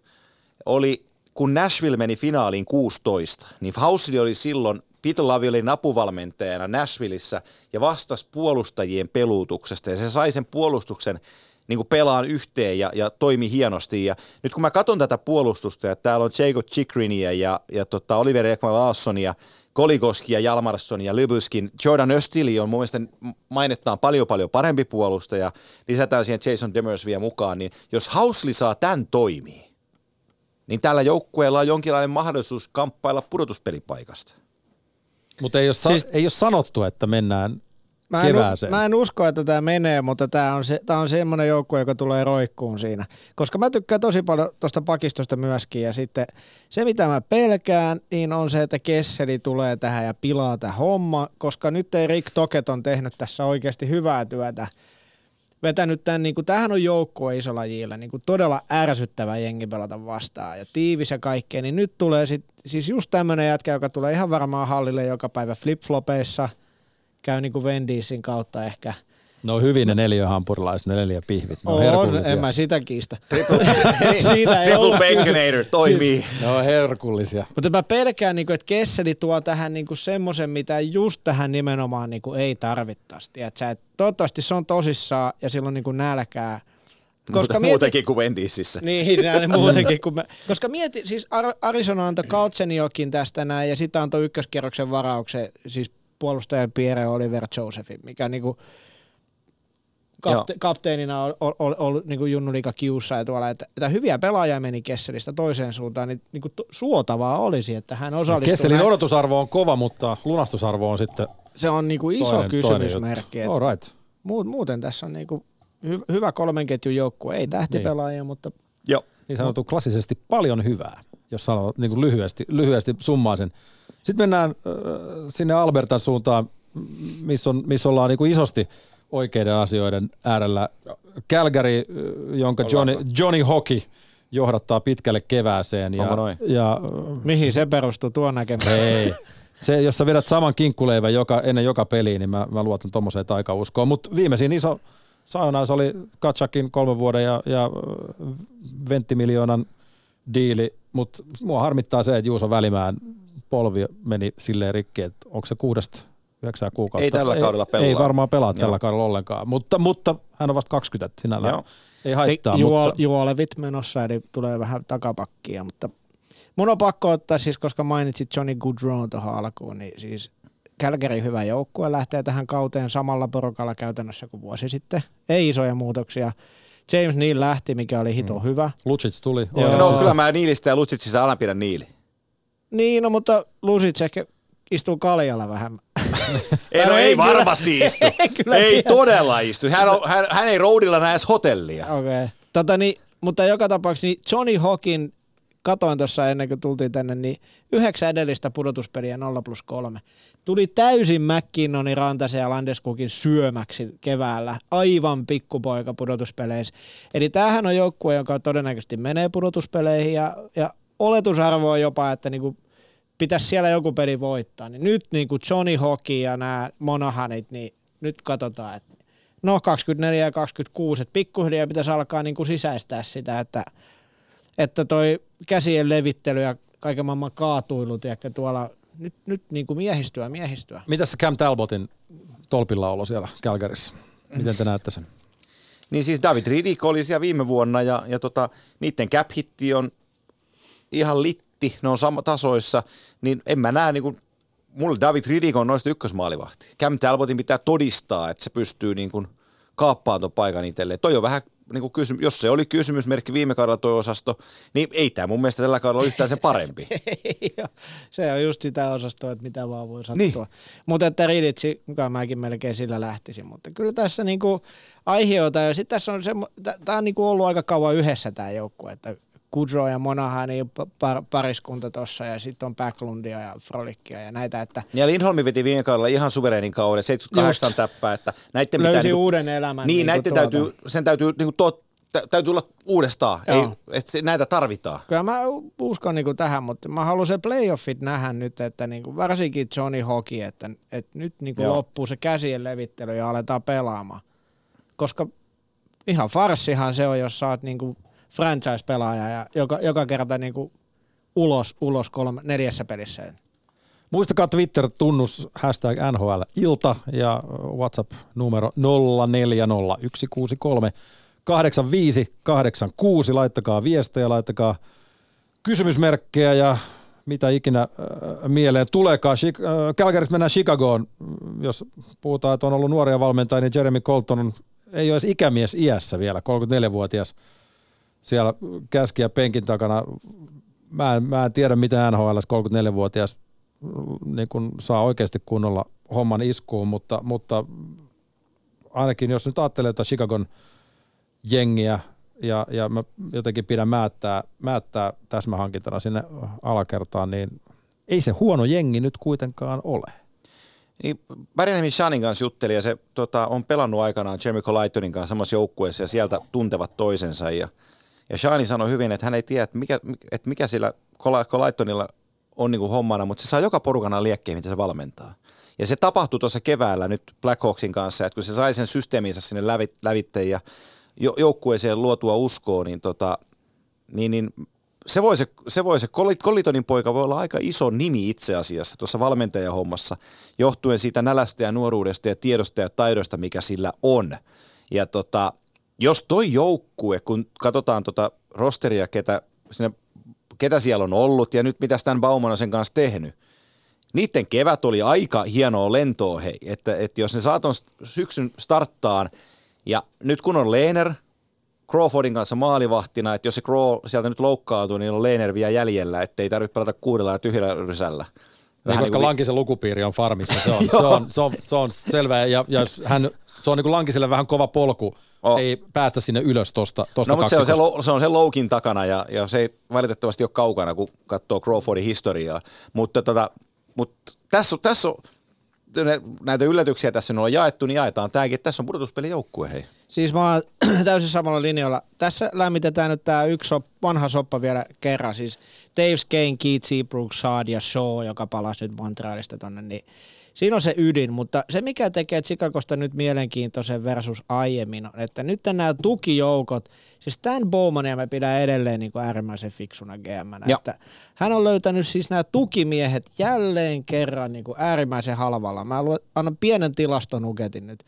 oli, kun Nashville meni finaaliin 16, niin Housley oli silloin Peter Lavi oli napuvalmentajana Nashvilleissa ja vastasi puolustajien peluutuksesta ja se sai sen puolustuksen niin kuin pelaan yhteen ja, ja toimi hienosti. Ja nyt kun mä katson tätä puolustusta, ja täällä on Jacob Chikrinia ja, ja tota Oliver Ekman Larssonia, Kolikoski ja Jalmarsson ja Lybyskin. Jordan Östili on mun mielestä mainettaan paljon paljon parempi puolustaja. Lisätään siihen Jason Demers vielä mukaan, niin jos Housley saa tämän toimii, niin tällä joukkueella on jonkinlainen mahdollisuus kamppailla pudotuspelipaikasta. Mutta ei ole, sa- Siis- ei ole sanottu, että mennään Mä en, kevääseen. mä en usko, että tämä menee, mutta tämä on, se, tää on semmoinen joukkue, joka tulee roikkuun siinä. Koska mä tykkään tosi paljon tuosta pakistosta myöskin ja sitten se, mitä mä pelkään, niin on se, että Kesseli tulee tähän ja pilaa tämä homma, koska nyt ei Rick Toket on tehnyt tässä oikeasti hyvää työtä. Vetänyt tämän, niin kuin, tämähän on joukkue isolajilla, niin kuin todella ärsyttävä jengi pelata vastaan ja tiivis ja kaikkea, niin nyt tulee sit, siis just tämmöinen jätkä, joka tulee ihan varmaan hallille joka päivä flip-flopeissa – käy niin kuin Wendysin kautta ehkä. No hyvin ne neljähampurilaiset, ne neljä pihvit. Ne on, On, herkullisia. en mä sitä kiistä. Triple, Siitä ei triple olla Baconator toimii. Ne on herkullisia. Mutta mä pelkään, niin kuin, että Kesseli tuo tähän niin kuin semmoisen, mitä just tähän nimenomaan niin kuin ei tarvittaisi. Tiedätkö? Et toivottavasti se on tosissaan ja sillä on niin kuin nälkää. Koska mieti- muutenkin kuin Wendysissä. Niin, näin muutenkin. Kun me, koska mieti, siis Ar- Arizona antoi Kautseniokin tästä näin ja sitten antoi ykköskierroksen varauksen, siis puolustajan Pierre Oliver Josephin, mikä niinku kapte- kapteenina on ollut ol, ol, niinku Junnu Liiga kiussa ja tuolla, että, että hyviä pelaajia meni Kesselistä toiseen suuntaan, niin niinku to, suotavaa olisi, että hän osallistuu. Kesselin näin. odotusarvo on kova, mutta lunastusarvo on sitten Se on niinku iso toinen, kysymysmerkki. Toinen. All right. Muut, muuten tässä on niinku hy, hyvä kolmen ketjun joukkue, ei tähtipelaajia, niin. mutta Joo. Niin sanottu klassisesti paljon hyvää, jos sanoo niin kuin lyhyesti, lyhyesti summaa sen. Sitten mennään äh, sinne Albertan suuntaan, missä, on, missä ollaan niin kuin isosti oikeiden asioiden äärellä. Calgary, äh, jonka Johnny, Johnny Hockey johdattaa pitkälle kevääseen. Ja, Onko noin? ja mihin se perustuu tuo näkemys? ei. Se, jos sä vedät saman kinkkuleivän joka, ennen joka peliä, niin mä, mä luotan tuommoiseen taikauskoon. Mutta viimeisin iso saunais oli Katsakin kolmen vuoden ja, ja äh, venttimiljoonan diili, mutta mua harmittaa se, että Juuso Välimään polvi meni silleen rikki, että onko se kuudesta yhdeksää kuukautta. Ei tällä kaudella pelaa. Ei varmaan pelaa Joo. tällä kaudella ollenkaan, mutta, mutta hän on vasta 20 sinällään. Joo. Ei haittaa, Juo, mutta Juolevit menossa, eli tulee vähän takapakkia, mutta mun on pakko ottaa siis, koska mainitsit Johnny Goodrow tuohon alkuun, niin siis Calgary hyvä joukkue lähtee tähän kauteen samalla porukalla käytännössä kuin vuosi sitten. Ei isoja muutoksia. James Neal lähti, mikä oli hito mm. hyvä. Lucic tuli. Joo. No kyllä mä Niilistä ja Lutsitsista aina pidän Niili. Niin, no mutta Lusic ehkä istuu kaljalla vähemmän. Ei, no, ei ei kyllä- varmasti istu. ei kyllä ei tiedä. todella istu. Hän, on, hän, hän ei roadilla näe hotellia. Okei. Okay. Tota, niin, mutta joka tapauksessa niin Johnny Hawkin, katoin tuossa ennen kuin tultiin tänne, niin yhdeksän edellistä pudotuspeliä 0 plus 3. Tuli täysin McKinnonin, Rantasen ja Landeskukin syömäksi keväällä. Aivan pikkupoika pudotuspeleissä. Eli tämähän on joukkue, joka todennäköisesti menee pudotuspeleihin ja, ja oletusarvo on jopa, että niinku pitäisi siellä joku peli voittaa. Niin nyt niinku Johnny Hockey ja nämä Monahanit, niin nyt katsotaan, että no 24 ja 26, että pikkuhiljaa pitäisi alkaa niin kuin sisäistää sitä, että, että toi käsien levittely ja kaiken maailman kaatuilu, tiedätkö, tuolla nyt, nyt niin kuin miehistyä, miehistyä. Mitäs se Cam Talbotin tolpilla olo siellä Calgaryssa? Miten te näette sen? Niin siis David Riddick oli siellä viime vuonna ja, ja tota, niiden cap hitti on ihan litti, ne on sama tasoissa, niin en mä näe niin kuin, mulle David Riddick on noista ykkösmaalivahti. Cam Talbotin pitää todistaa, että se pystyy niin kuin kaappaan ton paikan itselleen. Toi on vähän niin kuin kysymys, jos se oli kysymysmerkki viime kaudella toi osasto, niin ei tämä mun mielestä tällä kaudella ole yhtään se parempi. se on just sitä osastoa, että mitä vaan voi sattua. Niin. Mutta että Riditsi, mukaan mäkin melkein sillä lähtisin, mutta kyllä tässä niinku aiheota, ja sitten tässä on se, tämä on niinku ollut aika kauan yhdessä tämä joukkue, että Kudro ja Monahan niin par, pariskunta tuossa ja sitten on Backlundia ja Frolickia ja näitä, että Ja Lindholmi veti viime kaudella ihan suvereenin kauden, 78 Just. täppää, että näiden löysi pitää, niinku- uuden elämän. niin, niinku näiden tuolta. täytyy, sen täytyy, niinku tot, tä- täytyy olla uudestaan, ei, että se, näitä tarvitaan. Kyllä mä uskon niinku tähän, mutta mä haluan se playoffit nähdä nyt, että niinku, varsinkin Johnny Hockey, että, että nyt niinku Joo. loppuu se käsien levittely ja aletaan pelaamaan. Koska ihan farssihan se on, jos sä oot niinku franchise-pelaaja ja joka, joka kerta niinku ulos, ulos kolme, neljässä pelissä. Muistakaa Twitter-tunnus hashtag NHL ilta ja WhatsApp numero 040163 8586. Laittakaa viestejä, laittakaa kysymysmerkkejä ja mitä ikinä äh, mieleen tuleekaan. Chic- äh, mennään Chicagoon. Jos puhutaan, että on ollut nuoria valmentajia, niin Jeremy Colton on, ei ole edes ikämies iässä vielä, 34-vuotias siellä käskiä penkin takana. Mä en, mä en tiedä, mitä NHL 34-vuotias niin kun saa oikeasti kunnolla homman iskuun, mutta, mutta ainakin jos nyt ajattelee jotain Chicagon jengiä ja, ja mä jotenkin pidän määttää, määttää täsmähankintana sinne alakertaan, niin ei se huono jengi nyt kuitenkaan ole. Niin, Bärjänhemin Shanin kanssa jutteli ja se tota, on pelannut aikanaan Jeremy Colitonin kanssa samassa joukkueessa ja sieltä tuntevat toisensa. Ja, ja Shani sanoi hyvin, että hän ei tiedä, että mikä, että mikä sillä Col- Colitonilla on niin kuin hommana, mutta se saa joka porukana liekkeen, mitä se valmentaa. Ja se tapahtui tuossa keväällä nyt Blackhawksin kanssa, että kun se sai sen systeeminsä sinne lävit, lävitteen ja jo, joukkueeseen luotua uskoa, niin, tota, niin, niin se voi se, se, voi se Colitonin poika voi olla aika iso nimi itse asiassa tuossa valmentajahommassa, johtuen siitä nälästä ja nuoruudesta ja tiedosta ja taidosta, mikä sillä on. Ja tota, jos toi joukkue, kun katsotaan tota rosteria, ketä, sinne, ketä siellä on ollut ja nyt mitä Stan Bauman on sen kanssa tehnyt, niiden kevät oli aika hienoa lentoa, hei, että, että jos ne saa ton syksyn starttaan, ja nyt kun on Lehner, Crawfordin kanssa maalivahtina, että jos se Craw sieltä nyt loukkaantuu, niin on Lehner vielä jäljellä, ettei tarvitse pelata kuudella ja tyhjällä rysällä. Niin, koska niin kuin- Lankisen lukupiiri on farmissa, se on, se on, se on, se on selvä. Ja, ja jos hän, se on niin kuin Lankiselle vähän kova polku, Oh. ei päästä sinne ylös tuosta tosta No, mutta se on se, lo- se on se loukin takana ja, ja se ei valitettavasti ole kaukana, kun katsoo Crawfordin historiaa. Mutta tota, mut tässä, on- tässä on näitä yllätyksiä tässä on jaettu, niin jaetaan tämäkin, tässä on pudotuspelijoukkue, hei. Siis mä oon täysin samalla linjalla. Tässä lämmitetään nyt tää yksi sop, vanha soppa vielä kerran. Siis Dave Skane, Keith Seabrook, Saad ja Shaw, joka palasi nyt Montrealista tonne, niin siinä on se ydin, mutta se mikä tekee Chicagosta nyt mielenkiintoisen versus aiemmin on, että nyt nämä tukijoukot, siis Stan Bowmania mä pidän edelleen niin kuin äärimmäisen fiksuna gm että hän on löytänyt siis nämä tukimiehet jälleen kerran niin kuin äärimmäisen halvalla. Mä luen, annan pienen tilastonuketin nyt.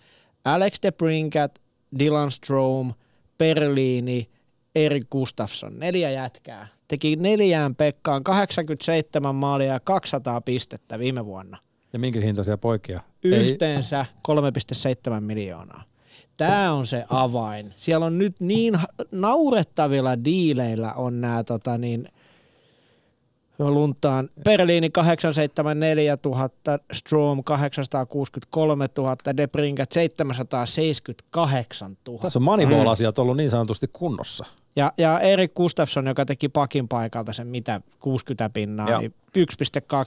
Alex de Brinkat, Dylan Strom, Perliini, Erik Gustafsson, neljä jätkää. Teki neljään Pekkaan 87 maalia ja 200 pistettä viime vuonna. Ja minkä hintaisia poikia? Yhteensä 3,7 miljoonaa. Tämä on se avain. Siellä on nyt niin naurettavilla diileillä on nämä tota niin, luntaan. Berliini 874 000, Strom 863 000, Debrinkat 778 000. tässä on Moneyball-asiat ollut niin sanotusti kunnossa. Ja, ja Erik Gustafsson, joka teki pakin paikalta sen mitä 60 pinnaa, Joo. niin 1,2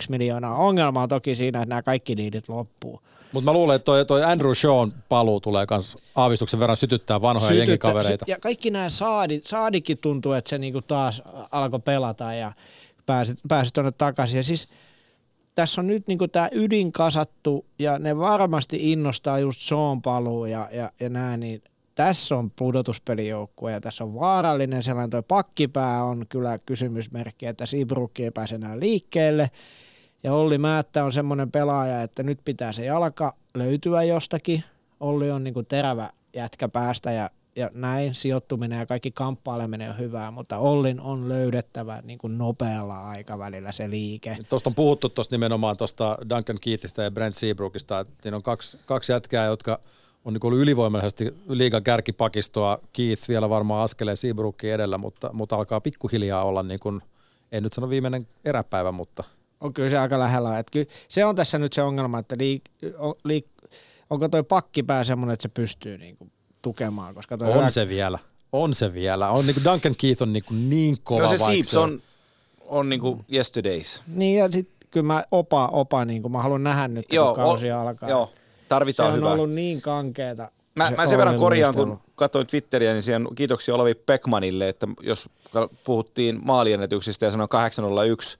miljoonaa. Ongelma on toki siinä, että nämä kaikki diilit loppuu. Mutta mä luulen, että toi, toi Andrew Shawn paluu tulee myös aavistuksen verran sytyttää vanhoja Sytyttä- jengikavereita. sy- Ja kaikki nämä saadi, saadikin tuntuu, että se niinku taas alkoi pelata ja pääsi, pääsi tuonne takaisin. Ja siis tässä on nyt niinku tämä ydin kasattu ja ne varmasti innostaa just Sean paluu ja, ja, ja nää, niin tässä on pudotuspelijoukkue ja tässä on vaarallinen sellainen, toi pakkipää on kyllä kysymysmerkki, että Seabrook ei pääse enää liikkeelle. Ja Olli Määttä on semmoinen pelaaja, että nyt pitää se jalka löytyä jostakin. Olli on niinku terävä jätkä päästä ja, ja näin sijoittuminen ja kaikki kamppaileminen on hyvää, mutta Ollin on löydettävä niinku nopealla aikavälillä se liike. Tuosta on puhuttu tuosta nimenomaan tuosta Duncan Keithistä ja Brent Seabrookista, että siinä on kaksi, kaksi jätkää, jotka on niin ollut ylivoimaisesti liigan kärkipakistoa. Keith vielä varmaan askelee Seabrookin edellä, mutta, mutta alkaa pikkuhiljaa olla, niin kuin, en nyt sano viimeinen eräpäivä, mutta On kyllä se aika lähellä. Että kyllä se on tässä nyt se ongelma, että liik, liik, onko toi pakkipää semmoinen, että se pystyy niinku tukemaan, koska toi on hyvä- se vielä. On se vielä. On niin kuin Duncan Keith on niin, kuin niin kova. No se Seeps on, on niinku yesterdays. Niin ja sitten kyllä mä opa, opa niin kuin mä haluan nähdä nyt, kun Joo, kausi o- alkaa. Joo, se tarvitaan on hyvää. ollut niin kankeeta. Mä, se mä sen verran korjaan, kun katsoin Twitteriä, niin siihen kiitoksia Olavi Beckmanille, että jos puhuttiin maaliennätyksistä ja sanoin 801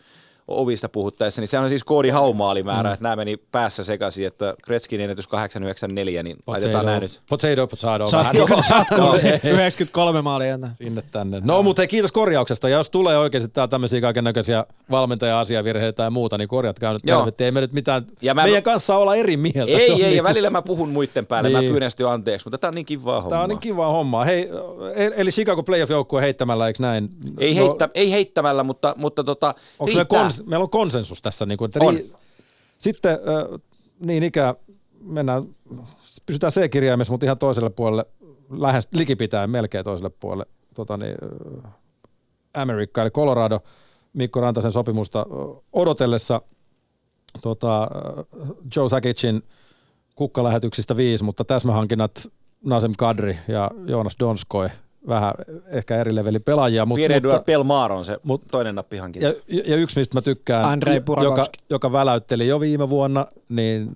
ovista puhuttaessa, niin sehän on siis Koodi Haumaalimäärä, mm. että nämä meni päässä sekaisin, että Gretzkin ennätys 894, niin laitetaan nämä nyt. Potato, potato. Saat, vähän. joo, saatko Joo, ei. 93 maalia enää. Sinne tänne. No mutta hei, kiitos korjauksesta. Ja jos tulee oikeasti täällä tämmöisiä kaiken näköisiä valmentaja-asiavirheitä ja muuta, niin korjatkaa nyt Joo. helvetti. Ei me nyt mitään, Ja mä- meidän kanssa olla eri mieltä. Se Ei, ei, niin ja välillä mä puhun muiden päälle, niin. mä pyydän sitten jo anteeksi, mutta tää on niin kivaa hommaa. Tää on niin kivaa hommaa. Hei, e- eli Chicago Playoff-joukkue heittämällä, eikö näin? ei, No, heittä, ei heittämällä, mutta, mutta tota, Onko riittää. kons, meillä on konsensus tässä. Niin kuin, että On. ri- Sitten niin ikään mennään, pysytään C-kirjaimessa, mutta ihan toiselle puolelle, lähes likipitäen melkein toiselle puolelle. Tota niin, Amerikka eli Colorado Mikko Rantasen sopimusta odotellessa tota, Joe Sakicin kukkalähetyksistä viisi, mutta täsmähankinnat Nasem Kadri ja Joonas Donskoi vähän ehkä eri levelin pelaajia. Mut, Pierre mutta, Pelmar on se mut- toinen nappihankinta. ja, ja yksi, mistä mä tykkään, Andrei joka, joka väläytteli jo viime vuonna, niin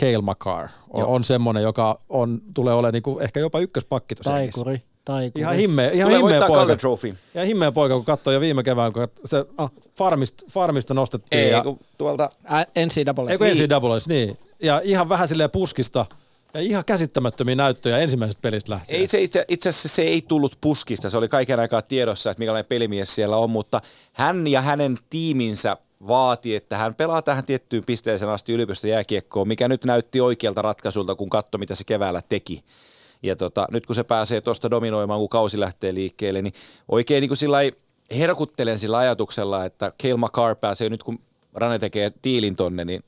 Cale Makar on, Joo. on semmoinen, joka on, tulee olemaan niinku ehkä jopa ykköspakki tuossa. Taikuri, taikuri. Ihan himmeä, ihan Tulee himmeä poika. Trophy. Ja himmeä poika, kun katsoi jo viime kevään, kun se Ah. farmist, farmista nostettiin. Ei, ja, kun tuolta Ä, NCAA. Eikö ensin doubles, niin. Ja ihan vähän silleen puskista ja ihan käsittämättömiä näyttöjä ensimmäisestä pelistä lähtien. Ei se itse, itse asiassa se ei tullut puskista, se oli kaiken aikaa tiedossa, että minkälainen pelimies siellä on, mutta hän ja hänen tiiminsä vaati, että hän pelaa tähän tiettyyn pisteeseen asti yliopistojääkiekkoon, mikä nyt näytti oikealta ratkaisulta, kun katsoi, mitä se keväällä teki. Ja tota, nyt kun se pääsee tuosta dominoimaan, kun kausi lähtee liikkeelle, niin oikein niin kuin sillä herkuttelen sillä ajatuksella, että Cale Makar pääsee nyt, kun Rane tekee diilin tonne, niin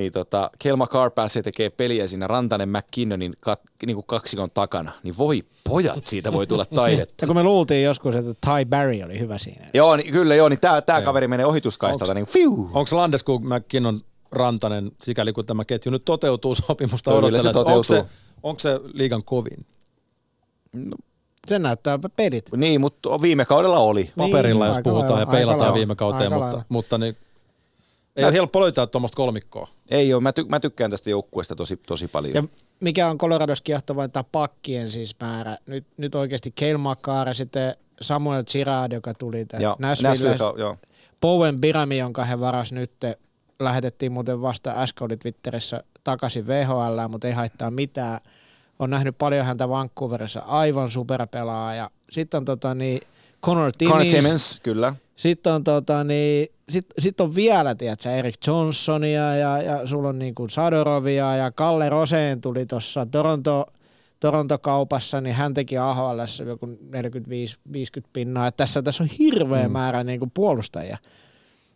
niin tota, Kel McCarr pääsee tekee peliä siinä Rantanen McKinnonin kat, niin kuin kaksikon takana, niin voi pojat, siitä voi tulla taidetta. Ja kun me luultiin joskus, että Ty Barry oli hyvä siinä. joo, niin, kyllä joo, niin tää, tää kaveri menee ohituskaistalta, niin fiu. Onko Landeskog McKinnon Rantanen, sikäli kun tämä ketju nyt toteutuu sopimusta odotellessa, onko se, toteutuu. onko se liigan kovin? Se näyttää pelit. Niin, mutta viime kaudella oli. Paperilla, jos aika puhutaan lailla, ja peilataan viime kauteen, mutta, lailla. mutta niin, ei Mä- ole helppo löytää tuommoista kolmikkoa. Ei ole, mä, ty, mä tykkään tästä joukkueesta tosi, tosi paljon. Ja mikä on Colorados kiehtovainta pakkien siis määrä. Nyt, nyt oikeasti Makar ja sitten Samuel Girard, joka tuli Joo, Nashville. Nashville, joo. Bowen Birami, jonka he varas nyt, lähetettiin muuten vasta äsken oli Twitterissä takaisin VHL, mutta ei haittaa mitään. On nähnyt paljon häntä Vancouverissa, aivan superpelaaja. Sitten on tota niin, Connor Timmins. Connor Timmins, kyllä. Sitten on, tota, niin, sit, sit on vielä, tiedätkö, Erik Johnsonia ja, ja sulla on niin kuin Sadorovia ja Kalle Roseen tuli tuossa Toronto, Toronto-kaupassa, niin hän teki AHL joku 45-50 pinnaa. Et tässä, tässä on hirveä mm. määrä niin kuin puolustajia.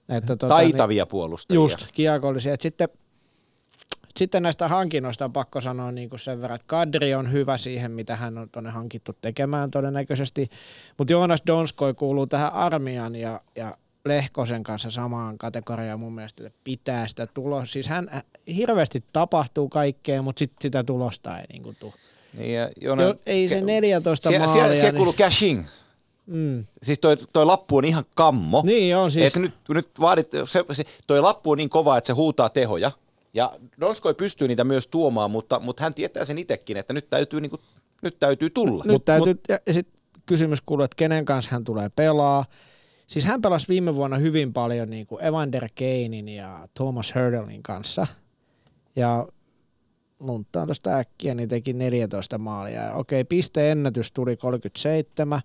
Että, tota, Taitavia puolustajia. Niin, just, kiekollisia. Et sitten, sitten näistä hankinnoista on pakko sanoa niin kuin sen verran, että Kadri on hyvä siihen, mitä hän on tuonne hankittu tekemään todennäköisesti. Mutta Joonas Donskoi kuuluu tähän armian ja, ja Lehkosen kanssa samaan kategoriaan mun mielestä, että pitää sitä tulosta. Siis hän hirveästi tapahtuu kaikkea, mutta sit sitä tulosta ei niinku tule. Niin, ja Joona, Jo, ei se 14 Sie, maalia. siellä, siellä niin- kuuluu cashing. Mm. Siis toi, toi lappu on ihan kammo. Niin on siis. Et nyt, nyt vaadit, se, se, toi lappu on niin kova, että se huutaa tehoja. Ja Donskoi pystyy niitä myös tuomaan, mutta, mutta hän tietää sen itsekin, että nyt täytyy, niin kuin, nyt täytyy tulla. Nyt Mut- täytyy, ja, ja sitten kysymys kuuluu, että kenen kanssa hän tulee pelaa. Siis hän pelasi viime vuonna hyvin paljon niin kuin Evander Kanein ja Thomas Hurdelin kanssa. Ja munttaan tuosta äkkiä, niin teki 14 maalia. Ja okei, pisteennätys tuli 37,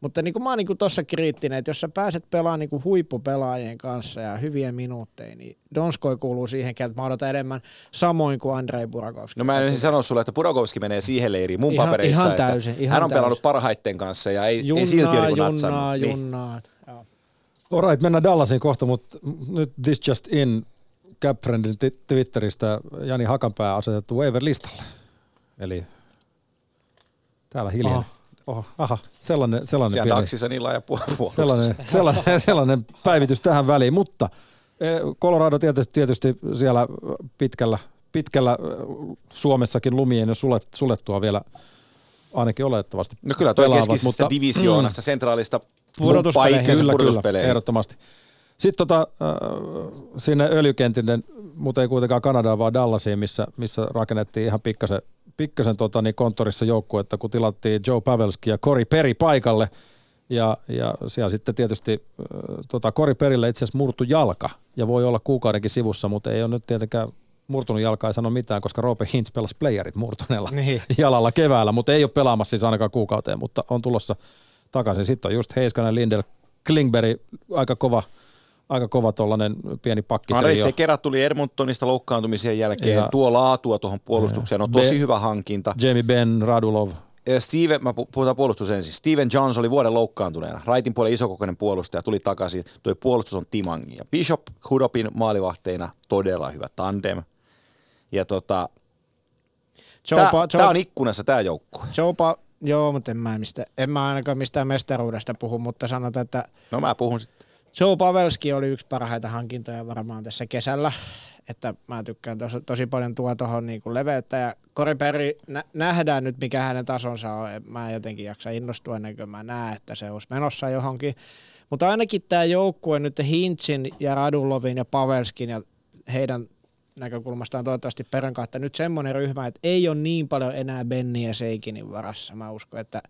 mutta niin kuin mä oon niin tuossa kriittinen, että jos sä pääset pelaamaan niin kuin huippupelaajien kanssa ja hyviä minuutteja, niin Donskoi kuuluu siihen, että mä odotan enemmän samoin kuin Andrei Burakovski. No mä en ensin sano sulle, että Pudokovski menee siihen leiriin mun Ihan- papereissa, ihan että täysin, ihan hän on pelannut täysin. parhaiten kanssa ja ei, junnaa, ei silti ole niin junnaa. Niin. junnaa. Alright, mennään Dallasiin kohta, mutta nyt This Just In Capfriendin Twitteristä Jani Hakanpää asetettu waiver-listalle. Eli täällä hiljaa. Oho, aha, sellainen, sellainen, Siellä pieni, Daxissa niin laaja puolustus. sellainen, sellainen, sellainen päivitys tähän väliin, mutta eh, Colorado tietysti, tietysti siellä pitkällä, pitkällä eh, Suomessakin lumien jo sulet, sulettua vielä ainakin olettavasti No kyllä toi pelaavat, keskisestä mutta- divisioonasta, sentraalista Pudotuspeleihin. Kyllä, kyllä, ehdottomasti. Sitten tota, äh, sinne öljykentille, mutta ei kuitenkaan Kanadaan, vaan Dallasiin, missä, missä rakennettiin ihan pikkasen, pikkasen tota, niin konttorissa joukkuetta, kun tilattiin Joe Pavelski ja Cory Perry paikalle. Ja, ja siellä sitten tietysti tota, Cory Perille itse asiassa murtu jalka ja voi olla kuukaudenkin sivussa, mutta ei ole nyt tietenkään murtunut jalka ei sano mitään, koska Roope Hintz pelasi playerit murtuneella Niin. jalalla keväällä, mutta ei ole pelaamassa siis ainakaan kuukauteen, mutta on tulossa takaisin. Sitten on just Heiskanen, Lindel, Klingberg, aika kova, aika kova tollanen pieni pakki. Andrei Sekera tuli Edmontonista loukkaantumisen jälkeen, Ja- tuo laatua tuohon puolustukseen, on Be- tosi hyvä hankinta. Jamie Benn, Radulov. Ja Steven, mä pu- puhutaan puolustus ensin. Steven Jones oli vuoden loukkaantuneena. Raitin puolen isokokoinen puolustaja tuli takaisin. Tuo puolustus on Timangi. Ja Bishop Hudopin maalivahteina todella hyvä tandem. Ja tota, tää on ikkunassa tää joukkue. Jopa, joo, mutta en mä, mistä, en mä ainakaan mistään mestaruudesta puhu, mutta sanotaan, että No mä puhun sitten. Joe Pavelski oli yksi parhaita hankintoja varmaan tässä kesällä, että mä tykkään tosi, tosi paljon tuo tuohon niin leveyttä. Ja Cory Perry, nä- nähdään nyt mikä hänen tasonsa on, mä en jotenkin jaksa innostua ennen kuin mä näen, että se olisi menossa johonkin, mutta ainakin tämä joukkue nyt Hintsin ja Radulovin ja Pavelskin ja heidän näkökulmastaan toivottavasti perän kautta nyt semmoinen ryhmä, että ei ole niin paljon enää Benni ja Seikinin varassa. Mä uskon, että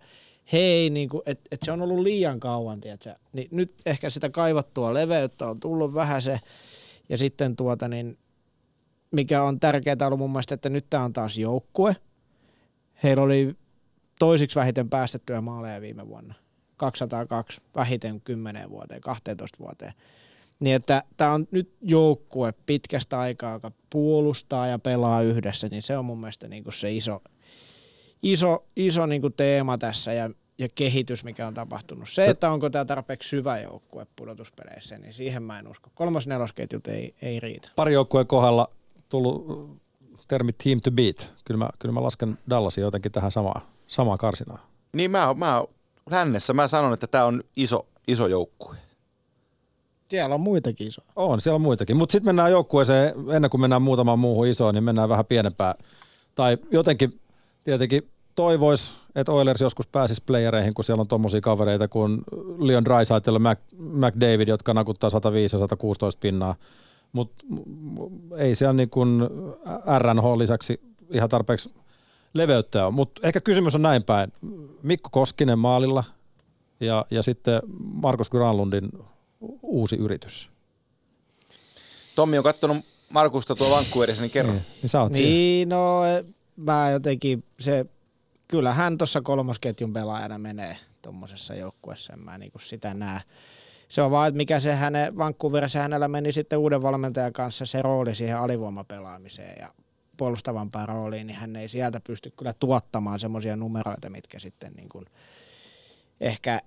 hei, niin kuin, että, että se on ollut liian kauan, tiedätkö? Niin nyt ehkä sitä kaivattua leveyttä on tullut vähän se, ja sitten tuota niin, mikä on tärkeää ollut mun mielestä, että nyt tämä on taas joukkue. Heillä oli toisiksi vähiten päästettyjä maaleja viime vuonna. 202 vähiten 10 vuoteen, 12 vuoteen. Niin että tämä on nyt joukkue pitkästä aikaa, joka puolustaa ja pelaa yhdessä, niin se on mun mielestä niinku se iso, iso, iso niinku teema tässä ja, ja kehitys, mikä on tapahtunut. Se, että onko tämä tarpeeksi syvä joukkue pudotuspeleissä, niin siihen mä en usko. Kolmas nelosketjut ei, ei riitä. Pari joukkueen kohdalla tullut termi team to beat. Kyllä mä, kyllä mä lasken Dallasin jotenkin tähän samaan, samaan karsinaan. Niin mä, mä lännessä mä sanon, että tää on iso, iso joukkue. Siellä on muitakin isoja. On, siellä on muitakin. Mutta sitten mennään joukkueeseen, ennen kuin mennään muutamaan muuhun isoon, niin mennään vähän pienempään. Tai jotenkin tietenkin toivois, että Oilers joskus pääsisi playereihin, kun siellä on tommosia kavereita kuin Leon Draisaitl ja Mac, McDavid, jotka nakuttaa 105 ja 116 pinnaa. Mutta ei siellä niin kuin RNH lisäksi ihan tarpeeksi leveyttä on. Mutta ehkä kysymys on näin päin. Mikko Koskinen maalilla ja, ja sitten Markus Granlundin uusi yritys. Tommi on kattonut Markusta tuo Vancouverissa, niin kerro. Niin, niin. Niin, no mä jotenkin se, kyllä hän tuossa kolmosketjun pelaajana menee tuommoisessa joukkueessa, en mä niinku sitä näe. Se on vaan, että mikä se hänen, Vancouverissa hänellä meni sitten uuden valmentajan kanssa se rooli siihen alivoimapelaamiseen ja puolustavampaan rooliin, niin hän ei sieltä pysty kyllä tuottamaan semmoisia numeroita, mitkä sitten niin kuin ehkä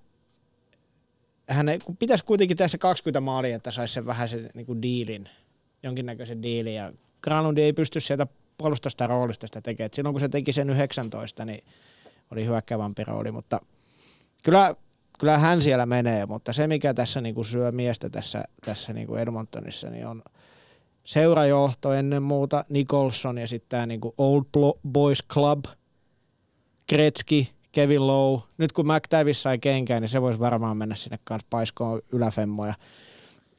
hän ei, kun pitäisi kuitenkin tässä 20 maalia, että saisi sen vähän sen niin kuin diilin, jonkinnäköisen diilin ja Granundi ei pysty sieltä puolustasta roolista sitä tekemään. Et silloin kun se teki sen 19, niin oli hyökkäävämpi rooli, mutta kyllä, kyllä hän siellä menee, mutta se mikä tässä niin kuin syö miestä tässä, tässä niin kuin Edmontonissa, niin on seurajohto ennen muuta, Nicholson ja sitten tämä niin kuin Old Boys Club, Gretzky, Kevin Lowe. Nyt kun McTavish sai kenkään, niin se voisi varmaan mennä sinne kanssa paiskoon yläfemmoja.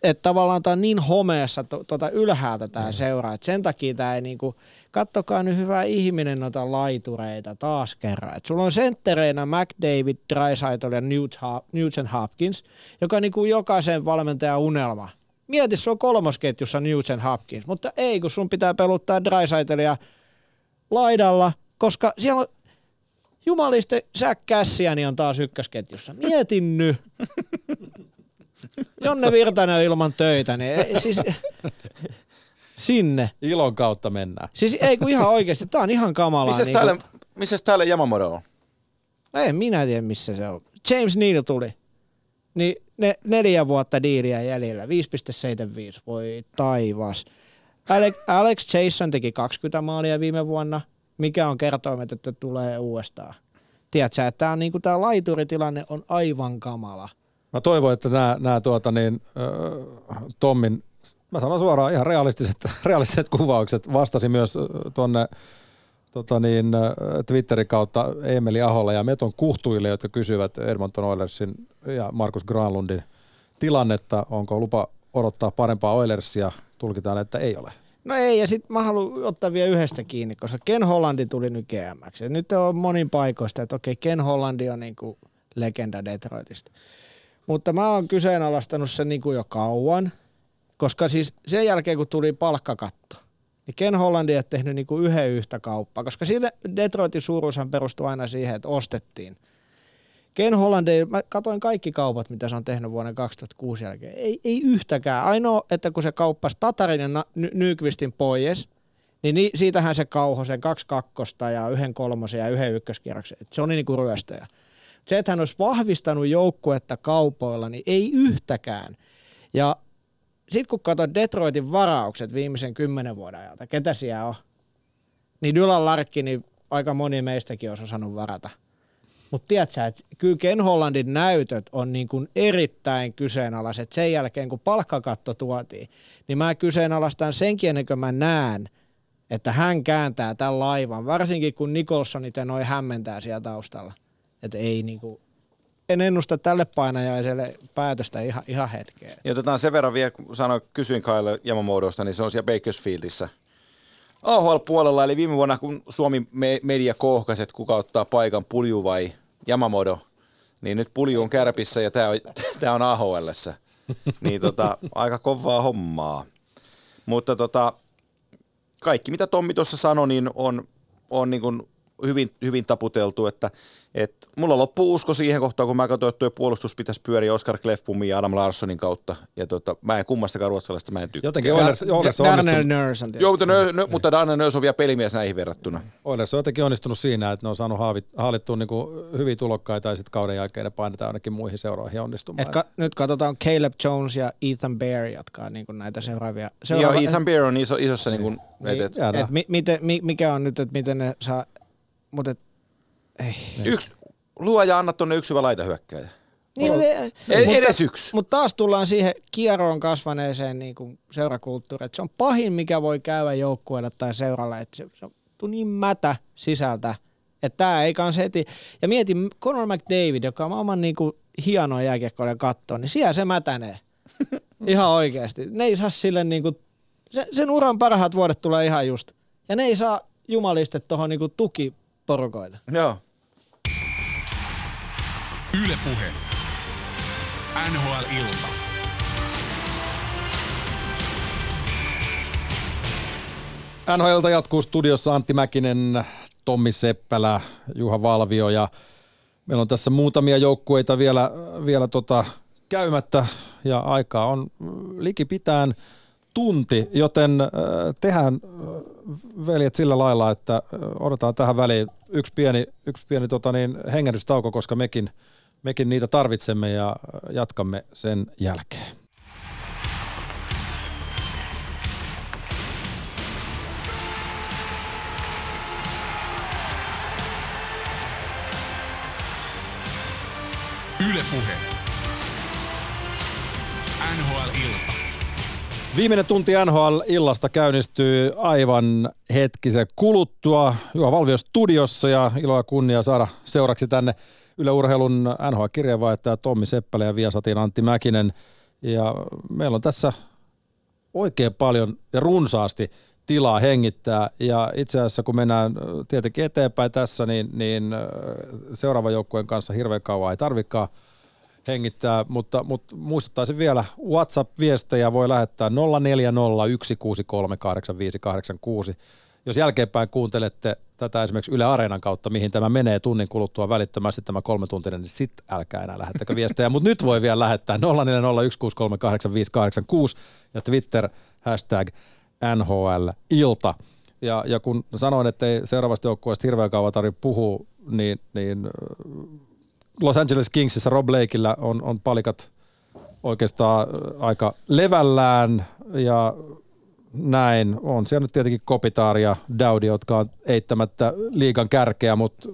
Että tavallaan tämä on niin homeessa tuota ylhäältä tämä mm. seura, että sen takia tämä ei niinku, kattokaa nyt hyvä ihminen noita laitureita taas kerran. Et sulla on senttereinä McDavid, Dreisaitl ja Newt Hop- Nugent Hopkins, joka niinku jokaisen valmentajan unelma. Mieti, se on kolmosketjussa Nugent Hopkins, mutta ei, kun sun pitää peluttaa Dreisaitlia laidalla, koska siellä on jumaliste Jack Cassiani on taas ykkösketjussa. Mietin nyt. Jonne Virtanen on ilman töitä, niin ei, siis sinne. Ilon kautta mennään. Siis ei kun ihan oikeasti, tää on ihan kamalaa. Missäs niinku- täällä, missäs täällä Yamamoto on? En minä tiedä, missä se on. James Neal tuli. Niin ne, neljä vuotta diiliä jäljellä, 5,75, voi taivas. Alex, Alex Jason teki 20 maalia viime vuonna. mikä on kertoimet, että tulee uudestaan. Tiedätkö, että tämä, niin tämä laituritilanne on aivan kamala. Mä toivon, että nämä, nämä tuota niin, äh, Tommin, mä sanon suoraan ihan realistiset, realistiset kuvaukset, vastasi myös tuonne tota niin, Twitterin kautta Emeli Aholla ja Meton kuhtuille, jotka kysyvät Edmonton Oilersin ja Markus Granlundin tilannetta, onko lupa odottaa parempaa Oilersia, tulkitaan, että ei ole. No ei, ja sitten mä haluan ottaa vielä yhdestä kiinni, koska Ken Hollandi tuli nyt GMX. Ja nyt on monin paikoista, että okei, Ken Hollandi on niinku legenda Detroitista. Mutta mä oon kyseenalaistanut sen niinku jo kauan, koska siis sen jälkeen kun tuli palkkakatto, niin Ken Hollandi ei tehnyt niinku yhden yhtä kauppaa, koska siinä Detroitin suuruushan perustui aina siihen, että ostettiin – Ken Hollandi, mä katsoin kaikki kaupat, mitä se on tehnyt vuonna 2006 jälkeen. Ei, ei yhtäkään. Ainoa, että kun se kauppasi Tatarin ja Nykvistin pois, niin ni, siitähän se kauho sen kaksi kakkosta ja yhden kolmosen ja yhden ykköskierroksen. Et se oli niinku ryöstöjä. Se, että hän olisi vahvistanut joukkuetta kaupoilla, niin ei yhtäkään. Ja sitten kun katsoit Detroitin varaukset viimeisen kymmenen vuoden ajalta, ketä siellä on, niin Dylan Larkki, niin aika moni meistäkin olisi osannut varata – mutta tiedätkö, että kyllä Ken Hollandin näytöt on niin kuin erittäin kyseenalaiset sen jälkeen, kun palkkakatto tuotiin. Niin mä kyseenalaistan senkin ennen kuin mä näen, että hän kääntää tämän laivan, varsinkin kun Nicholsonit ja noin hämmentää siellä taustalla. Että ei niinku, en ennusta tälle painajaiselle päätöstä ihan, ihan hetkeen. Ja otetaan sen verran vielä, kun sanoin, kysyin Kyle Yamamotosta, niin se on siellä Bakersfieldissä – AHL-puolella, eli viime vuonna kun Suomi media kohkasi, että kuka ottaa paikan, Pulju vai Yamamoto, niin nyt Pulju on kärpissä ja tämä on, tää on Niin tota, aika kovaa hommaa. Mutta tota, kaikki mitä Tommi tuossa sanoi, niin on, on niin kuin hyvin, hyvin taputeltu, että et mulla loppuu usko siihen kohtaan, kun mä katsoin, että tuo puolustus pitäisi pyöriä Oskar Klefbumin ja Adam Larssonin kautta. Ja tota, mä en kummastakaan ruotsalaista, mä en tykkää. Jotenkin Oilers, Oilers on Darnell Nurse on Joo, mutta, nö, nö, mutta Darnell Nurse on vielä pelimies näihin verrattuna. Oilers on jotenkin onnistunut siinä, että ne on saanut haavit, haalittua niin hyviä tulokkaita ja sitten kauden jälkeen ne painetaan ainakin muihin seuraaviin onnistumaan. Et ka- nyt katsotaan Caleb Jones ja Ethan Bear jatkaa niin kuin näitä seuraavia. seuraavia Joo, Ethan Bear on iso, isossa niin kuin, niin, et, et, et, mi, miten, mi, mikä on nyt, että miten ne saa, mutta ei. Yksi, luo ja anna tuonne yksi laita hyökkäjä. Niin, mutta, edes yksi. Mutta taas tullaan siihen kierroon kasvaneeseen niin kuin seurakulttuuriin, että se on pahin, mikä voi käydä joukkueelle tai seuralle, että se, se on niin mätä sisältä, että tämä ei kans heti. Ja mietin Conor McDavid, joka on maailman niin kuin hienoa jääkiekkoille katsoa, niin siellä se mätänee. ihan oikeasti. Ne ei saa sille niin kuin, se, sen uran parhaat vuodet tulee ihan just. Ja ne ei saa jumaliste tuohon niin tukiporukoille. Joo. Yle Puhe. NHL-ilta. NHL jatkuu studiossa Antti Mäkinen, Tommi Seppälä, Juha Valvio ja meillä on tässä muutamia joukkueita vielä, vielä tota käymättä ja aikaa on likipitään tunti, joten äh, tehdään äh, veljet sillä lailla, että äh, odotetaan tähän väliin yksi pieni, yksi pieni tota niin, hengähdystauko, koska mekin, mekin niitä tarvitsemme ja jatkamme sen jälkeen. Ylepuhe. NHL-ilta. Viimeinen tunti NHL-illasta käynnistyy aivan hetkisen kuluttua. Juha Valvio studiossa ja ilo ja kunnia saada seuraksi tänne Yle Urheilun NHL-kirjeenvaihtaja Tommi Seppälä ja Viasatin Antti Mäkinen. Ja meillä on tässä oikein paljon ja runsaasti tilaa hengittää. Ja itse asiassa kun mennään tietenkin eteenpäin tässä, niin, niin seuraavan joukkueen kanssa hirveän kauan ei tarvikaan – hengittää, mutta, mutta muistuttaisin vielä, WhatsApp-viestejä voi lähettää 0401638586. Jos jälkeenpäin kuuntelette tätä esimerkiksi Yle Areenan kautta, mihin tämä menee tunnin kuluttua välittömästi tämä kolme tuntia, niin sit älkää enää lähettäkö viestejä. Mutta nyt voi vielä lähettää 0401638586 ja Twitter hashtag NHL-ilta. Ja, ja kun sanoin, että ei seuraavasta joukkueesta hirveän kauan tarvitse puhua, niin, niin Los Angeles Kingsissä Rob Lakeillä on, on palikat oikeastaan aika levällään ja näin. On siellä nyt tietenkin Kopitar ja Daudi, jotka on eittämättä liigan kärkeä, mutta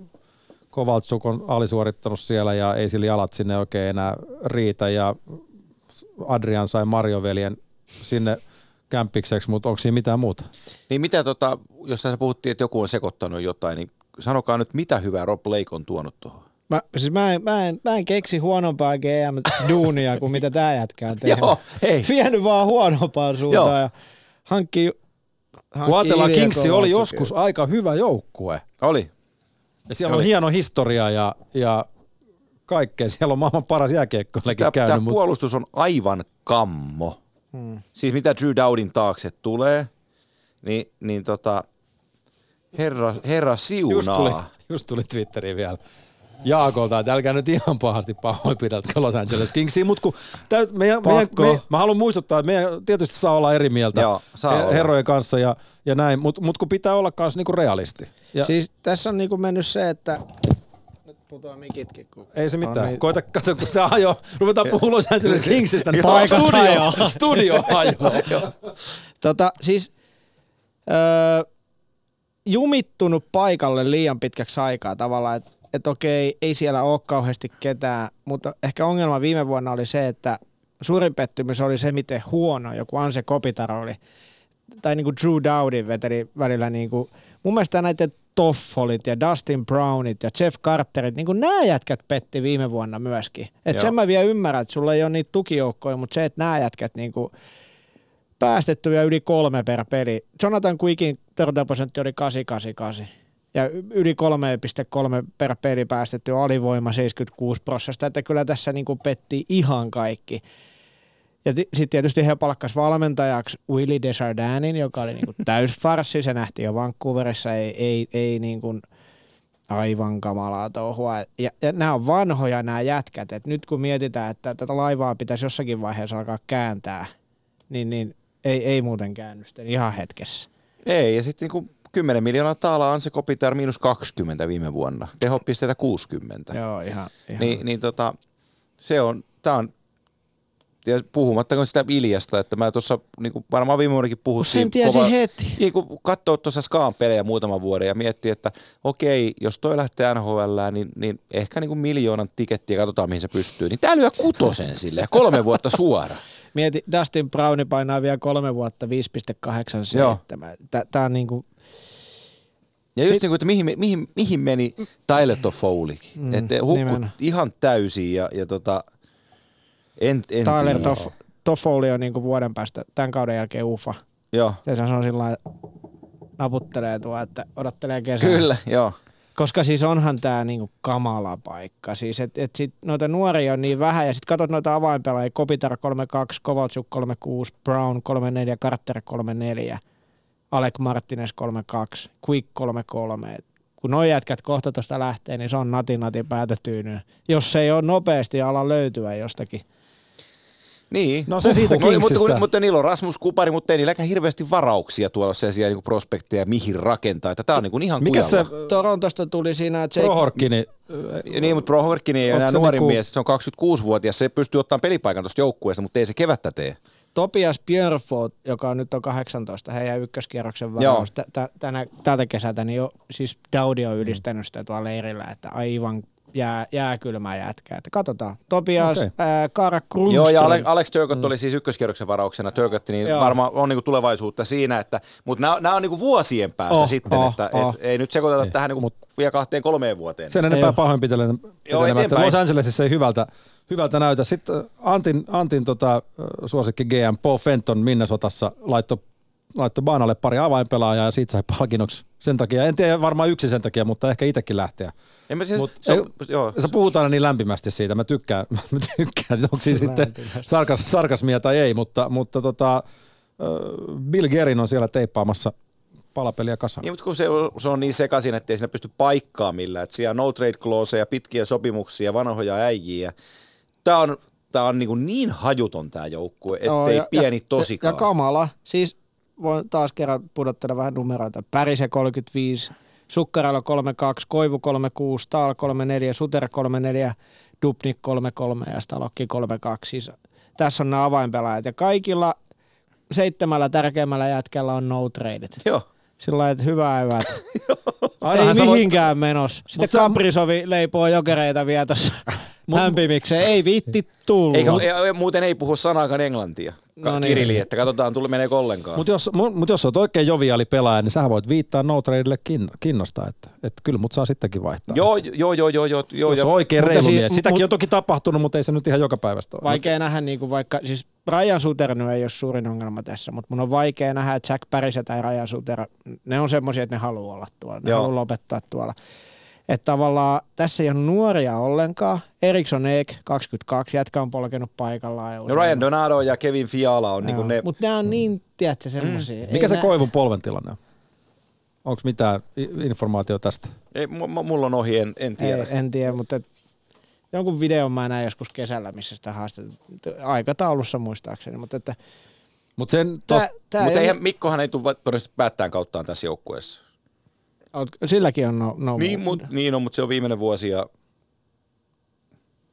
Kovaltsuk on alisuorittanut siellä ja ei sillä jalat sinne oikein enää riitä ja Adrian sai Marjoveljen sinne kämpikseksi, mutta onko siinä mitään muuta? Niin mitä tota, jos tässä puhuttiin, että joku on sekoittanut jotain, niin sanokaa nyt, mitä hyvää Rob Blake on tuonut tuohon. Mä, siis mä, en, mä, en, mä en keksi huonompaa GM-duunia kuin mitä tämä jätkä on tehnyt. Joo, hei. Vienyt vaan huonompaan suuntaan Joo. ja hankki, hankki Kun ajatellaan, Ilja Kingsi oli joskus aika hyvä joukkue. Oli. Ja siellä on Oli. hieno historia ja, ja kaikkea. Siellä on maailman paras jääkiekko Siis Tämä, käynyt. tämä Mutta puolustus on aivan kammo. Hmm. Siis mitä Drew Dowdin taakse tulee, niin, niin tota, herra, herra just, tuli, siunaa. just tuli Twitteriin vielä. Jaakolta, että älkää nyt ihan pahasti pahoinpideltkö Los Angeles Kingsia, mutta kun täyt, meidän, meidän, me, mä haluan muistuttaa, että meidän tietysti saa olla eri mieltä Joo, saa he- olla. herrojen kanssa ja, ja näin, mutta mut kun pitää olla myös niinku realisti. Ja Siis tässä on niinku mennyt se, että nyt putoaa mikitkin. Kun ei se mitään. on niin- Koita katsoa, kun tämä ajo, ruvetaan puhumaan Los Angeles Kingsistä, niin Paikat studio, studio hajoaa. Tota, siis öö, jumittunut paikalle liian pitkäksi aikaa tavallaan, että et okei, ei siellä ole kauheasti ketään, mutta ehkä ongelma viime vuonna oli se, että suurin pettymys oli se, miten huono joku Anse Kopitar oli. Tai niin kuin Drew Dowdin veteli välillä niin kuin, mun mielestä näiden Toffolit ja Dustin Brownit ja Jeff Carterit, niin kuin nämä jätkät petti viime vuonna myöskin. Että Joo. sen mä vielä ymmärrän, että sulla ei ole niitä tukijoukkoja, mutta se, että nämä jätkät niin kuin, päästettyjä yli kolme per peli. Jonathan Quickin torjuntaprosentti oli 888 ja yli 3,3 per peli päästetty alivoima 76 prosenttia, että kyllä tässä niin kuin petti ihan kaikki. Ja sitten tietysti he palkkas valmentajaksi Willie Desjardinsin, joka oli niin kuin täysfarssi, se nähtiin jo Vancouverissa, ei, ei, ei niin kuin aivan kamalaa touhua. Ja, ja nämä on vanhoja nämä jätkät, että nyt kun mietitään, että tätä laivaa pitäisi jossakin vaiheessa alkaa kääntää, niin, niin ei, ei muuten käänny sitten ihan hetkessä. Ei, ja sitten niinku 10 miljoonaa taalaa on se Kopitar miinus 20 viime vuonna. Tehopisteitä 60. Joo, ihan. ihan. Niin, niin tota, se on, tää on, ja puhumattakaan sitä Iljasta, että mä tuossa niin varmaan viime vuonnakin puhuttiin. Sen tiesi heti. Niin kun katsoo tuossa Skaan pelejä muutaman vuoden ja miettii, että okei, jos toi lähtee NHL, niin, niin ehkä niin kuin miljoonan tikettiä, katsotaan mihin se pystyy. Niin tää lyö kutosen sille ja kolme vuotta suora. Mieti, Dustin Browni painaa vielä kolme vuotta 5,87. Tämä on niin kuin, Ja just niin kuin, että mihin, mihin, mihin meni Tyler Toffolikin. Mm, että hukkut ihan täysin ja, ja tota, en, en Tyler. Toff, Toffoli on niin kuin vuoden päästä tämän kauden jälkeen ufa. Joo, Ja se on sillä naputtelee tuo, että odottelee kesää. kyllä, joo. Koska siis onhan tämä niinku kamala paikka. Siis et, et sit noita nuoria on niin vähän ja sitten katsot noita avainpelaajia. Kopitar 32, Kovalchuk 36, Brown 34, Carter 34, Alec Martinez 32, Quick 33. Et kun nuo jätkät kohta tuosta lähtee, niin se on natin natin päätötyynyt. Jos se ei ole nopeasti ala löytyä jostakin. Niin. No se siitä mutta, mutta, Kingsistä. mutta niillä on Rasmus Kupari, mutta ei niilläkään hirveästi varauksia tuolla sellaisia niin prospekteja, mihin rakentaa. Että tää on niin kuin ihan Mikä se kujalla. Torontosta tuli siinä Jake, Prohorkkini, Ja Niin, mutta Prohorkin ei ole enää se nuori niinku- mies, se on 26-vuotias, se pystyy ottamaan pelipaikan tuosta joukkueesta, mutta ei se kevättä tee. Topias Björfot, joka on nyt on 18, heidän ykköskierroksen tänä, tältä kesältä, niin jo, siis Daudi on ylistänyt sitä tuolla leirillä, että aivan jää, jääkylmä jätkä. Että katsotaan. Topias, okay. ää, Kara Krumström. Joo, ja Ale- Alex Turcott oli siis ykköskierroksen varauksena. Turcott, niin Joo. varmaan on niinku tulevaisuutta siinä, että, mutta nämä, nämä on niinku vuosien päästä Oh, sitten, oh, että oh. Et, ei nyt sekoiteta tähän niinku vielä kahteen kolmeen vuoteen. sen enempää Joo. pahoinpitelen. Joo, eteenpäin. Los Angelesissa ei hyvältä, hyvältä näytä. Sitten Antin, Antin tota, suosikki GM Paul Fenton Minnesotassa laittoi laitto Baanalle pari avainpelaajaa ja siitä sai palkinnoksi sen takia. En tiedä varmaan yksi sen takia, mutta ehkä itsekin lähteä. En mä siis, Mut se, ei- joo. Sä puhut aina niin lämpimästi siitä, mä tykkään, mä tykkään onko siinä sitten sarkas, sarkasmia tai ei, mutta, mutta tota, Bill Gerin on siellä teippaamassa palapeliä kasaan. Niin, mutta kun se on, se on niin sekaisin, että ei siinä pysty paikkaa millään. Että siellä on no trade clauseja, pitkiä sopimuksia, vanhoja äijiä. Tämä on, tää on niin, niin hajuton tämä joukkue, ettei Joo, ja- pieni ja, tosikaan. Ja kamala. Siis voin taas kerran pudottella vähän numeroita. Pärise 35, Sukkaralla 32, Koivu 36, Taal 34, Suter 34, Dubnik 33 ja Stalokki 32. Siis tässä on nämä avainpelaajat ja kaikilla seitsemällä tärkeimmällä jätkällä on no tradeit. Joo. Sillä lailla, että hyvää hyvät. Ei sä voit- mihinkään menossa. Sitten Mut Kaprisovi leipoo jokereita vielä tuossa lämpimikseen. Ei vitti tullut. Eikä, ei, muuten ei puhu sanaakaan englantia. Ka- No niin. Kirili, että katsotaan, tuli meneekö ollenkaan. Mutta jos, mu- mut jos olet oikein joviaali pelaaja, niin sä voit viittaa no tradeille kin, että, että kyllä mut saa sittenkin vaihtaa. Joo, joo, joo, joo, joo. joo jos on oikein reilu si- mies. Sitäkin mut- on toki tapahtunut, mutta ei se nyt ihan joka päivästä ole. Vaikea nähdä, niin kuin vaikka, siis Ryan Suter nyt ei ole suurin ongelma tässä, mutta mun on vaikea nähdä, että Jack Parise tai Ryan Suter, ne on semmoisia, että ne haluaa olla tuolla, ne Joo. haluaa lopettaa tuolla. Että tavallaan tässä ei ole nuoria ollenkaan. Eriksson Eek, 22, jätkä on polkenut paikallaan. ja no Ryan Donato ja Kevin Fiala on niinku ne... Mutta nämä on niin, tiedätkö, semmoisia. Mm. Mikä se koivun polven tilanne on? Onko mitään informaatiota tästä? Ei, m- m- mulla on ohi, en, en tiedä. Ei, en tiedä, mutta et, jonkun videon mä näin joskus kesällä, missä sitä haastetaan. Aikataulussa muistaakseni, mutta että Mutta sen tos, tää ei eihän Mikkohan ei tule todennäköisesti päättään kauttaan tässä joukkueessa. Silläkin on no, no Niin, mut, niin on, mutta se on viimeinen vuosi ja...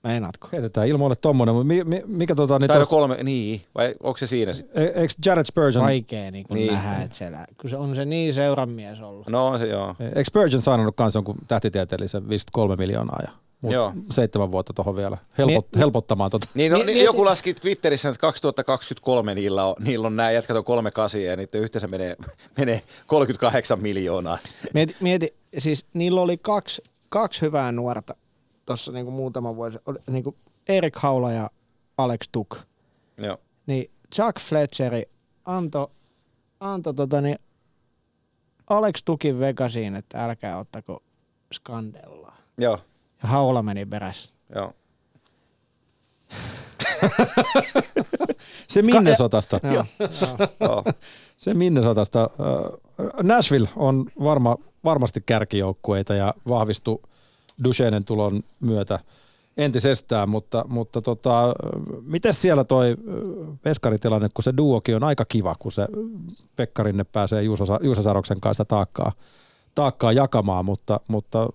Meinaatko? heitetään ilmoille tommonen, mutta mi, mi, mikä tota, niin Tai tos, kolme, niin, vai onko se siinä sitten? e- eikö Jared Spurgeon, Vaikea niin Niin. niin. nähdä, että siellä, kun se on se niin seuranmies ollut. No on se joo. eikö Spurgeon saanut kanssa jonkun tähtitieteellisen 53 miljoonaa ja mut Joo. seitsemän vuotta tuohon vielä helpot, helpottamaan tota. Niin, no, niin mieti- joku laski Twitterissä, että 2023 niillä on, niillä on nämä jätkät on kolme kasia ja niiden yhteensä menee, menee 38 miljoonaa. Mieti, mieti, siis niillä oli kaksi, kaksi hyvää nuorta tuossa niinku muutama vuosi. Niinku Erik Haula ja Alex Tuk. Joo. Niin Chuck Fletcheri antoi anto tota niin Alex Tukin vekasiin, että älkää ottako skandellaa. Joo, Ja Haula meni perässä. joo. Se Minnesotasta. Joo, joo. joo. Se Minnesotasta. Äh, Nashville on varma, varmasti kärkijoukkueita ja vahvistui Duchenen tulon myötä entisestään, mutta, mutta tota, miten siellä toi äh, veskaritilanne, kun se duokin on aika kiva, kun se Pekkarinne pääsee Juuso, Sa- Juuso Saroksen kanssa taakkaa, taakkaa jakamaan, mutta, mutta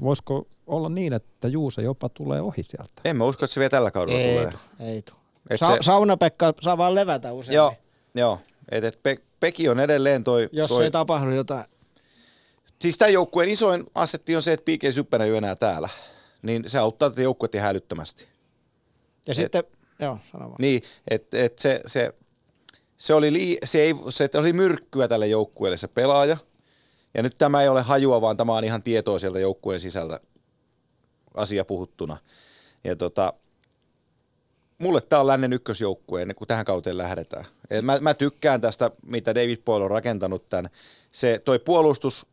voisiko olla niin, että Juuse jopa tulee ohi sieltä? En mä usko, että se vielä tällä kaudella Ei tulee. tu, ei tu. Et Sa- se- Saunapekka saa vaan levätä usein. Joo, joo. Et, et Pe- Peki on edelleen toi... Jos toi ei tapahdu jotain. Siis tämän joukkueen isoin asetti on se, että P.K. Syppänä ei ole enää täällä. Niin se auttaa tätä joukkuetta ihan älyttömästi. Ja sitten, joo, sano vaan. Niin, että et se, se, se, oli lii, se, ei, se oli myrkkyä tälle joukkueelle se pelaaja. Ja nyt tämä ei ole hajua, vaan tämä on ihan tietoa sieltä joukkueen sisältä asia puhuttuna. Ja tota, mulle tämä on lännen ykkösjoukkue kuin tähän kauteen lähdetään. Et mä, mä tykkään tästä, mitä David Boyle on rakentanut tämän. Se toi puolustus,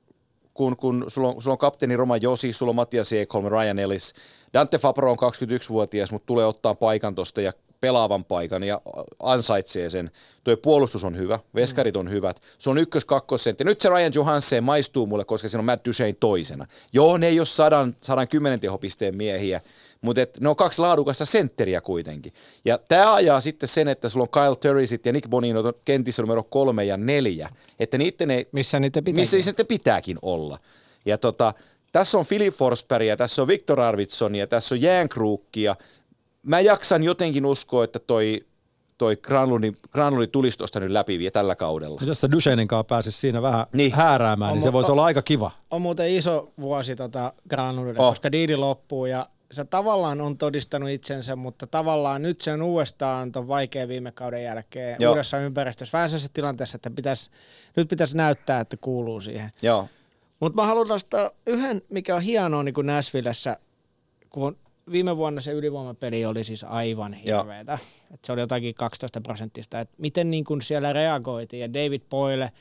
kun, kun sulla, on, sulla on kapteeni Roma Josi, sulla on Matias Ekholm, Ryan Ellis. Dante Fabro on 21-vuotias, mutta tulee ottaa paikan tosta ja pelaavan paikan ja ansaitsee sen. Tuo puolustus on hyvä, veskarit on hyvät. Se on ykkös kakkosentti. Nyt se Ryan Johansen maistuu mulle, koska siinä on Matt Duchene toisena. Joo, ne ei ole sadan, sadan kymmenen tehopisteen miehiä, mutta et ne on kaksi laadukasta sentteriä kuitenkin. Ja tämä ajaa sitten sen, että sulla on Kyle Turrisit ja Nick Bonino kentissä numero kolme ja neljä. Että niiden ei, Missä niitä pitää? missä sitten pitääkin olla. Ja tota, tässä on Philip Forsbergia, tässä on Viktor Arvidssonia, tässä on Jäänkruukkia. Mä jaksan jotenkin uskoa, että toi, toi Granluni, Granluni tulisi tuosta nyt läpi vielä tällä kaudella. Jos se Duchenin kanssa pääsisi siinä vähän Niin. niin. hääräämään, On niin se mu- voisi on- olla aika kiva. on muuten iso vuosi tota Granulille, Oh. koska diidi loppuu ja se tavallaan on todistanut itsensä, mutta tavallaan nyt se on uudestaan ton vaikea viime kauden jälkeen Joo. Uudessa ympäristössä. Vähän sellaisessa tilanteessa, että pitäisi, nyt pitäisi näyttää, että kuuluu siihen. Joo, Mutta mä haluan nostaa yhden, mikä on hienoa niin kuin Nashvillessä, kun viime vuonna se ylivoimapeli oli siis aivan hirveetä. Et se oli jotakin 12 prosenttista. Et miten niin kuin siellä reagoitiin ja David Boyle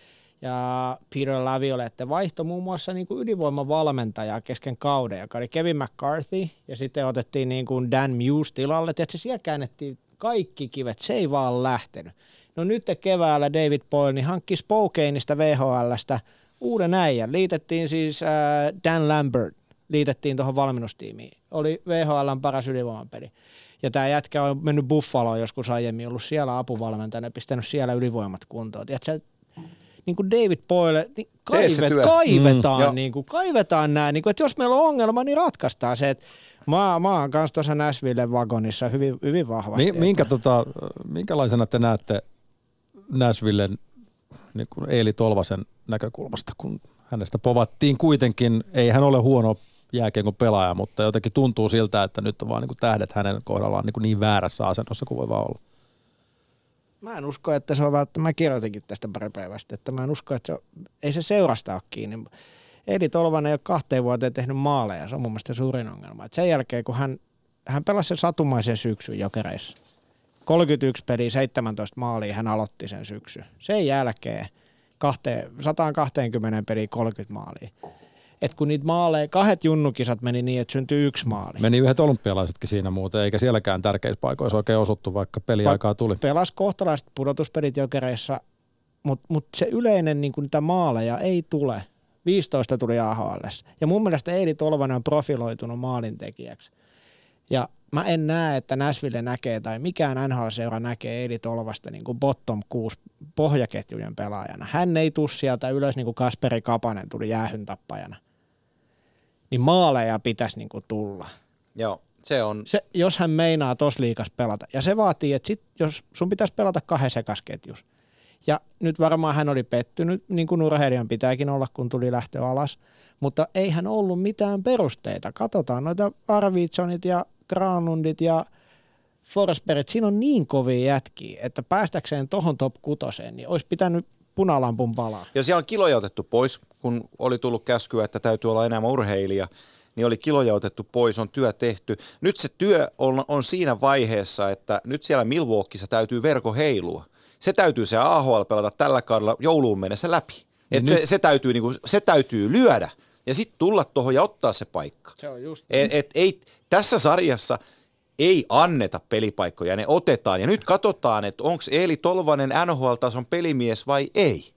ja Peter Laviolette vaihto muun muassa niin kuin ydinvoimavalmentajaa kesken kauden, joka oli Kevin McCarthy ja sitten otettiin niin kuin Dan Muse tilalle. Tiedätkö, siellä käännettiin kaikki kivet, se ei vaan lähtenyt. No nyt keväällä David Boyle niin hankki Spokaneista VHLstä uuden äijän. Liitettiin siis äh, Dan Lambert, liitettiin tuohon valmennustiimiin. Oli VHLn paras ylivoimapeli. Ja tämä jätkä on mennyt Buffaloon joskus aiemmin, ollut siellä apuvalmentajana ja pistänyt siellä ylivoimat kuntoon. Tiedätkö, niin kuin David Boyle, niin kaivet, kaivetaan, Mm, niin kuin, kaivetaan nämä, niin kuin, että jos meillä on ongelma, niin ratkaistaan se, että mä, mä oon kanssa tuossa Nashvillen vagonissa hyvin, hyvin vahvasti. Mi- minkä, tota, minkälaisena te näette Nashvillen niin kuin Eeli Tolvasen näkökulmasta, kun hänestä povattiin kuitenkin, ei hän ole huono jääkiekon pelaaja, mutta jotenkin tuntuu siltä, että nyt on vaan niin tähdet hänen kohdallaan niin, niin väärässä asennossa kuin voi vaan olla. Mä en usko, että se on välttämättä, mä kirjoitinkin tästä pari päivästä, että mä en usko, että se on, ei se seurasta ole kiinni. Edi Tolvanen ei ole kahteen vuoteen tehnyt maaleja, se on mun mielestä suurin ongelma. Et sen jälkeen, kun hän, hän pelasi sen satumaisen syksyn jokereissa, 31 peliä, 17 maalia hän aloitti sen syksyn. Sen jälkeen kahteen, 120 peliä 30 maalia. Et kun niitä maaleja, kahdet junnukisat meni niin, että syntyi yksi maali. Meni yhdet olympialaisetkin siinä muuten, eikä sielläkään tärkeissä paikoissa oikein osuttu, vaikka peliaikaa tuli. Pelas kohtalaiset pudotuspelit jokereissa, mutta mut se yleinen niin niitä maaleja ei tule. 15 tuli AHL. Ja mun mielestä Eili Tolvanen on profiloitunut maalintekijäksi. Ja mä en näe, että Nashville näkee tai mikään NHL-seura näkee Eili Tolvasta niin kuin bottom 6 pohjaketjujen pelaajana. Hän ei tuu sieltä ylös niin kuin Kasperi Kapanen tuli jäähyn tappajana. Niin maaleja pitäisi niin kuin tulla. Joo, se on. Se, jos hän meinaa tos liikas pelata. Ja se vaatii, että sit, jos sun pitäisi pelata kahden sekasketjus. Ja nyt varmaan hän oli pettynyt, niin kuin urheilijan pitääkin olla, kun tuli lähtö alas. Mutta ei hän ollut mitään perusteita. Katsotaan noita Arvitsonit ja Granlundit ja Forsbergit. Siinä on niin kovia jätkiä, että päästäkseen tohon top kutoseen, niin olisi pitänyt punalampun palaa. Ja siellä on kiloja otettu pois, kun oli tullut käskyä, että täytyy olla enemmän urheilija niin oli kiloja otettu pois, on työ tehty. Nyt se työ on, on siinä vaiheessa, että nyt siellä Milwaukeeissa täytyy verko heilua. Se täytyy se AHL pelata tällä kaudella jouluun mennessä läpi. Et se, se, täytyy, niinku, se täytyy lyödä ja sitten tulla tuohon ja ottaa se paikka. Se on just et, et, ei, tässä sarjassa ei anneta pelipaikkoja, ne otetaan. Ja nyt katsotaan, että onko Eeli Tolvanen NHL-tason pelimies vai ei.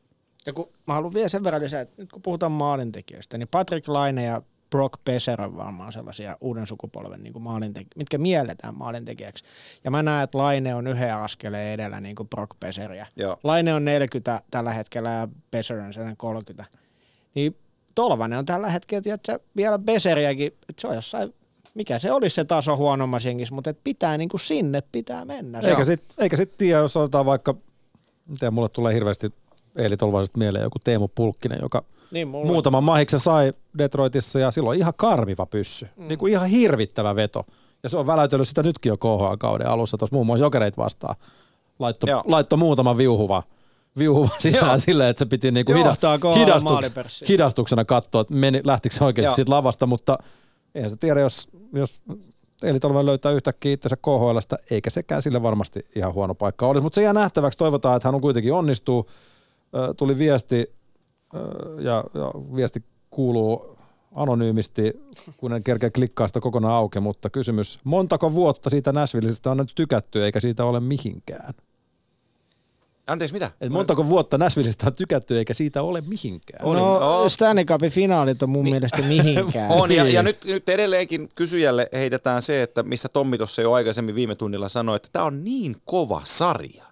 Ja kun mä haluan vielä sen verran lisää, että nyt kun puhutaan maalintekijöistä, niin Patrick Laine ja Brock Besser on varmaan sellaisia uuden sukupolven niin maalintek- mitkä mielletään maalintekijäksi. Ja mä näen, että Laine on yhden askeleen edellä niin kuin Brock Besseria. Joo. Laine on 40 tällä hetkellä ja Besser on sellainen 30. Niin Tolvanen on tällä hetkellä, tiedätkö, vielä Besseriäkin, että se on jossain mikä se olisi se taso huonommassa jengissä, mutta et pitää niin kuin sinne pitää mennä. Eikä sitten eikä sit tiedä, jos otetaan vaikka, miten mulle tulee hirveästi Eeli Tolvaisesta mieleen joku Teemu Pulkkinen, joka niin, muutaman mahiksen sai Detroitissa ja silloin ihan karmiva pyssy. Mm. Niin kuin ihan hirvittävä veto. Ja se on väläytellyt sitä nytkin jo KHL-kauden alussa, tuossa muun muassa jokereit vastaan. Laitto, laitto muutama viuhuva, viuhuva sisään Joo. silleen, että se piti niinku hidast, hidastuks, hidastuksena katsoa, että meni, lähtikö se oikeasti siitä lavasta, mutta eihän se tiedä, jos, jos Eli Tolvanen löytää yhtäkkiä itsensä KHLstä, eikä sekään sille varmasti ihan huono paikka olisi. Mutta se jää nähtäväksi, toivotaan, että hän on kuitenkin onnistuu. Tuli viesti ja, ja viesti kuuluu anonyymisti, kun en kerkeä klikkaa sitä kokonaan auki, mutta kysymys, montako vuotta siitä Näsvillisistä on nyt tykätty eikä siitä ole mihinkään? Anteeksi, mitä? Et montako vuotta Näsvillisistä on tykätty eikä siitä ole mihinkään? No, oh. Stanley Cupin finaalit on mun Mi- mielestä mihinkään. on, ja, ja nyt, nyt edelleenkin kysyjälle heitetään se, että missä Tommi tuossa jo aikaisemmin viime tunnilla sanoi, että tämä on niin kova sarja.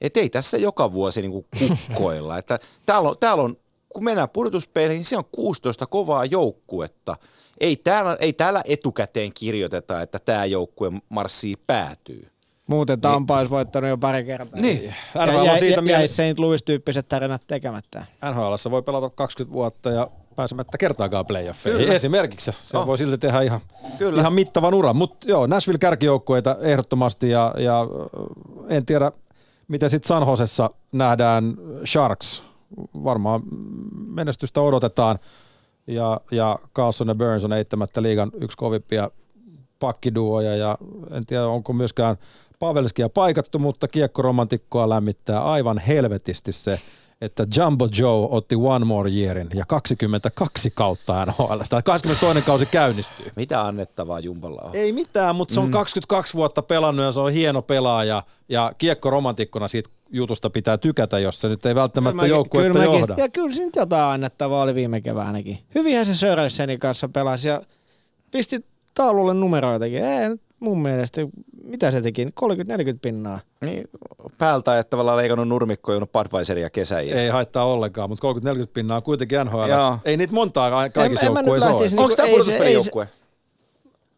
Että ei tässä joka vuosi niinku kukkoilla. että täällä on, täällä on kun mennään pudotuspeihin, niin se on 16 kovaa joukkuetta. Ei täällä, ei täällä etukäteen kirjoiteta, että tämä joukkue marssii päätyy. Muuten Tampa niin. olisi voittanut jo pari kertaa. Niin. Ja, NHL ja, siitä ja, ja St. Louis-tyyppiset tarinat tekemättä. NHL voi pelata 20 vuotta ja pääsemättä kertaakaan playoffeihin. Kyllä. Esimerkiksi se oh. voi silti tehdä ihan, Kyllä. ihan mittavan uran. Mutta joo, Nashville kärkijoukkueita ehdottomasti ja, ja en tiedä, miten sitten San Josessa nähdään Sharks varmaan menestystä odotetaan. Ja, ja Carlson ja Burns on eittämättä liigan yksi kovimpia pakkiduoja ja en tiedä onko myöskään Pavelskia paikattu, mutta kiekkoromantikkoa lämmittää aivan helvetisti se, että Jumbo Joe otti One More Yearin ja 22 kautta NHL. 22 kausi käynnistyy. Mitä annettavaa Jumbolla on? Ei mitään, mutta se on mm. 22 vuotta pelannut ja se on hieno pelaaja ja kiekkoromantikkona siitä jutusta pitää tykätä, jos se nyt ei välttämättä joukkuetta kyllä johda. Ja kyllä siinä jotain annettavaa oli viime keväänäkin. Hyvinhän se Sörensenin kanssa pelasi ja pisti taululle numeroitakin. Ei, mun mielestä, mitä se teki? 30-40 pinnaa. Niin, päältä, että tavallaan leikannut nurmikkoa juonut Budweiseria kesäjiä. Ei haittaa ollenkaan, mutta 30-40 pinnaa on kuitenkin NHL. Ei niitä montaa kaikissa joukkueissa ole. Niinku, Onko tämä pudotuspelijoukkue?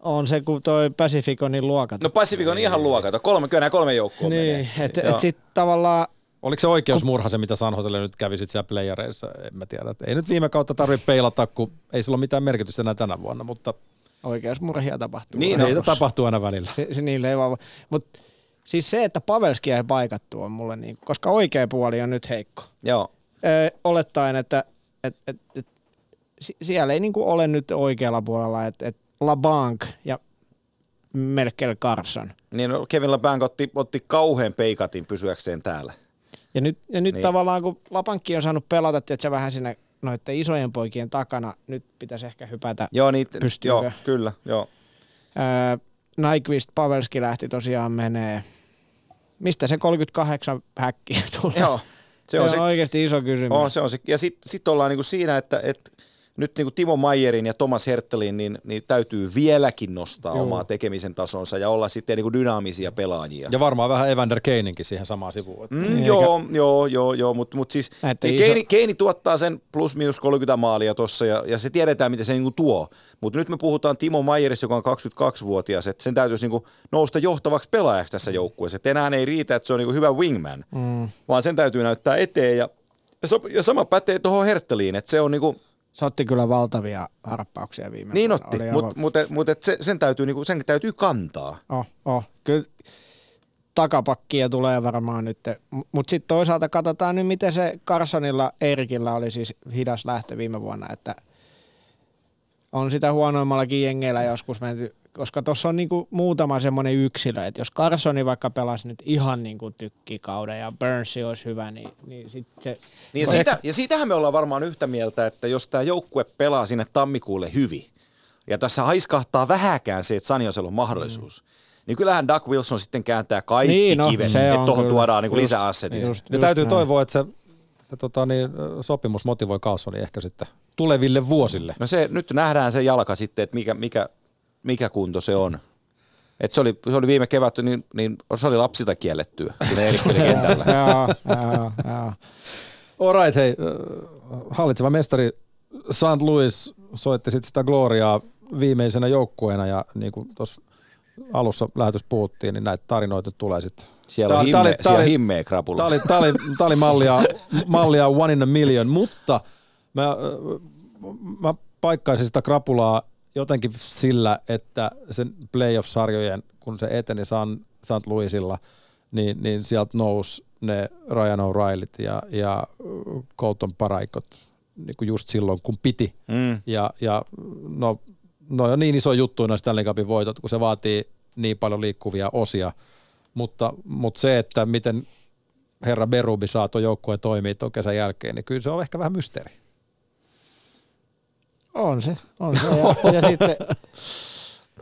On se, kun toi Pacific on niin luokaton. No Pacific on ihan luokaton. Kolme, kyllä nämä kolme joukkoa Niin, että et, et sitten tavallaan Oliko se oikeusmurha se, mitä Sanhoselle nyt kävi sit siellä playereissa? En mä tiedä. Ei nyt viime kautta tarvitse peilata, kun ei sillä ole mitään merkitystä enää tänä vuonna, mutta Oikeusmurhia tapahtuu. Niin, niitä tapahtuu aina välillä. Se, se niille ei vaan... Mutta siis se, että Pavelski ei paikattu on mulle niin, koska oikea puoli on nyt heikko. Joo. Öö, olettaen, että et, et, et, si- siellä ei niinku ole nyt oikealla puolella, että et LaBanc ja Merkel Carson. Niin no, Kevin LeBanc otti, otti kauhean peikatin pysyäkseen täällä. Ja nyt, ja nyt Niin. niin. tavallaan, kun Lapankki on saanut pelata, että se vähän sinne noiden isojen poikien takana, nyt pitäisi ehkä hypätä. Joo, niin, Pystyykö? joo kyllä, joo. Öö, Nyquist Pavelski lähti tosiaan menee. Mistä se 38 häkkiä tulee? joo. se, on, se on oikeasti iso kysymys. On, se on se. Ja sitten sit ollaan niinku siinä, että et nyt niinku Timo Mayerin ja Thomas Hertelin niin, niin täytyy vieläkin nostaa Joo. omaa tekemisen tasonsa ja olla sitten niinku dynaamisia pelaajia. Ja varmaan vähän Evander Keininkin siihen samaan sivuun. että- Mm, joo, joo, joo, joo, mutta mut siis niin iso- Keini, Keini tuottaa sen plus minus 30 maalia tuossa ja, ja se tiedetään, mitä se niinku tuo. Mutta nyt me puhutaan Timo Maierista, joka on 22-vuotias, että sen täytyisi niinku nousta johtavaksi pelaajaksi tässä joukkueessa. Et enää ei riitä, että se on niinku hyvä wingman, mm. vaan sen täytyy näyttää eteen ja, ja, ja sama pätee tuohon Hertteliin, että se on niinku, Se otti kyllä valtavia harppauksia viime niin vuonna. otti, mutta aivan- mut, mut, et se, sen, täytyy, niinku, sen täytyy kantaa. Oh, oh. Kyllä takapakkia tulee varmaan nyt. Mutta sitten toisaalta katsotaan nyt, miten se Carsonilla, Erikillä oli siis hidas lähtö viime vuonna, että on sitä huonoimmallakin jengeillä joskus menty, koska tuossa on niinku muutama semmoinen yksilö, että jos Carsoni vaikka pelasi nyt ihan niinku tykkikauden ja Burnsi olisi hyvä, niin, niin sitten se... Niin ja, siitä, ja siitähän me ollaan varmaan yhtä mieltä, että jos tämä joukkue pelaa sinne tammikuulle hyvin, ja tässä haiskahtaa vähäkään se, että Saniosella on mahdollisuus, mm. niin kyllähän Doug Wilson sitten kääntää kaikki Niin, no, kivet, että on tuohon tuodaan niin Just- lisäassetit. just- Ja täytyy näin. toivoa, että se, se tota, niin, sopimus motivoi Carlsoni ehkä sitten tuleville vuosille. No se, nyt nähdään se jalka sitten, että mikä, mikä, mikä kunto se on. Et se, oli, se oli viime kevät, niin, niin se oli lapsilta kiellettyä, kun ne erikkeli kentällä. Alright, hei, hallitseva mestari St. Louis soitti sitten sitä Gloriaa viimeisenä joukkueena ja niin kuin tuossa alussa lähetys puhuttiin, niin näitä tarinoita tulee sitten. Siellä on himme, oli- himmeä krapula. Tämä oli, tää oli, tää oli mallia, mallia one in a million, mutta mä, mä paikkaisin sitä krapulaa jotenkin sillä, että sen playoff-sarjojen, kun se eteni San, St. Louisilla, niin, niin sieltä nousi ne Ryan O'Reillyt ja, ja Colton Paraikot niin kuin just silloin, kun piti. Mm. Ja, ja no, no on niin iso juttu noissa Stanley Cupin voitot, kun se vaatii niin paljon liikkuvia osia. Mutta, mutta se, että miten herra Berubi saa tuon joukkueen toimia tuon kesän jälkeen, niin kyllä se on ehkä vähän mysteeri. On se, on se. Ja, ja sitten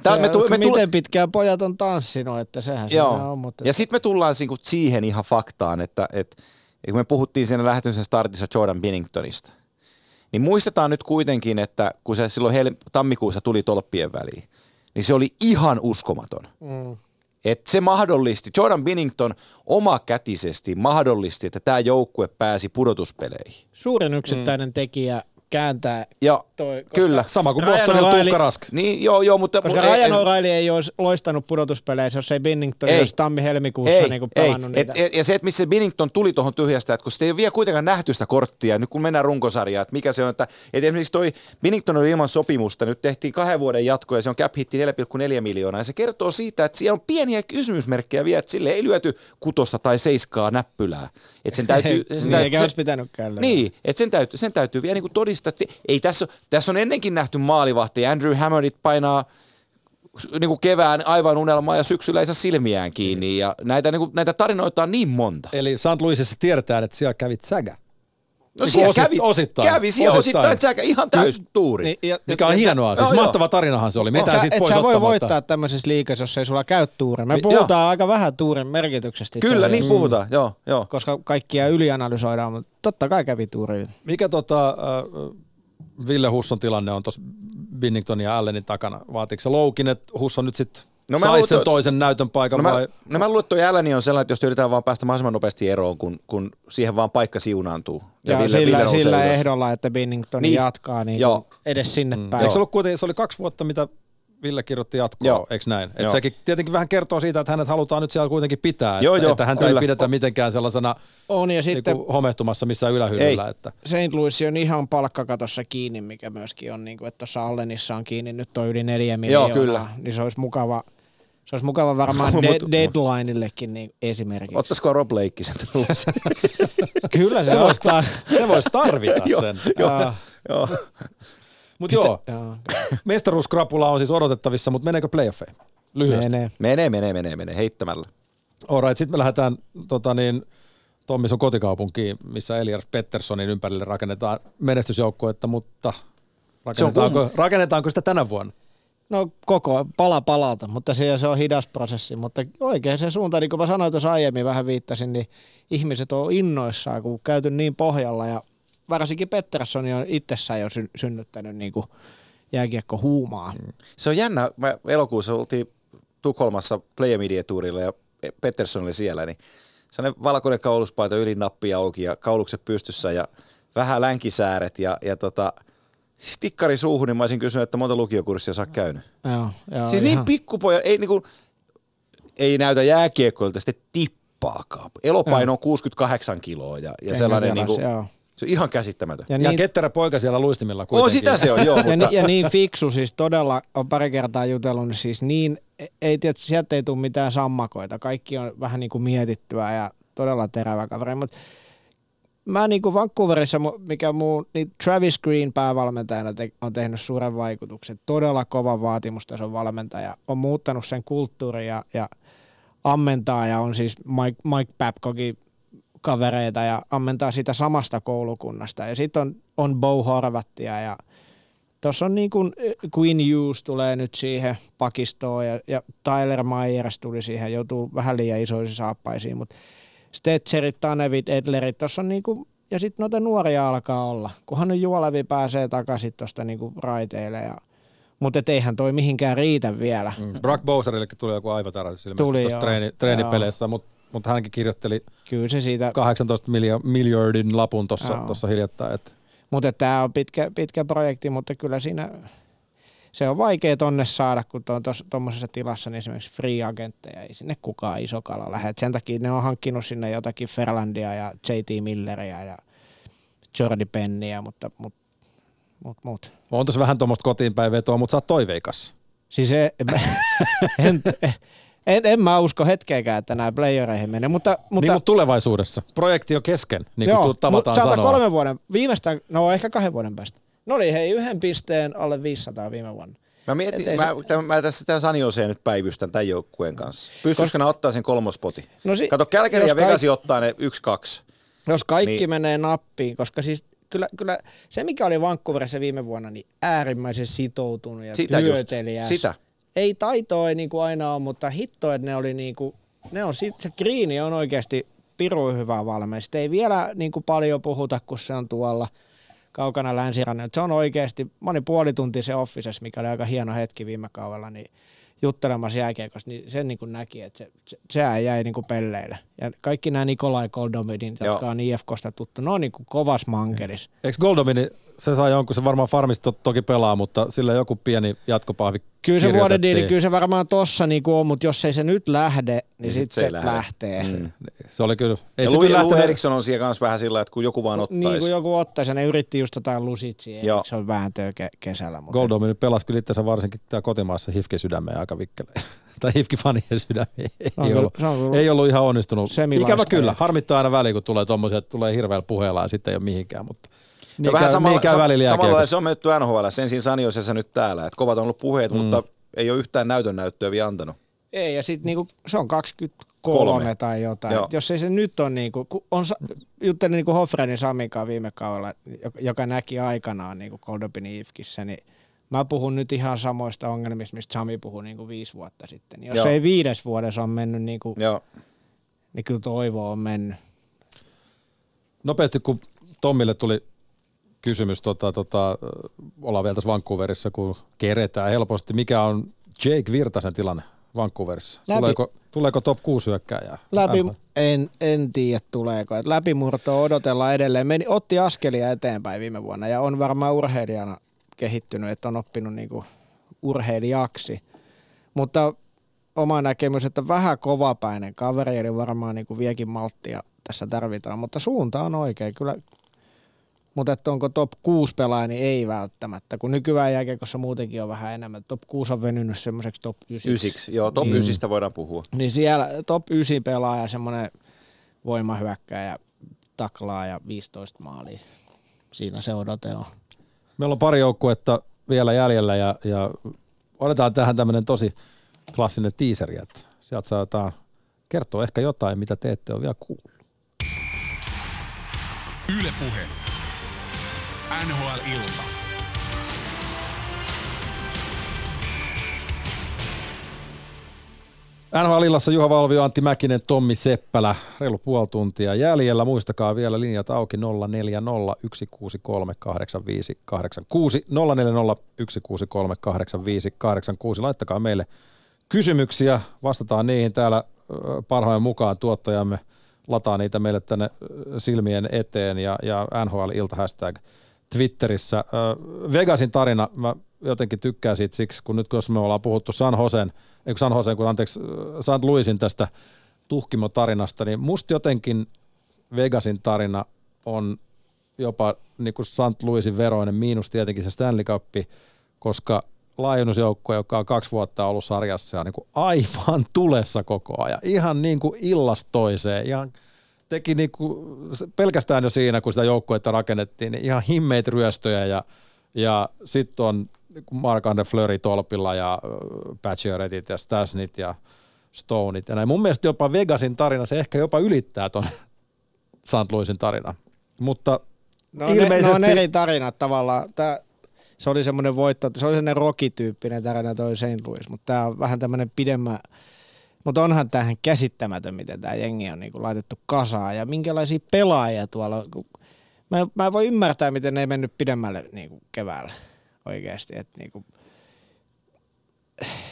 Tää, se, me, tu, me, miten tule, pitkään pojat on tanssinut, että sehän joo. on. Mutta Ja sitten me tullaan siihen ihan faktaan, että, että kun me puhuttiin siinä lähetyksen startissa Jordan Binningtonista, niin muistetaan nyt kuitenkin, että kun se silloin hel- tammikuussa tuli tolppien väliin, niin se oli ihan uskomaton. mm, Että se mahdollisti, Jordan Binnington omakätisesti mahdollisti, että tämä joukkue pääsi pudotuspeleihin. suurin yksittäinen mm. tekijä kääntää Ja toi, koska kyllä. Sama kuin Bostonilla Tuukka Rask. Niin, joo, joo, mutta... Koska Ryan O'Reilly ei olisi loistanut pudotuspeleissä, jos ei Binnington Ei. olisi tammi-helmikuussa ei, niin kuin ei. pelannut Et, niitä. et, ja se, että missä Binnington tuli tuohon tyhjästä, että kun sitä ei ole vielä kuitenkaan nähty sitä korttia, nyt kun mennään runkosarjaan, että mikä se on, että, että esimerkiksi toi Binnington oli ilman sopimusta, nyt tehtiin kahden vuoden jatko ja se on cap hitti 4,4 miljoonaa ja se kertoo siitä, että siellä on pieniä kysymysmerkkejä vielä, että sille ei lyöty kutosta tai seiskaa näppylää. Että sen täytyy, sen niin, täytyy, eikä se- olisi pitänytkään löydä. niin, että sen täytyy, sen täytyy vielä niin todistaa, että se, ei tässä, ole- tässä on ennenkin nähty maalivahti. Andrew Hammondit painaa niin kuin kevään aivan unelmaa ja syksyllä ei saa silmiään kiinni. Ja näitä, niin kuin, näitä tarinoita on niin monta. Eli St. Louisissa tiedetään, että siellä kävit sägä. No Niin siellä kävi, osittain. kävi siellä Osittain. osittain, osittain ihan täys tuuri. Niin, ja, Mikä on ja- hienoa. Siis joo, joo. mahtava tarinahan se oli. Mitä Sä, siitä et pois sä voi voittaa tämmöisessä liikassa, jos ei sulla käy tuuri. Me puhutaan aika vähän tuurin merkityksestä. itse Kyllä, niin puhutaan, joo, joo. Koska kaikkia ylianalysoidaan, mutta totta kai kävi tuuri. Mikä tota, äh, Ville Husson tilanne on tuossa Binningtonin ja Allenin takana? Vaatiiko se loukin, että Husson nyt sitten No mä saisi luulen, sen toisen näytön paikan No mä, vai? no mä luulen, että toi Allen on sellainen, että jos yritetään vaan päästä mahdollisimman nopeasti eroon, kun, kun siihen vaan paikka siunaantuu. Ja, Ville- sillä, Ville sillä ehdolla, että Binnington Niin. niin. jatkaa niin Joo. edes sinne Mm. päin. Eikö se ollut kuitenkin, se oli kaksi vuotta, mitä Ville kirjoitti jatkoa, Joo. eikö näin? Et Joo. sekin tietenkin vähän kertoo siitä, että hänet halutaan nyt siellä kuitenkin pitää. Joo, että, joo, että häntä kyllä. ei pidetä mitenkään sellaisena On ja sitten niinku, homehtumassa missään ylähyllyllä. Ei. Että. St. Louis on ihan palkkakatossa kiinni, mikä myöskin on, niin kuin, että tuossa Allenissa on kiinni, nyt on yli neljä miljoonaa. kyllä. Niin se olisi mukava, se olisi mukava varmaan de- deadlineillekin niin esimerkiksi. Ottaisiko Rob Leikki sen tulossa? Kyllä se, Se voisi ostaa. se vois tarvita Joo, sen. joo. Joo. Mutta joo, mestaruuskrapula on siis odotettavissa, mutta meneekö playoffeihin? Lyhyesti. menee. Menee, menee, menee, menee, heittämällä. Alright, sitten me lähdetään tota niin, Tommi sun kotikaupunkiin, missä Elias Petterssonin ympärille rakennetaan menestysjoukkuetta, mutta rakennetaanko, rakennetaanko sitä tänä vuonna? No koko pala palalta, mutta se, se on hidas prosessi. Mutta oikein se suunta, niin kuin mä sanoin tuossa aiemmin, vähän viittasin, niin ihmiset on innoissaan, kun käyty niin pohjalla ja varsinkin Pettersson on itsessään jo syn- synnyttänyt niin kuin jääkiekko huumaa. Se on jännä. Mä elokuussa oltiin Tukholmassa Play Media Tourilla ja Pettersson oli siellä, niin sellainen valkoinen kauluspaita yli nappi auki ja kaulukset pystyssä ja vähän länkisääret ja, ja tota, stikkari suuhun, niin mä olisin kysynyt, että monta lukiokurssia sä oot käynyt. Joo, joo, siis niin ihan- pikkupoja, ei niinku, ei näytä jääkiekkoilta sitten tippaakaan. Elopaino on 68 kiloa ja, ja sellainen niinku, joo. Se on ihan käsittämätön. Ja Ja niin, ketterä poika siellä luistimilla On kuitenkin. sitä se on, joo, ja, mutta ni, ja niin fiksu, siis todella, on pari kertaa jutellut, niin siis niin, ei tietysti, sieltä ei tule mitään sammakoita. Kaikki on vähän niin kuin mietittyä ja todella terävä kaveri, mutta mä niin kuin Vancouverissa, mu- mikä muu, niin Travis Green päävalmentajana te, on tehnyt suuren vaikutuksen. Todella kova vaatimustason valmentaja. On muuttanut sen kulttuurin ja, ja ammentaa ja on siis Mike, Mike Babcockin kavereita ja ammentaa sitä samasta koulukunnasta. Ja sitten on, on Bo Horvattia ja tuossa on niin kuin Queen Hughes tulee nyt siihen pakistoon ja, ja Tyler Myers tuli siihen, joutuu vähän liian isoisiin saappaisiin, mutta Stetzerit, Tanevit, Edlerit, tuossa on niin kuin, ja sitten noita nuoria alkaa olla, kunhan nyt Juolevi pääsee takaisin tuosta niin kuin raiteille ja mutta eihän toi mihinkään riitä vielä. Mm. Brock Bowserillekin tuli joku aivotärähdys ilmeisesti tuossa treeni, treenipeleissä, mutta mut hänkin kirjoitteli Kyllä se siitä 18 milja- miljardin lapun tuossa hiljattain. Että Mutta tämä on pitkä, pitkä projekti, mutta kyllä siinä se on vaikea tonne saada, kun on tuommoisessa tilassa niin esimerkiksi free agentteja, ei sinne kukaan iso kala lähde. Et Sen takia ne on hankkinut sinne jotakin Ferlandia ja JT Milleria ja Jordi Penniä, mutta mut, mut, mut. on tuossa vähän tuommoista kotiin päin vetoa, mutta sä oot toiveikas. Siis e- en, en, en, mä usko hetkeäkään, että nämä playereihin menee, mutta, Mutta, niin, mutta tulevaisuudessa. Projekti on kesken, niin kuin Joo, Joo, tavataan sanoa. kolmen vuoden, viimeistään, no ehkä kahden vuoden päästä. No oli hei, yhden pisteen alle 500 viime vuonna. Mä mietin, mä, tämän, mä tässä tämän San Joseen nyt päivystän tämän joukkueen kanssa. Pystyisikö ne ottaa sen kolmospoti? No si- Kato, Kälkäri ja Vegasi kaik- ottaa ne yksi, kaksi. Jos kaikki Niin. niin. menee nappiin, koska siis kyllä, kyllä se, mikä oli Vancouverissa viime vuonna, niin äärimmäisen sitoutunut ja Sitä just, hyöteliäs. sitä. Ei taitoa ei niin kuin aina ole, mutta hitto, että ne oli niin kuin, ne on sit, se Greeni on oikeasti piru hyvä. Sitä ei vielä niin kuin paljon puhuta, kun se on tuolla kaukana länsirannalla. Se on oikeasti, mä olin puoli tuntia se offices, mikä oli aika hieno hetki viime kaudella, niin juttelemassa jääkiekosta, niin sen niin kuin näki, että se, se, sehän jäi niin kuin pelleille. Ja kaikki nämä Nikolai Koldomidin, jotka on IFKsta tuttu, ne on niin kuin kovas mankelis. Eikö Goldomini, se sai jonkun, se varmaan farmista to- toki pelaa, mutta sillä joku pieni jatkopahvi Kyllä se vuoden diili, kyllä se varmaan tossa niin kuin on, mutta jos ei se nyt lähde, niin, Niin sitten sit se se, lähde. lähtee. Mm. Se oli kyllä, ei Ja se kyllä lähtenyt, Eriksson on siellä kanssa vähän sillä, että kun joku vaan ottaisi. Niin kuin joku ottaisi, ja ne yritti just jotain lusitsia, Joo. se on vääntöä ke- kesällä. Mutta Goldomini pelasi kyllä itsensä varsinkin tää kotimaassa Hifkin sydämeen aika vikkeleen. tai Hifkin fanien sydämeen. Ei, on ollut, kyllä- ei ollut ihan onnistunut. Ikävä kyllä, harmittaa aina väliin, kun tulee tommosia, että tulee hirveällä puheella ja sitten ei ole mihinkään. Mutta niin, vähän käy, samalla, niin käy välillä samalla se on mennyt NHL, ensin San Josessa nyt täällä. Että kovat on ollut puheet, mm. mutta ei ole yhtään näytön näyttöä vielä antanut. Ei, ja sitten niinku, se on 23 Kolme. tai jotain. Joo. Jos ei se nyt ole, niinku, on, sa- juttelin niinku Hofrenin Samikaan viime kaudella, joka, joka näki aikanaan niinku Goldopinin Ifkissä, niin mä puhun nyt ihan samoista ongelmista, mistä Sami puhui niinku viisi vuotta sitten. Jos Joo. ei viides vuodessa on mennyt, niinku, Joo. niin kyllä toivo on mennyt. Nopeasti, kun Tommille tuli kysymys, tota, tota, ollaan vielä tässä Vancouverissa, kun keretään helposti. Mikä on Jake Virtasen tilanne Vancouverissa? Läpi- Tuleeko, tuleeko top 6 hyökkääjää? Läpi, en, en tiedä tuleeko. Et läpimurtoa odotellaan edelleen. Meni, otti askelia eteenpäin viime vuonna ja on varmaan urheilijana kehittynyt, että on oppinut niinku urheilijaksi. Mutta oma näkemys, että vähän kovapäinen kaveri, eli varmaan niin kuin viekin malttia tässä tarvitaan, mutta suunta on oikein. Kyllä mutta että onko top 6 pelaaja, niin ei välttämättä, kun nykyään jääkiekossa muutenkin on vähän enemmän. Top 6 on venynyt semmoiseksi top 9. Ysiksi, joo, top mm. 9 voidaan puhua. Niin siellä top 9 pelaaja, semmoinen voimahyökkäjä, taklaa ja 15 maalia. Siinä se odote on. Meillä on pari joukkuetta vielä jäljellä ja, ja otetaan tähän tämmöinen tosi klassinen tiiseri, että sieltä saadaan kertoa ehkä jotain, mitä te ette ole vielä kuullut. Ylepuhe NHL-ilta. NHL-illassa Juha Valvio, Antti Mäkinen, Tommi Seppälä. Reilu puoli tuntia jäljellä. Muistakaa vielä linjat auki 040 163 8586. 040 163 8586. Laittakaa meille kysymyksiä. Vastataan niihin täällä parhaan mukaan tuottajamme lataa niitä meille tänne silmien eteen ja, ja NHL-ilta hashtag – Twitterissä. Vegasin tarina, mä jotenkin tykkään siitä siksi, kun nyt kun me ollaan puhuttu San Josen, ei San Josen, kun anteeksi, St. Louisin tästä tuhkimo-tarinasta, niin musta jotenkin Vegasin tarina on jopa niin kuin St. Louisin veroinen, miinus tietenkin se Stanley Cup, koska laajennusjoukko, joka on kaksi vuotta ollut sarjassa, on niin kuin aivan tulessa koko ajan. Ihan niin kuin illas ihan teki niinku, pelkästään jo siinä, kun sitä joukkuetta rakennettiin, niin ihan himmeitä ryöstöjä ja, ja sitten on niinku Mark Andre Fleury tolpilla ja Patcheretit ja Stasnit ja Stoneit ja näin. Mun mielestä jopa Vegasin tarina, se ehkä jopa ylittää ton St. Louisin tarina. Mutta no, ilmeisesti... Ne, no on eri tarinat tavallaan. Tää, se oli semmoinen voitto, se oli semmoinen rocky-tyyppinen tarina toi St. Louis, mutta tämä on vähän tämmöinen pidemmän mutta onhan tähän käsittämätön, miten tämä jengi on niinku laitettu kasaan ja minkälaisia pelaajia tuolla. Mä, mä en voi ymmärtää, miten ne ei mennyt pidemmälle niinku keväällä oikeasti. Niinku,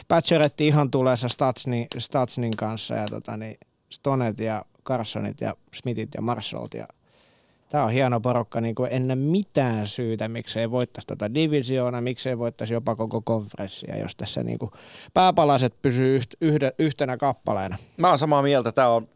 Patcheretti ihan tulessa Statsnin, Statsnin kanssa ja tota, niin Stonet ja Carsonit ja Smithit ja Marshallt ja Tämä on hieno porukka, niin kuin ennen mitään syytä, miksei voittaisi tätä divisioona, miksei voittaisi jopa koko konferenssia, jos tässä niin kuin pääpalaset pysyy yht, yhde, yhtenä kappaleena. Mä oon samaa mieltä, tämä on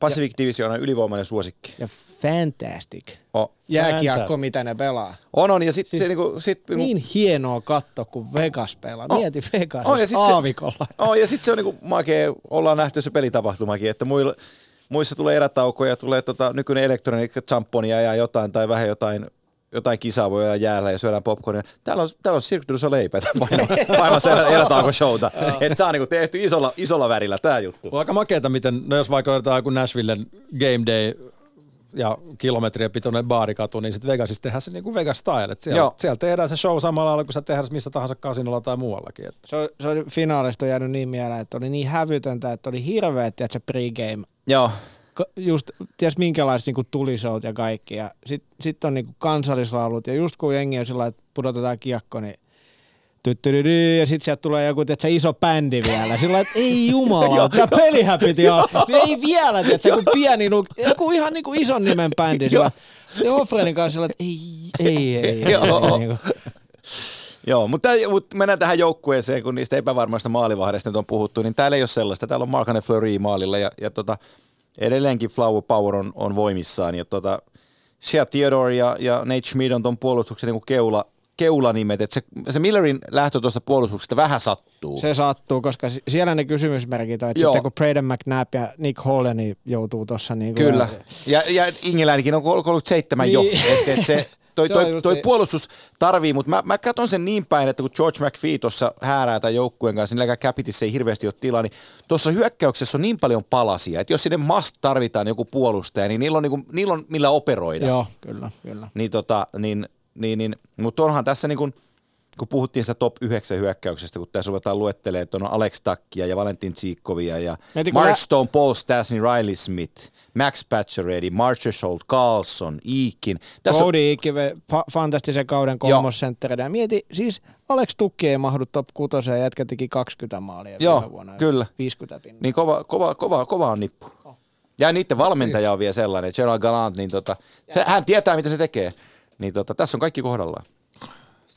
Pacific Divisionan ylivoimainen suosikki. Ja fantastic. Oh. Jääkiekko, mitä ne pelaa. On, on. Ja sit siis se niinku, sit, niinku- niin hienoa katto, kun Vegas pelaa. Oh. Mieti Vegas oh, ja sit aavikolla. Se, oh, ja sitten se on niinku makea, ollaan nähty se pelitapahtumakin, että muilla, muissa tulee erätaukoja, tulee tota, nykyinen elektroniikka, champonia ja jotain tai vähän jotain jotain kisaa voi olla jäällä ja syödään popcornia. Täällä on, täällä on Cirque du Soleil paimassa erätauko showta. Tämä on niinku tehty isolla, isolla värillä tämä juttu. On aika makeeta, miten, no jos vaikka otetaan joku Nashvillen Game Day ja kilometrien pitoinen baarikatu, niin sitten Vegasissa tehdään se niin kuin Vegas style. Että siellä, siellä, tehdään se show samalla lailla kuin sä tehdään missä tahansa kasinolla tai muuallakin. Että. Se, se oli finaalista jäänyt niin mieleen, että oli niin hävytöntä, että oli hirveä, että se pregame. Joo just, ties minkälaiset niinku tulisout ja kaikki. Ja sitten sit on niinku kansallislaulut. Ja just kun jengi on sillä että pudotetaan kiekko, niin ja sitten sieltä tulee joku tiedätkö, iso bändi vielä. Sillä että ei jumala, tämä pelihän piti olla. Niin ei vielä, tiedätkö, joku pieni, joku ihan niinku ison nimen bändi. Sillä, se Offrenin kanssa sillä, että ei, ei, ei. ei. Niin Joo, mutta, mutta mennään tähän joukkueeseen, kun niistä epävarmoista maalivahdeista nyt on puhuttu, niin täällä ei ole sellaista. Täällä on Markane Fleury maalilla ja, ja tota, edelleenkin Flower Power on, on voimissaan. Ja tota, Shea Theodore ja, ja Nate Schmid on tuon puolustuksen niin keula, keulanimet. Et se, se Millerin lähtö tuosta puolustuksesta vähän sattuu. Se sattuu, koska siellä ne kysymysmerkit on, että sitten kun Braden McNabb ja Nick Holland joutuu tuossa niin Kyllä, ja, ja Ingeläinenkin on 37 niin. jo. Et, et se, toi, toi, toi, toi puolustus tarvii, mutta mä, mä katson sen niin päin, että kun George McPhee tuossa häärää tämän joukkueen kanssa, niin Capitissa ei hirveästi ole tilaa, niin tuossa hyökkäyksessä on niin paljon palasia, että jos sinne must tarvitaan joku puolustaja, niin niillä on, niinku, niillä on millä operoida. Joo, kyllä, kyllä. Niin, tota, niin, niin, niin, mutta onhan tässä niin kuin, kun puhuttiin sitä top 9 hyökkäyksestä, kun tässä ruvetaan luettelemaan, että on Alex Takkia ja Valentin Tsiikkovia ja Mietin, Mark lä- Stone, Paul Stastny, Riley Smith, Max Pacioretty, Marshall Scholt, Carlson, Iikin. Tässä Cody on... Iikin, fantastisen kauden kolmosentteri. Ja mieti, siis Alex Tukki ei mahdu top 6 ja jätkä teki 20 maalia Joo, vuonna. kyllä. 50 pinnaa. Niin kova, kova, kova, kova on nippu. Oh. Ja niiden valmentaja on vielä sellainen, Gerald Galant, niin tota, se, hän tietää mitä se tekee. Niin tota, tässä on kaikki kohdallaan.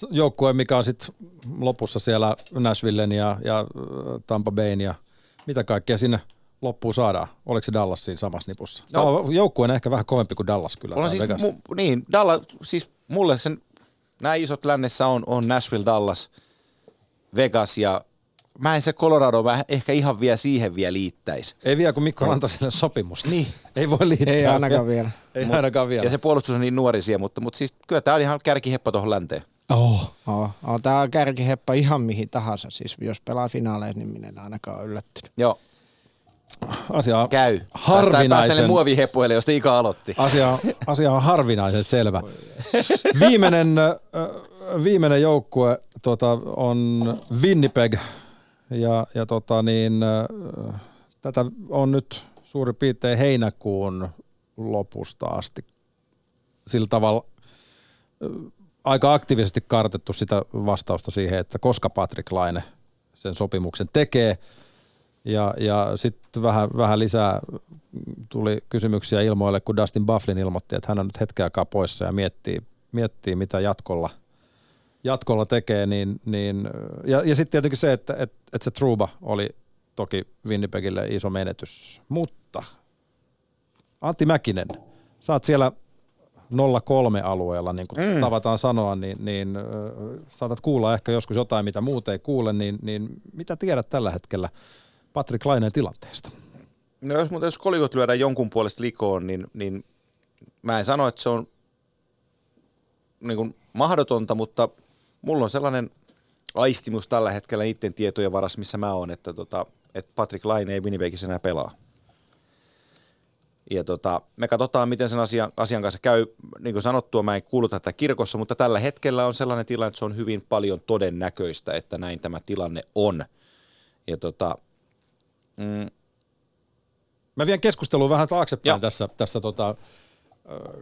joukkue, mikä on sitten lopussa siellä Nashvillen ja, ja äh, Tampa Bayn ja mitä kaikkea sinne loppuun saadaan. Oliko se Dallas siinä samassa nipussa? No. Joukkue on ehkä vähän kovempi kuin Dallas kyllä. On siis, Vegas. mu, niin, Dallas, siis mulle sen, nämä isot lännessä on, on Nashville, Dallas, Vegas ja mä en se Colorado mä ehkä ihan vielä siihen vielä liittäisi. Ei vielä, kun Mikko antaa sille sopimusta. Niin. Ei voi liittää. Ei ainakaan vielä. Ei ainakaan vielä. Ja se puolustus on niin nuorisia, mutta, mutta siis kyllä tämä on ihan kärkiheppa tuohon länteen. oh. Oh, oh, tämä on kärkiheppa ihan mihin tahansa. Siis jos pelaa finaaleissa, niin minä en ainakaan ole yllättynyt. Joo, Asia on käy. Päästään, harvinaisen, päästään muoviheppuille, josta Ika aloitti. asia, asia on harvinaisen selvä. Viimeinen, viimeinen joukkue tota, on Winnipeg ja, ja tota, niin, tätä on nyt suurin piirtein heinäkuun lopusta asti sillä tavalla aika aktiivisesti kartettu sitä vastausta siihen, että koska Patrick Laine sen sopimuksen tekee. Ja, ja sitten vähän, vähän lisää tuli kysymyksiä ilmoille, kun Dustin Bufflin ilmoitti, että hän on nyt hetken aikaa poissa ja miettii, miettii mitä jatkolla, jatkolla tekee. Niin, niin, ja ja sitten tietenkin se, että, että, että se Truba oli toki Winnipegille iso menetys. Mutta Antti Mäkinen, sä oot siellä 03 alueella, niin kuin mm. tavataan sanoa, niin, niin äh, saatat kuulla ehkä joskus jotain, mitä muut ei kuule, niin, niin mitä tiedät tällä hetkellä Patrick Laineen tilanteesta? No jos, mutta jos kolikot lyödään jonkun puolesta likoon, niin, niin mä en sano, että se on niin kuin mahdotonta, mutta mulla on sellainen aistimus tällä hetkellä niiden tietojen varassa, missä mä oon, että, tota, että Patrick Laine ei Winnipegissä enää pelaa. Ja tota, me katsotaan, miten sen asian, asian kanssa käy. Niin kuin sanottua, mä en kuulu tätä kirkossa, mutta tällä hetkellä on sellainen tilanne, että se on hyvin paljon todennäköistä, että näin tämä tilanne on. Ja tota, mm, Mä vien keskustelua vähän taaksepäin Joo. tässä, tässä tota,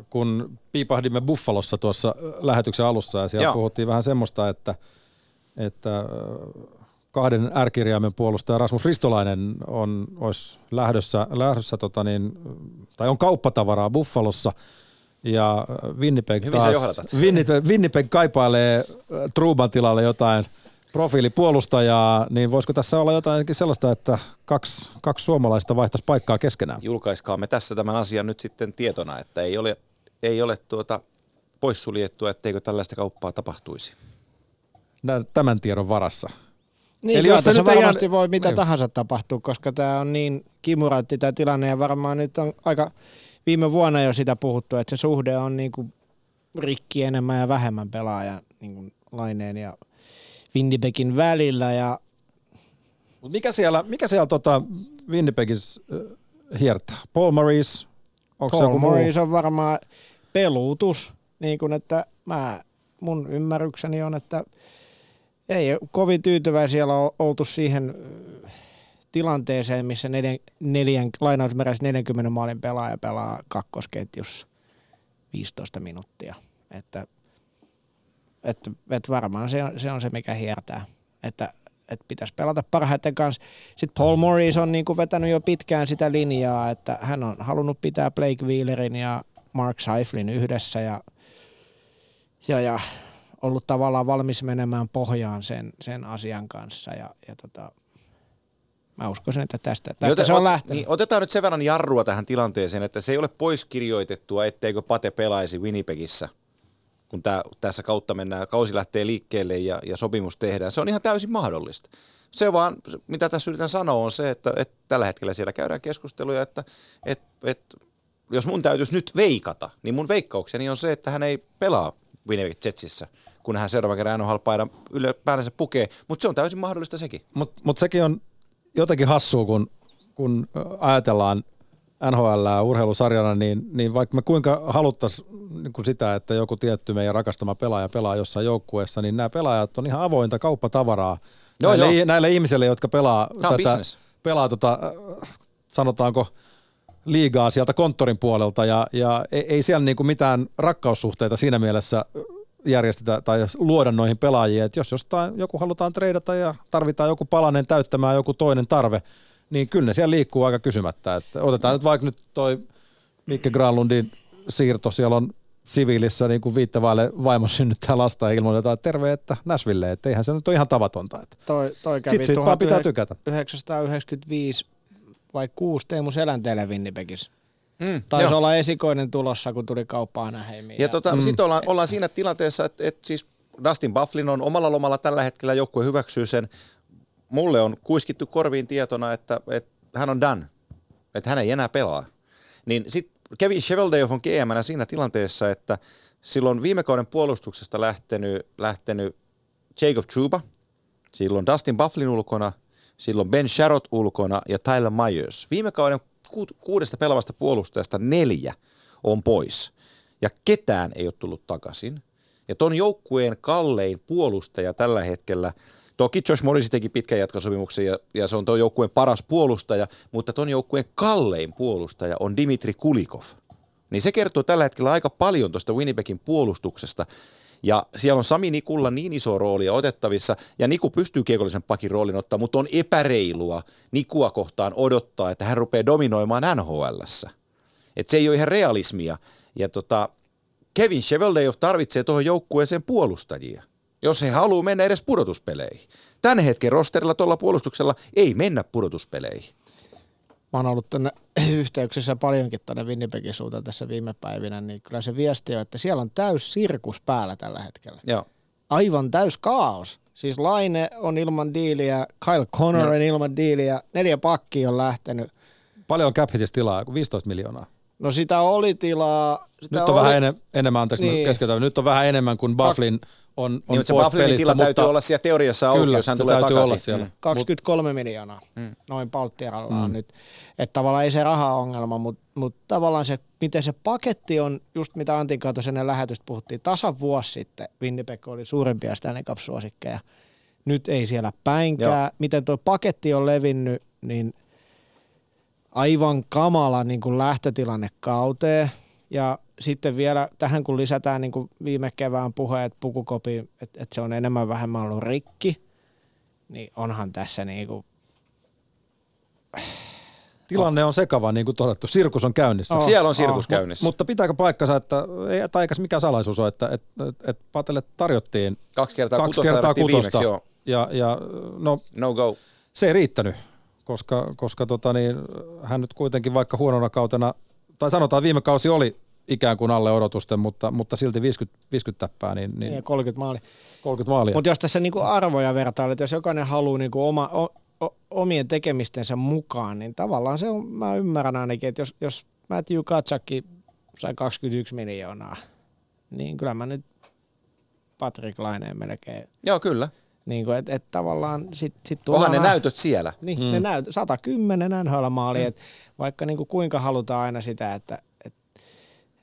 kun piipahdimme Buffalossa tuossa lähetyksen alussa ja siellä Joo. puhuttiin vähän semmoista, että, että kahden ärkirjaimen puolustaja Rasmus Ristolainen on, olisi lähdössä, lähdössä tota niin, tai on kauppatavaraa Buffalossa ja Winnipeg taas. Winnipeg, Winnipeg kaipailee ö, Truban tilalle jotain profiilipuolustajaa, niin voisiko tässä olla jotain sellaista, että kaksi, kaksi suomalaista vaihtaisi paikkaa keskenään? julkaiskaamme tässä tämän asian nyt sitten tietona, että ei ole, ei ole tuota poissuljettua, etteikö tällaista kauppaa tapahtuisi. Nä- tämän tiedon varassa. Niin, Eli jos se nyt varmasti jää- voi mitä Niin. tahansa tapahtua, koska tämä on niin kimurantti tämä tilanne ja varmaan nyt on aika viime vuonna jo sitä puhuttu, että se suhde on niin kuin rikki enemmän ja vähemmän pelaajan niin kuin Laineen ja Winnipegin välillä ja Mut mikä siellä, mikä siellä tota Winnipegissä äh, hiertää? Paul Maurice? Onko Paul? Morris on varmaan peluutus, niin kuin että mä, mun ymmärrykseni on, että ei kovin tyytyväisiä olla oltu siihen ö, tilanteeseen, missä neljän, neljän lainausmeräis 40 maalin pelaaja pelaa kakkosketjussa 15 minuuttia. Että, että, että varmaan se on, se on se, mikä hiertää. Että, että pitäisi pelata parhaiten kanssa. Sitten Paul Morris on niin kuin vetänyt jo pitkään sitä linjaa, että hän on halunnut pitää Blake Wheelerin ja Mark Seiflin yhdessä ja, ja, ja ollut tavallaan valmis menemään pohjaan sen, sen asian kanssa. Ja, ja tota, mä uskoisin, että tästä, tästä Joten se on lähtenyt. Niin, otetaan nyt sen verran jarrua tähän tilanteeseen, että se ei ole poiskirjoitettua, etteikö Pate pelaisi Winnipegissä, kun tää, tässä kautta mennään, kausi lähtee liikkeelle ja, ja sopimus tehdään. Se on ihan täysin mahdollista. Se vaan, mitä tässä yritän sanoa, on se, että, että tällä hetkellä siellä käydään keskusteluja, että, että, että jos mun täytyisi nyt veikata, niin mun veikkaukseni on se, että hän ei pelaa Winnipeg Jetsissä, kun hän seuraavan kerran NHL-paidan ylipäänsä pukee, mutta se on täysin mahdollista sekin. Mutta mut sekin on jotenkin hassua, kun, kun ajatellaan NHL urheilusarjana, niin, niin vaikka me kuinka haluttaisiin niin kuin sitä, että joku tietty meidän rakastama pelaaja pelaa jossain joukkueessa, niin nämä pelaajat on ihan avointa kauppatavaraa Joo, näille, joo. näille ihmisille, jotka pelaa Tämä tätä, business. pelaa tota, sanotaanko liigaa sieltä konttorin puolelta ja, ja ei, ei siellä niinku mitään rakkaussuhteita siinä mielessä järjestetä tai luoda noihin pelaajiin, että jos jostain joku halutaan treidata ja tarvitaan joku palanen täyttämään joku toinen tarve, niin kyllä ne siellä liikkuu aika kysymättä. Että otetaan nyt vaikka nyt toi Mikke Granlundin siirto, siellä on siviilissä niin kuin viittavaille vaimo synnyttää lasta ja ilmoitetaan, että terve, että Näsville, että eihän se nyt ole ihan tavatonta. Että. Toi, toi kävi Sitten siitä pitää tykätä. 1995 vai 6 Teemu Selänteelle Winnipegissä. Mm, Taisi joo. olla esikoinen tulossa, kun tuli kauppaan Anaheimiin. Ja tota, mm. sitten ollaan, ollaan siinä tilanteessa, että, että siis Dustin Bufflin on omalla lomalla tällä hetkellä, joukkue hyväksyy sen. Mulle on kuiskittu korviin tietona, että, että hän on done, että hän ei enää pelaa. Niin sitten Kevin Cheveldayoff on gm siinä tilanteessa, että silloin viime kauden puolustuksesta lähtenyt, lähtenyt Jacob Truba, silloin Dustin Bufflin ulkona, silloin Ben Sharrott ulkona ja Tyler Myers. Viime kauden ku- kuudesta pelaavasta puolustajasta neljä on pois ja ketään ei ole tullut takaisin. Ja ton joukkueen kallein puolustaja tällä hetkellä, toki Josh Morris teki pitkän jatkosopimuksen ja, ja se on ton joukkueen paras puolustaja, mutta ton joukkueen kallein puolustaja on Dimitri Kulikov. Niin se kertoo tällä hetkellä aika paljon tuosta Winnipegin puolustuksesta. Ja siellä on Sami Nikulla niin iso roolia otettavissa, ja Niku pystyy kiekollisen pakin roolin ottaa, mutta on epäreilua Nikua kohtaan odottaa, että hän rupeaa dominoimaan NHLssä. Että se ei ole ihan realismia. Ja tota, Kevin Cheveldayoff tarvitsee tuohon joukkueeseen puolustajia, jos he haluaa mennä edes pudotuspeleihin. Tämän hetken rosterilla tuolla puolustuksella ei mennä pudotuspeleihin. Mä oon ollut tänne yhteyksissä paljonkin tuonne Winnipegin suuntaan tässä viime päivinä, niin kyllä se viesti on, että siellä on täys sirkus päällä tällä hetkellä. Joo. Aivan täys kaos. Siis Laine on ilman diiliä, Kyle Connor on ilman diiliä, neljä pakkia on lähtenyt. Paljon cap hitistä tilaa, 15 miljoonaa. No sitä oli tilaa. Sitä Nyt on oli, vähän enem, enemmän, anteeksi niin. Keskeytän, nyt on vähän enemmän kuin Bufflin on, on Niin, mutta se pois Bufflinin pelistä, tila mutta täytyy olla siellä teoriassa auki, kyllä, jos hän se tulee takaisin. olla siellä. Mm. 23 miljoonaa, noin Palttierallaan mm. nyt. Että tavallaan ei se raha-ongelma, mutta mut tavallaan se, miten se paketti on, just mitä Antin kanssa ennen lähetystä puhuttiin, tasan vuosi sitten Winnipeg oli suurimpia Stanley Cup-suosikkeja. Nyt ei siellä päinkään. Joo. Miten tuo paketti on levinnyt, niin aivan kamala niin kuin lähtötilanne kauteen. Ja sitten vielä tähän kun lisätään niin kuin viime kevään puheet pukukopi, että, että se on enemmän vähemmän ollut rikki, niin onhan tässä niin kuin tilanne on sekava, niin kuin todettu. Sirkus on käynnissä. Oh. Siellä on sirkus Oh, käynnissä. Mutta pitääkö paikkansa, että ei taikas mikä salaisuus on, että et, et, et Patelle tarjottiin Kaksi kertaa kaksi kutosta kertaa kutosta. viimeksi, joo. Ja, ja no, No go. se ei riittänyt, koska, koska tota niin, hän nyt kuitenkin vaikka huonona kautena, tai sanotaan viime kausi oli ikään kuin alle odotusten, mutta, mutta silti 50, 50 täppää, niin, niin. niin 30 maali. 30 maalia. Mutta jos tässä niinku arvoja vertailee, että jos jokainen haluaa niinku oma, o, o, omien tekemistensä mukaan, niin tavallaan se on, mä ymmärrän ainakin, että jos, jos Matthew Katsakki sai 21 miljoonaa, niin kyllä mä nyt Patrick Laineen melkein, Joo, kyllä. Niin kuin, että et tavallaan sit, sit Onhan ne näytöt siellä. Niin, mm. ne näyt, 110 NHL-maali, mm. vaikka niinku kuinka halutaan aina sitä, että et,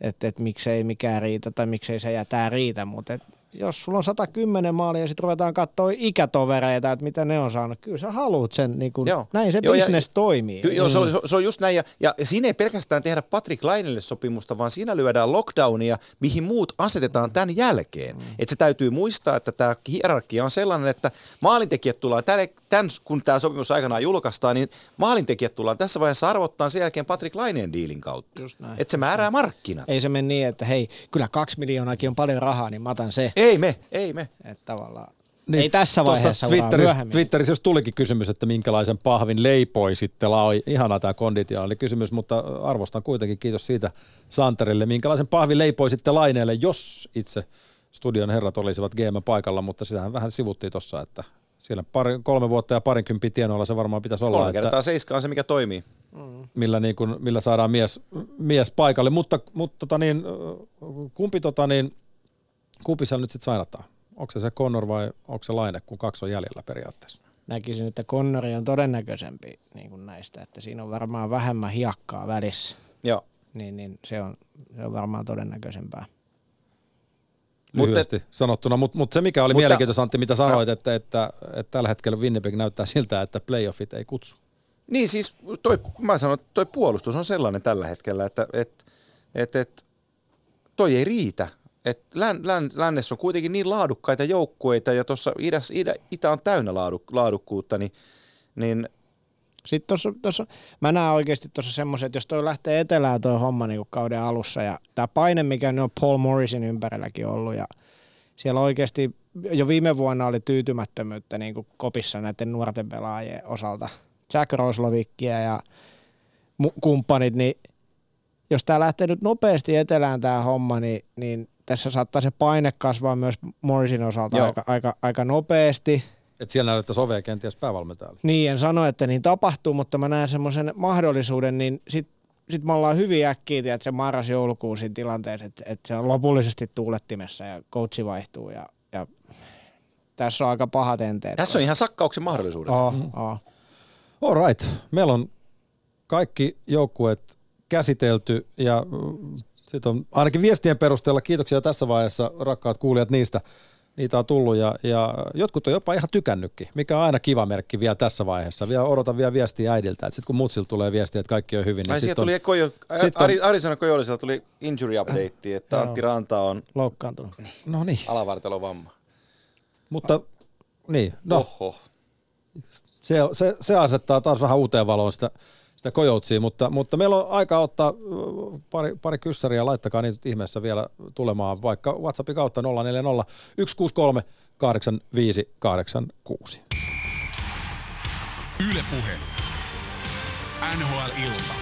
et, et miksei mikään riitä tai miksei se ja tää riitä, mutta et jos sulla on 110 maalia ja sitten ruvetaan katsoa ikätovereita, että mitä ne on saanut, kyllä sä haluut sen, niinku, Joo. näin se Joo, ja- business toimii. Ky- joo, se on, se on just näin. Ja, ja siinä ei pelkästään tehdä Patrick Lainelle sopimusta, vaan siinä lyödään lockdownia, mihin muut asetetaan tämän jälkeen. Mm. Et se täytyy muistaa, että tämä hierarkia on sellainen, että maalintekijät tullaan, tämän, tämän, kun tämä sopimus aikanaan julkaistaan, niin maalintekijät tullaan tässä vaiheessa arvottaa sen jälkeen Patrick Laineen diilin kautta. Että se määrää markkinat. Ei se mene niin, että hei, kyllä kaksi miljoonaakin on paljon rahaa, niin mä otan se. Ei me, ei me. Että tavallaan niin, ei tässä vaiheessa, Tuossa vaan Twitterissä. Twitterissä just tulikin kysymys, että minkälaisen pahvin leipoisitte. Laoi, ihanaa tämä konditionaali kysymys, mutta arvostan kuitenkin, kiitos siitä Santerille. Minkälaisen pahvin leipoisitte laineelle, jos itse studion herrat olisivat GM paikalla, mutta sitähän vähän sivuttiin tuossa, että siellä pari, kolme vuotta ja parinkympin tienoilla se varmaan pitäisi olla, Kolme että kertaa seiska on se, mikä toimii. millä, niin kuin, millä saadaan mies, mies paikalle. Mutta, mutta tota niin, kumpi, tota niin, kumpi siellä nyt sitten sainataan? Onko se se Connor vai onko se Laine, kun kaksi on jäljellä periaatteessa? näkisin, että Connori on todennäköisempi niin kuin näistä, että siinä on varmaan vähemmän hiakkaa välissä, Joo. niin, niin se, on, se on varmaan todennäköisempää. Mutta- lyhyesti sanottuna. Mutta mut se mikä oli Mutta- mielenkiintoista Antti, mitä sanoit, että, että, että tällä hetkellä Winnipeg näyttää siltä, että playoffit ei kutsu. Niin siis, toi, mä sanon, että toi puolustus on sellainen tällä hetkellä, että et, et, et, toi ei riitä. Et län, län, lännessä on kuitenkin niin laadukkaita joukkueita ja tuossa idä, idä, itä on täynnä laadu, laadukkuutta, niin, niin Sitten tossa, tossa, mä näen oikeasti tuossa semmoisen, että jos toi lähtee etelään toi homma niin kauden alussa ja tämä paine, mikä on Paul Morrisin ympärilläkin ollut ja siellä oikeasti jo viime vuonna oli tyytymättömyyttä niin kuin kopissa näiden nuorten pelaajien osalta. Jack Roslovikkia ja mu- kumppanit, niin jos tämä lähtee nyt nopeasti etelään tämä homma, niin, niin tässä saattaa se paine kasvaa myös Morrisin osalta aika, aika, aika nopeasti. Että siellä näyttäisi ovea kenties päävalmentajalle. Niin, en sano, että niin tapahtuu, mutta mä näen semmoisen mahdollisuuden, niin sit, sit me ollaan hyvin äkkiä, että se marras-joulukuun siinä tilanteessa, että, että se on lopullisesti tuulettimessa ja coachi vaihtuu ja, ja tässä on aika pahat enteet. Tässä on ihan sakkauksen mahdollisuudet. Oh, oh. All right. Meillä on kaikki joukkueet käsitelty ja sitten on ainakin viestien perusteella kiitoksia tässä vaiheessa rakkaat kuulijat niistä. Niitä on tullut ja, ja jotkut on jopa ihan tykännytkin, mikä on aina kiva merkki vielä tässä vaiheessa. Vielä odotan vielä viestiä äidiltä, että sitten kun mutsilta tulee viestiä, että kaikki on hyvin, niin Ai on, tuli Kojo, sit on- Ari, Arizona Kojolisella tuli injury update, että Antti Ranta on Loukkaantunut. No niin, alavartalovamma. mutta niin, no Oho. se, se, se asettaa taas vähän uuteen valoon sitä, sitä kojoutsia, mutta, mutta meillä on aika ottaa pari, pari kyssäriä, laittakaa niitä ihmeessä vielä tulemaan vaikka WhatsAppin kautta 040 163 8586. Yle Puhe. NHL-ilta.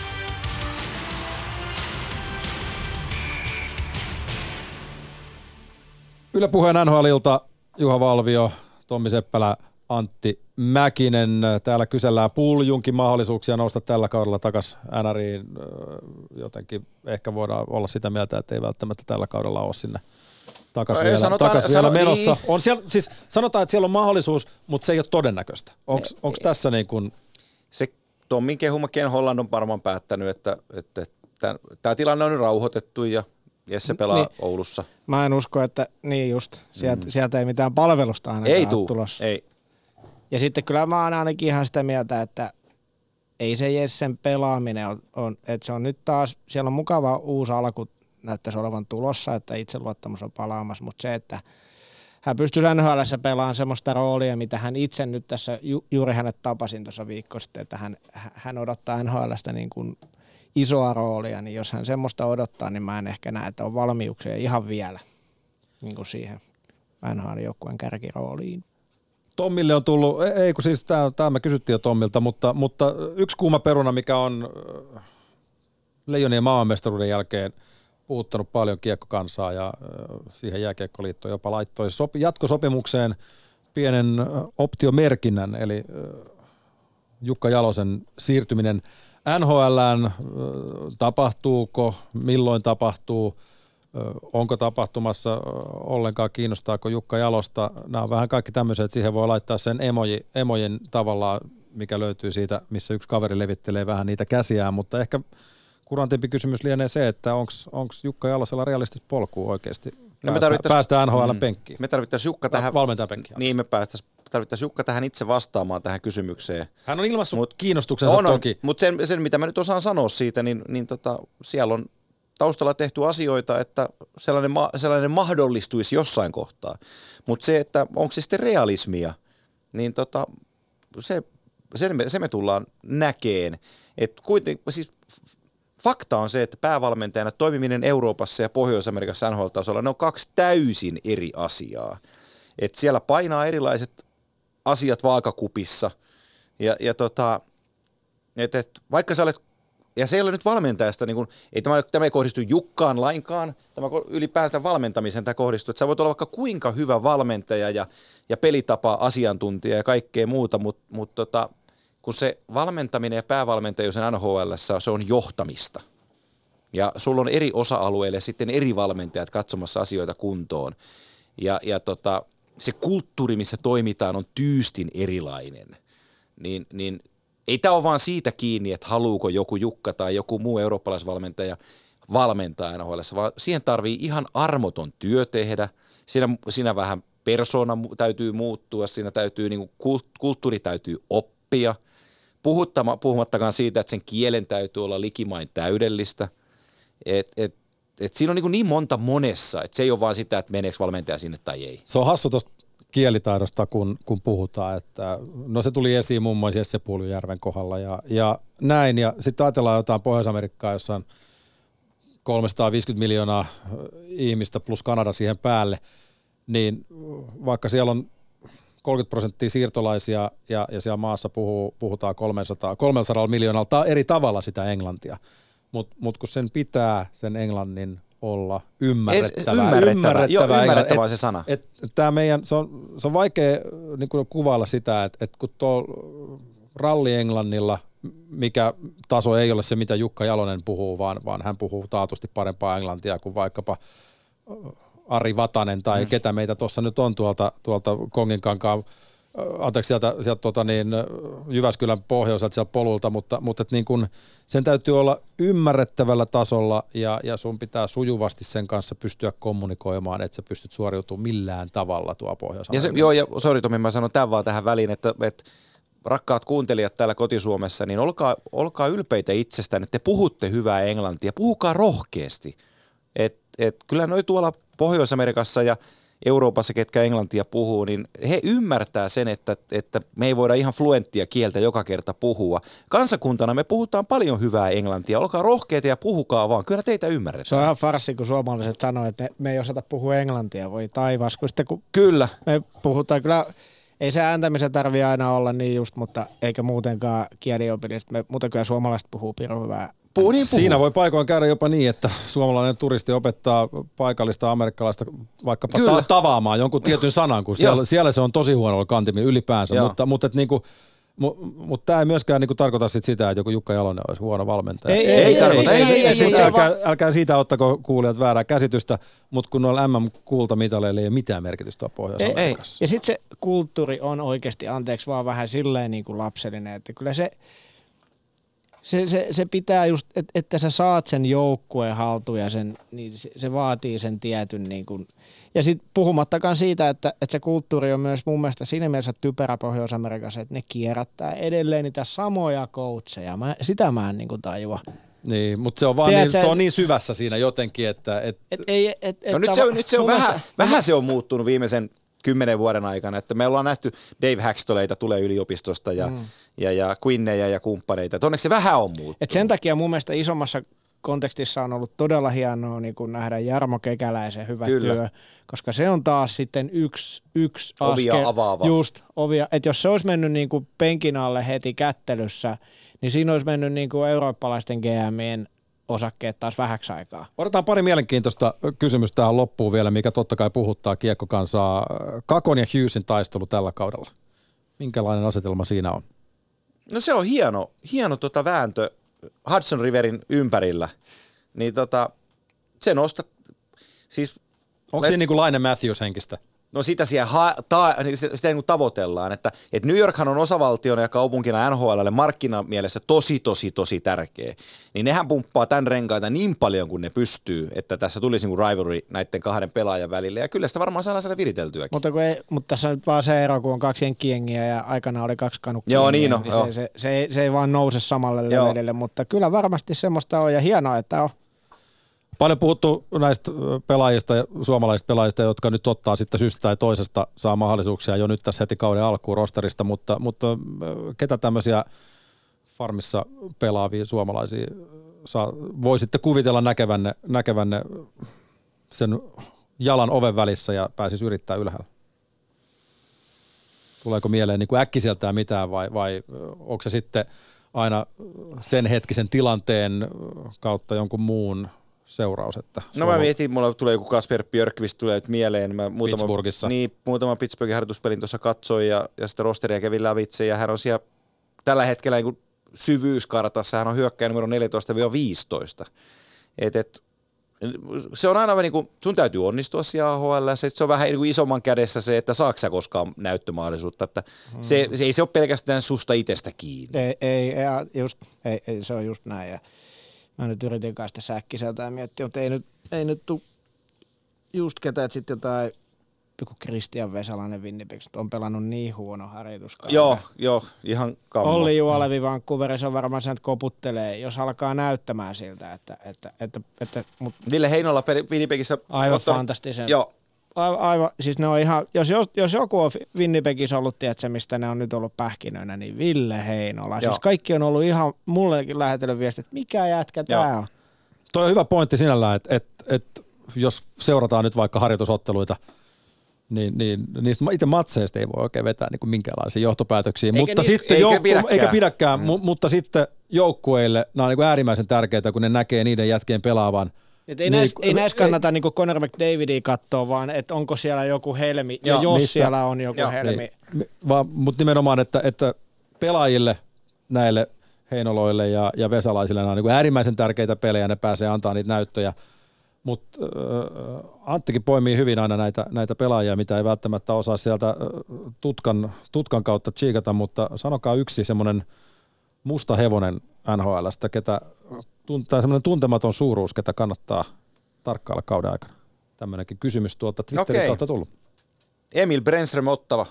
Yle Puheen NHL-ilta, Juha Valvio, Tommi Seppälä, Antti Mäkinen. Täällä kysellään puljunkin mahdollisuuksia nousta tällä kaudella takaisin NRiin. Ö, Jotenkin ehkä voidaan olla sitä mieltä, että ei välttämättä tällä kaudella ole sinne takaisin Ei, vielä, sanotaan- takas vielä sano- menossa. niin. On siellä, siis sanotaan, että siellä on mahdollisuus, mutta se ei ole todennäköistä. Onko tässä niin kuin, Se Tommin kehuma Ken Holland on varmaan päättänyt, että, että tämä tilanne on nyt rauhoitettu ja Jesse pelaa Niin. Oulussa. Mä en usko, että niin just, sieltä, mm. sieltä ei mitään palvelusta ainakaan Ei tuu, tulossa. ei. Ja sitten kyllä mä oon ainakin ihan sitä mieltä, että ei se Jessen pelaaminen on, on että se on nyt taas, siellä on mukava uusi alku näyttäisi olevan tulossa, että itseluottamus on palaamassa, mutta se, että hän pystyy NHL pelaamaan semmoista roolia, mitä hän itse nyt tässä, ju, juuri hänet tapasin tuossa viikko sitten, että hän, hän odottaa NHLstä niin kuin isoa roolia, niin jos hän semmoista odottaa, niin mä en ehkä näe, että on valmiuksia ihan vielä niin kuin siihen NHL-joukkueen kärkirooliin. Tommille on tullut, ei- ei kun siis tämä me kysyttiin jo Tommilta, mutta, mutta yksi kuuma peruna, mikä on Leijonien maailmanmestaruuden jälkeen puhuttanut paljon kiekkokansaa ja siihen jääkiekkoliitto jopa laittoi sopi, jatkosopimukseen pienen optiomerkinnän, eli Jukka Jalosen siirtyminen NHLään, tapahtuuko, milloin tapahtuu, onko tapahtumassa ollenkaan, kiinnostaako Jukka Jalosta. Nämä on vähän kaikki tämmöiset, että siihen voi laittaa sen emoji, emojen tavallaan, mikä löytyy siitä, missä yksi kaveri levittelee vähän niitä käsiään, mutta ehkä kurantempi kysymys lienee se, että onko Jukka Jalosella realistista polkua oikeasti No me päästä, tarvittais- päästä NHL Mm. Me tarvittaisiin Jukka tähän, Valmentajan penkkiin. niin me päästäisiin, tarvittaisiin Jukka tähän itse vastaamaan tähän kysymykseen. Hän on ilmaissut Mut- kiinnostuksensa on, toki. mutta sen, sen, mitä mä nyt osaan sanoa siitä, niin, niin tota, siellä on taustalla tehty asioita, että sellainen, ma- sellainen mahdollistuisi jossain kohtaa. Mutta se, että onko se sitten realismia, niin tota, se, sen me, se me tullaan näkeen. Et kuiten, siis fakta on se, että päävalmentajana toimiminen Euroopassa ja Pohjois-Amerikassa NHL-tasolla, ne on kaksi täysin eri asiaa. Et siellä painaa erilaiset asiat vaakakupissa ja, ja tota, et, et, vaikka sä olet, ja se ei ole nyt valmentajasta, niin kun, ei tämä, tämä ei kohdistu Jukkaan lainkaan, tämä ylipäätään valmentamisen tämä kohdistuu, että sä voit olla vaikka kuinka hyvä valmentaja ja, ja pelitapa asiantuntija ja kaikkea muuta, mutta mut tota, kun se valmentaminen ja päävalmentajuus NHL, se on johtamista. Ja sulla on eri osa-alueille sitten eri valmentajat katsomassa asioita kuntoon. Ja, ja tota, se kulttuuri, missä toimitaan, on tyystin erilainen. Niin, niin ei tämä ole vaan siitä kiinni, että haluuko joku Jukka tai joku muu eurooppalaisvalmentaja valmentaa NHL, vaan siihen tarvii ihan armoton työ tehdä. Siinä, siinä vähän persona mu- täytyy muuttua, siinä täytyy, niin kulttuuri täytyy oppia. Puhuttama, puhumattakaan siitä, että sen kielen täytyy olla likimain täydellistä. Et, et, et siinä on niin, niin monta monessa, että se ei ole vaan sitä, että meneekö valmentaja sinne tai ei. Se on hassu tuosta kielitaidosta, kun, kun puhutaan. Että, no se tuli esiin muun muassa Jesse Puulijärven kohdalla ja, ja näin. Ja sitten ajatellaan jotain Pohjois-Amerikkaa, jossa on 350 miljoonaa ihmistä plus Kanada siihen päälle, niin vaikka siellä on 30 prosenttia siirtolaisia ja, ja siellä maassa puhuu, puhutaan 300, 300 miljoonalta eri tavalla sitä englantia, mutta mut kun sen pitää sen englannin olla ymmärrettävä. ymmärrettävä, ymmärrettävä, joo, ymmärrettävä on se sana. Et, et tää meidän, se, on, se on vaikea niin kuin kuvailla sitä, että et kun tuo ralli englannilla, mikä taso ei ole se, mitä Jukka Jalonen puhuu, vaan, vaan hän puhuu taatusti parempaa englantia kuin vaikkapa Ari Vatanen tai mm. ketä meitä tuossa nyt on tuolta, tuolta Konginkankaan anteeksi sieltä, sieltä tota niin, Jyväskylän pohjoiselta sieltä polulta, mutta, mutta niin kun, sen täytyy olla ymmärrettävällä tasolla ja, ja sun pitää sujuvasti sen kanssa pystyä kommunikoimaan, että sä pystyt suoriutumaan millään tavalla tuo pohjois ja se, Joo, ja sori Tomi, mä sanon tämän vaan tähän väliin, että, että rakkaat kuuntelijat täällä kotisuomessa, niin olkaa, olkaa ylpeitä itsestään, että te puhutte hyvää englantia, puhukaa rohkeasti. Et, et, kyllä noi tuolla Pohjois-Amerikassa ja – Euroopassa, ketkä englantia puhuu, niin he ymmärtää sen, että, että me ei voida ihan fluenttia kieltä joka kerta puhua. Kansakuntana me puhutaan paljon hyvää englantia. Olkaa rohkeita ja puhukaa vaan. Kyllä teitä ymmärretään. Se on ihan farsi, kun suomalaiset sanoo, että me, ei osata puhua englantia. Voi taivas. Kun sitten, kun kyllä. Me puhutaan kyllä ei se ääntämisen tarvi aina olla niin just, mutta eikä muutenkaan kieliopillista. Me muuten kyllä suomalaiset puhuu pirun hyvää Puhu, niin puhu. Siinä voi paikoin käydä jopa niin, että suomalainen turisti opettaa paikallista amerikkalaista vaikkapa ta- tavaamaan jonkun tietyn sanan, kun siellä, siellä se on tosi huonolla kantimilla ylipäänsä, Joo. mutta, mutta et niinku, mutta mut tämä ei myöskään niinku tarkoita sit sitä, että joku Jukka Jalonen olisi huono valmentaja. Ei, ei, ei, ei tarkoita. Ei, ei, ei, ei, älkää, älkää siitä ottako kuulijat väärää käsitystä, mutta kun noilla MM-kultamitaleilla ei ole mitään merkitystä pohjois ei. Ja sitten se kulttuuri on oikeasti, anteeksi vaan vähän silleen niin kuin lapsellinen, että kyllä se – se, se, se pitää just, et, että sä saat sen joukkueen haltuun ja sen, niin se, se vaatii sen tietyn niin kuin, ja sitten puhumattakaan siitä, että, että se kulttuuri on myös mun mielestä siinä mielessä typerä Pohjois-Amerikassa, että ne kierrättää edelleen niitä samoja coacheja. Mä, sitä mä en niin kuin tajua. Niin, mutta se on, vaan Tiedät, niin, se on niin syvässä siinä jotenkin, että... Et, et, ei, et, et, no nyt se on, nyt se on vähän, mielestä, vähän se on muuttunut viimeisen kymmenen vuoden aikana, että me ollaan nähty Dave Hackstoleita tulee yliopistosta ja, mm. ja, ja Quinneja ja kumppaneita. Et onneksi se vähän on muuttunut. Et sen takia mun mielestä isommassa kontekstissa on ollut todella hienoa niin kuin nähdä Jarmo Kekäläisen hyvä Kyllä. työ, koska se on taas sitten yksi, yksi ovia askel, avaava. Just, ovia. Et jos se olisi mennyt niin kuin penkin alle heti kättelyssä, niin siinä olisi mennyt niin kuin eurooppalaisten GMien osakkeet taas vähäksi aikaa. Odotetaan pari mielenkiintoista kysymystä tähän loppuun vielä, mikä totta kai puhuttaa kiekkokansaa. Kakon ja Hughesin taistelu tällä kaudella. Minkälainen asetelma siinä on? No se on hieno, hieno tota vääntö Hudson Riverin ympärillä. Niin tota, se nostaa, siis... Onko let... siinä niin kuin Laine Matthews henkistä? No sitä siellä ha- ta- niin sitä niin tavoitellaan, että, että New Yorkhan on osavaltiona ja kaupunkina NHLlle markkinamielessä tosi, tosi, tosi tärkeä. Niin nehän pumppaa tämän renkaita niin paljon kuin ne pystyy, että tässä tulisi niin rivalry näiden kahden pelaajan välillä. Ja kyllä sitä varmaan saadaan siellä viriteltyäkin. Mutta, kun ei, mutta tässä on nyt vaan se ero, kun on kaksi jenkkiengiä ja aikana oli kaksi kanukkiengiä. Joo, niin, no, niin se, se, se, ei, se, ei vaan nouse samalle levelille, mutta kyllä varmasti semmoista on ja hienoa, että on Paljon puhuttu näistä pelaajista suomalaisista pelaajista, jotka nyt ottaa sitten syystä tai toisesta saa mahdollisuuksia jo nyt tässä heti kauden alkuun rosterista, mutta, mutta ketä tämmöisiä farmissa pelaavia suomalaisia saa, voisitte kuvitella näkevänne, näkevänne sen jalan oven välissä ja pääsisi yrittää ylhäällä? Tuleeko mieleen niin kuin äkkiseltään mitään vai, vai onko se sitten aina sen hetkisen tilanteen kautta jonkun muun seuraus. Että no mä mietin, mulla tulee joku Kasper Björkvist tulee nyt mieleen. Mä muutama, Pittsburghissa. Niin, muutama Pittsburghin harjoituspelin tuossa katsoin ja, ja sitten rosteria kävin lävitse ja hän on siellä tällä hetkellä niin syvyyskartassa, hän on hyökkäjä numero 14-15. Et, et, se on aina niin kuin, sun täytyy onnistua siellä AHL, se, se on vähän niin kuin isomman kädessä se, että saako sä koskaan näyttömahdollisuutta, että hmm. se, se, ei se ole pelkästään susta itsestä kiinni. Ei, ei, just, ei, ei, se on just näin ja Mä nyt yritin kanssa säkkiseltä ja miettiä, mutta ei nyt, ei nyt tuu just ketään, että sitten jotain joku Kristian Vesalainen Winnipeg on pelannut niin huono harjoitus. Joo, joo, ihan kammo. Olli Juolevi Vancouverissa on varmaan sen, että koputtelee, jos alkaa näyttämään siltä, että... että, että, että mut... Ville Heinola Winnipegissä... Aivan ottanut, fantastisen. Joo, Aivan, aivan, siis ne on ihan, jos, jos, jos joku on Winnipegissä ollut, tiedätkö, mistä ne on nyt ollut pähkinöinä, niin Ville Heinola. Joo. Siis kaikki on ollut ihan mullekin lähetellyt viestit, että mikä jätkä Joo. tää on. Toi on hyvä pointti sinällään, että, että, että jos seurataan nyt vaikka harjoitusotteluita, niin, niin niistä itse matseista ei voi oikein vetää niin kuin minkäänlaisia johtopäätöksiä. Eikä mutta niistä- sitten eikä joukku, pidäkään. eikä pidäkään mm. mutta sitten joukkueille nämä on niin kuin äärimmäisen tärkeää, kun ne näkee niiden jätkien pelaavan. Et ei, Niin, näissä, ei ei- näissä kannata niin Conor McDavidia katsoa, vaan että onko siellä joku helmi, ja Joo, jos mistä- siellä on joku Joo, helmi. Niin, vaan, mutta nimenomaan, että, että pelaajille näille Heinoloille ja, ja Vesalaisille nämä on niin äärimmäisen tärkeitä pelejä, ne pääsee antaa niitä näyttöjä. Mutta äh, Anttikin poimii hyvin aina näitä, näitä pelaajia, mitä ei välttämättä osaa sieltä äh, tutkan, tutkan kautta tsiikata, mutta sanokaa yksi semmoinen musta hevonen NHLstä, ketä, tun- tai semmoinen tuntematon suuruus, ketä kannattaa tarkkailla kauden aikana. Tämmöinenkin kysymys tuolta Twitterin Okei. kautta tullut. Emil Brenström Ottava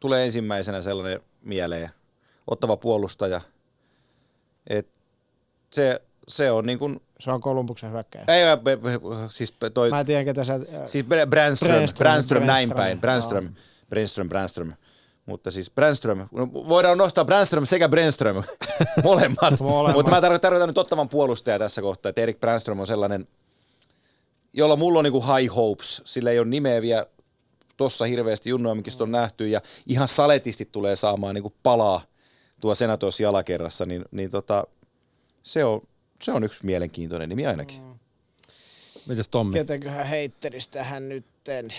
tulee ensimmäisenä sellainen mieleen. Ottava puolustaja. Et se, se on niin kuin, Se on Kolumbuksen hyökkäjä. ei, be- be- siis toi, Mä en tiedä, ketä sä... siis Brännström näin päin, Brännström, Brännström, Brännström. Mutta siis Brännström, no, voidaan nostaa Brännström sekä Brännström, molemmat. Molemmat. Mutta mä tarkoitan, tarkoitan nyt ottavan puolustaja tässä kohtaa, että Erik Brännström on sellainen, jolla mulla on niinku high hopes, sillä ei ole nimeä vielä tossa hirveästi Junnoimikin on nähty ja ihan saletisti tulee saamaan niinku palaa tuo Senators jalakerrassa, niin, niin tota, se, on, se on yksi mielenkiintoinen nimi ainakin. Mites Tommi? Ketäköhän heittelisi tähän nytten?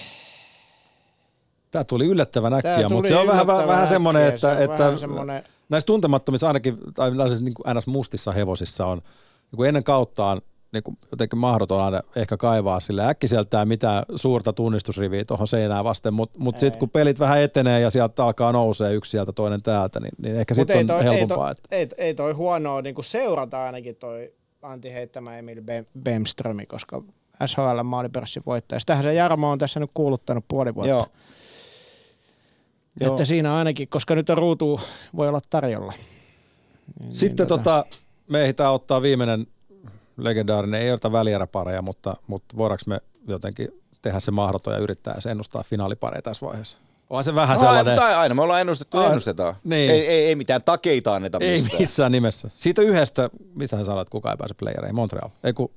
Tämä tuli yllättävän äkkiä, tuli mutta se on vähän, vähän semmoinen, äkkiä, että, se että vähän semmoinen- näissä tuntemattomissa ainakin, tai tällaisissa niin kuin ns. mustissa hevosissa on niin kuin ennen kauttaan niin kuin jotenkin mahdoton aina ehkä kaivaa sille äkkiseltään mitään suurta tunnistusriviä tuohon seinään vasten, mutta mut sitten kun pelit vähän etenee ja sieltä alkaa nousee yksi sieltä toinen täältä, niin, niin ehkä Mut sitten ei on toi, ei, helpompaa. toi, että ei, ei toi huonoa niin seurata ainakin toi Antti heittämä Emil Bem- Bemströmi, koska SHL maalipörssin voittaja. Sitähän se Jarmo on tässä nyt kuuluttanut puoli vuotta. Joo. Joo. Että siinä ainakin, koska nyt on ruutu, voi olla tarjolla. Niin, Sitten niin, tota, me ehditään ottaa viimeinen legendaarinen, ei ota välieräpareja, mutta, mutta voidaanko me jotenkin tehdä se mahdoton ja yrittää se ennustaa finaalipareja tässä vaiheessa? On se vähän No, sellainen... tai aina me ollaan ennustettu, Aina. ennustetaan. Niin. Ei, ei, ei mitään takeita anneta Ei mistään. missään nimessä. Siitä yhdestä, mitä sä sanoit, kukaan ei pääse playereihin? Montreal. Ei, kun,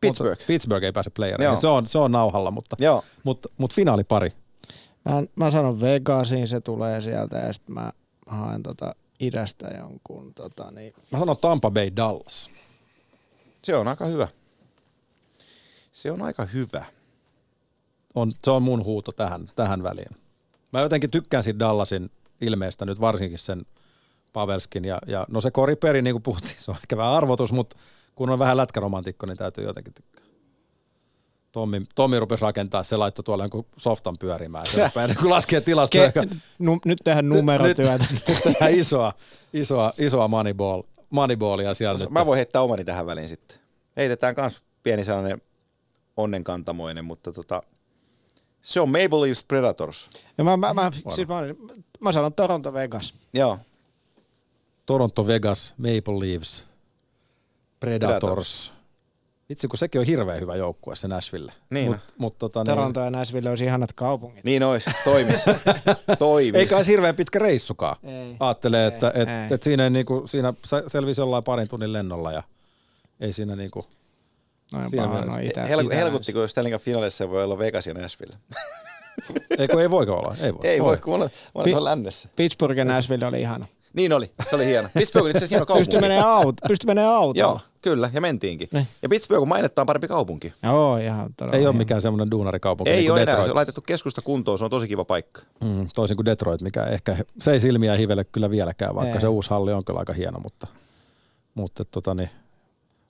Pittsburgh. Mutta Pittsburgh ei pääse playereihin. Se on, se on nauhalla, mutta, Joo. mutta, mutta finaalipari. Mä, mä sanon Vegasiin, se tulee sieltä ja sitten mä haen tota idästä jonkun tota niin. Mä sanon Tampa Bay Dallas. Se on aika hyvä. Se on aika hyvä. On, se on mun huuto tähän, tähän väliin. Mä jotenkin tykkään siitä Dallasin ilmeestä nyt varsinkin sen Pavelskin. Ja, ja no se koriperi, niin kuin puhuttiin, se on ehkä vähän arvotus, mutta kun on vähän lätkäromantikko, niin täytyy jotenkin tykkää. Tommi, Tommi rupesi rakentaa, se laittoi tuolla jonkun softan pyörimään. Se rupesi ennen kuin laskee tilastoja. Ke, nu, nyt tehdään numerotyötä. Nyt, nyt tehdään isoa, isoa, isoa moneyball, moneyballia siellä. Mä voin heittää omani tähän väliin sitten. Heitetään kans pieni sellainen onnenkantamoinen, mutta tota, se on Maple Leafs Predators. Ja mä, mä, mä, siis mä, mä sanon Toronto Vegas. Joo. Toronto Vegas, Maple Leafs, Predators. Predators. Itse kun sekin on hirveän hyvä joukkue, se Nashville. Niin Mut, on. mut, tota, Toronto ja Nashville olisi ihanat kaupungit. Niin ois, toimis. toimis. Eikä olisi hirveän pitkä reissukaan. Ei. Ajattelee, Ei, että et, ei. et siinä, ei niinku, siinä se- selvisi jollain parin tunnin lennolla ja ei siinä niinku, Noin Siinä paha, mielessä. no itä, Hel- itä- helkuttiko, jos Stanley Cup finaalissa voi olla Vegas ja Nashville? ei, kun ei voiko olla, ei voi. Ei voi, kun on, on Pi- tuolla lännessä. Pittsburgh ja Nashville oli ihana. Niin oli, se oli hieno. Pittsburgh on itse asiassa hieno kaupunki. Pysty menee, auto, pysty menee autolla. Joo, kyllä, ja mentiinkin. Niin. Ja Pittsburgh on mainettaan parempi kaupunki. Joo, ihan todella Ei ole hieno. mikään semmoinen duunarikaupunki Ei niin kuin ole enää, se Detroit. on laitettu keskusta kuntoon, se on tosi kiva paikka. Mm, toisin kuin Detroit, mikä ehkä, se ei silmiä hivele kyllä vieläkään, vaikka Ei. se uusi halli on kyllä aika hieno, mutta, mutta tota niin,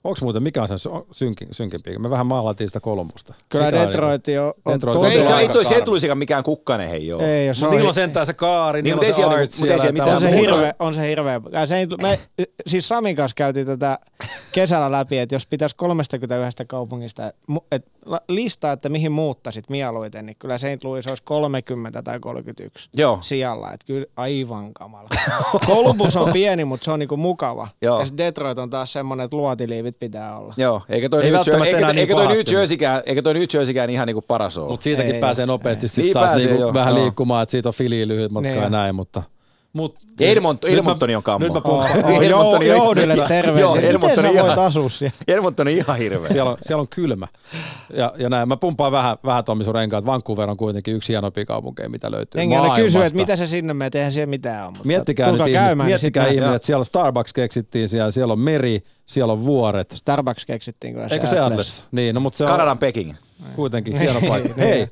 onko muuten, mikä on sen sy- synkin, synkimpi? Me vähän maalailtiin sitä Kolumbusta. Kyllä Mikä on Detroit on, on Detroit on No ei, se, todella ei toi karmi. Sentluisikaan mikään kukkanen, hei joo. Ei, jos on, niillä on sentään se kaari, Niin, niillä mutta on ei se siellä- art mutta ei siellä mitään on se, hirveä, on se hirveä. Ja se, ei- me, siis Samin kanssa käytiin tätä kesällä läpi, että jos pitäisi 31 kaupungista et, listaa, että mihin muuttaisit mieluiten, niin kyllä St. Louis olisi 30 tai 31 Joo. sijalla. Että kyllä aivan kamala. Columbus on pieni, mutta se on niinku mukava. Joo. Ja Detroit on taas semmoinen, että luotiliivit pitää olla. Joo, eikä toi, Ei New, Jersey, eikä, niin eikä toi New Jerseykään, eikä toi New Jerseykään ihan niinku paras ole. Mutta siitäkin Ei, pääsee ei, nopeasti sitten Niin taas pääsee, niinku joo, vähän joo. liikkumaan, että siitä on filiin lyhyt matka Niin. ja näin, mutta... Mut, Edmont, Edmontoni on kammo. Nyt mä puhun, oh, Edmonton Jou- on- Joudelle Joo, terveisiä. Miten sä on voit ihan- asua siellä? Edmonton on ihan hirveä. siellä, on, siellä on kylmä. Ja, ja näin. Mä pumpaan vähän, vähän Tommi sun renkaat. Vancouver on kuitenkin yksi hienompia kaupunkeja, mitä löytyy Jengi aina kysyy, että maailmasta. mitä se sinne menee, eihän siellä mitään ole. Mutta Miettikää nyt ihmiset, käymään, niin miettikää sit ihmiset, että siellä Starbucks keksittiin siellä, siellä on meri, siellä on vuoret. Starbucks keksittiin kyllä Eikö se Atlas? Niin, no mutta se on Kanadan Peking. kuitenkin hieno paikka. Hei,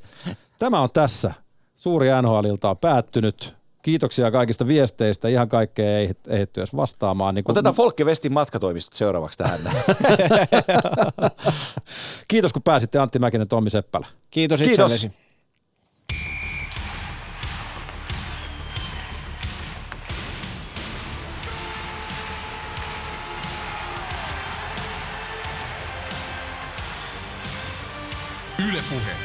tämä on tässä. Suuri NHL-ilta on päättynyt. Kiitoksia kaikista viesteistä. Ihan kaikkea ei ehditty edes vastaamaan. Niin kun- Otetaan Folke Westin matkatoimistot seuraavaksi tähän. Kiitos kun pääsitte Antti Mäkinen, Tommi Seppälä. Kiitos Kiitos. itsellesi. Yle Puhe.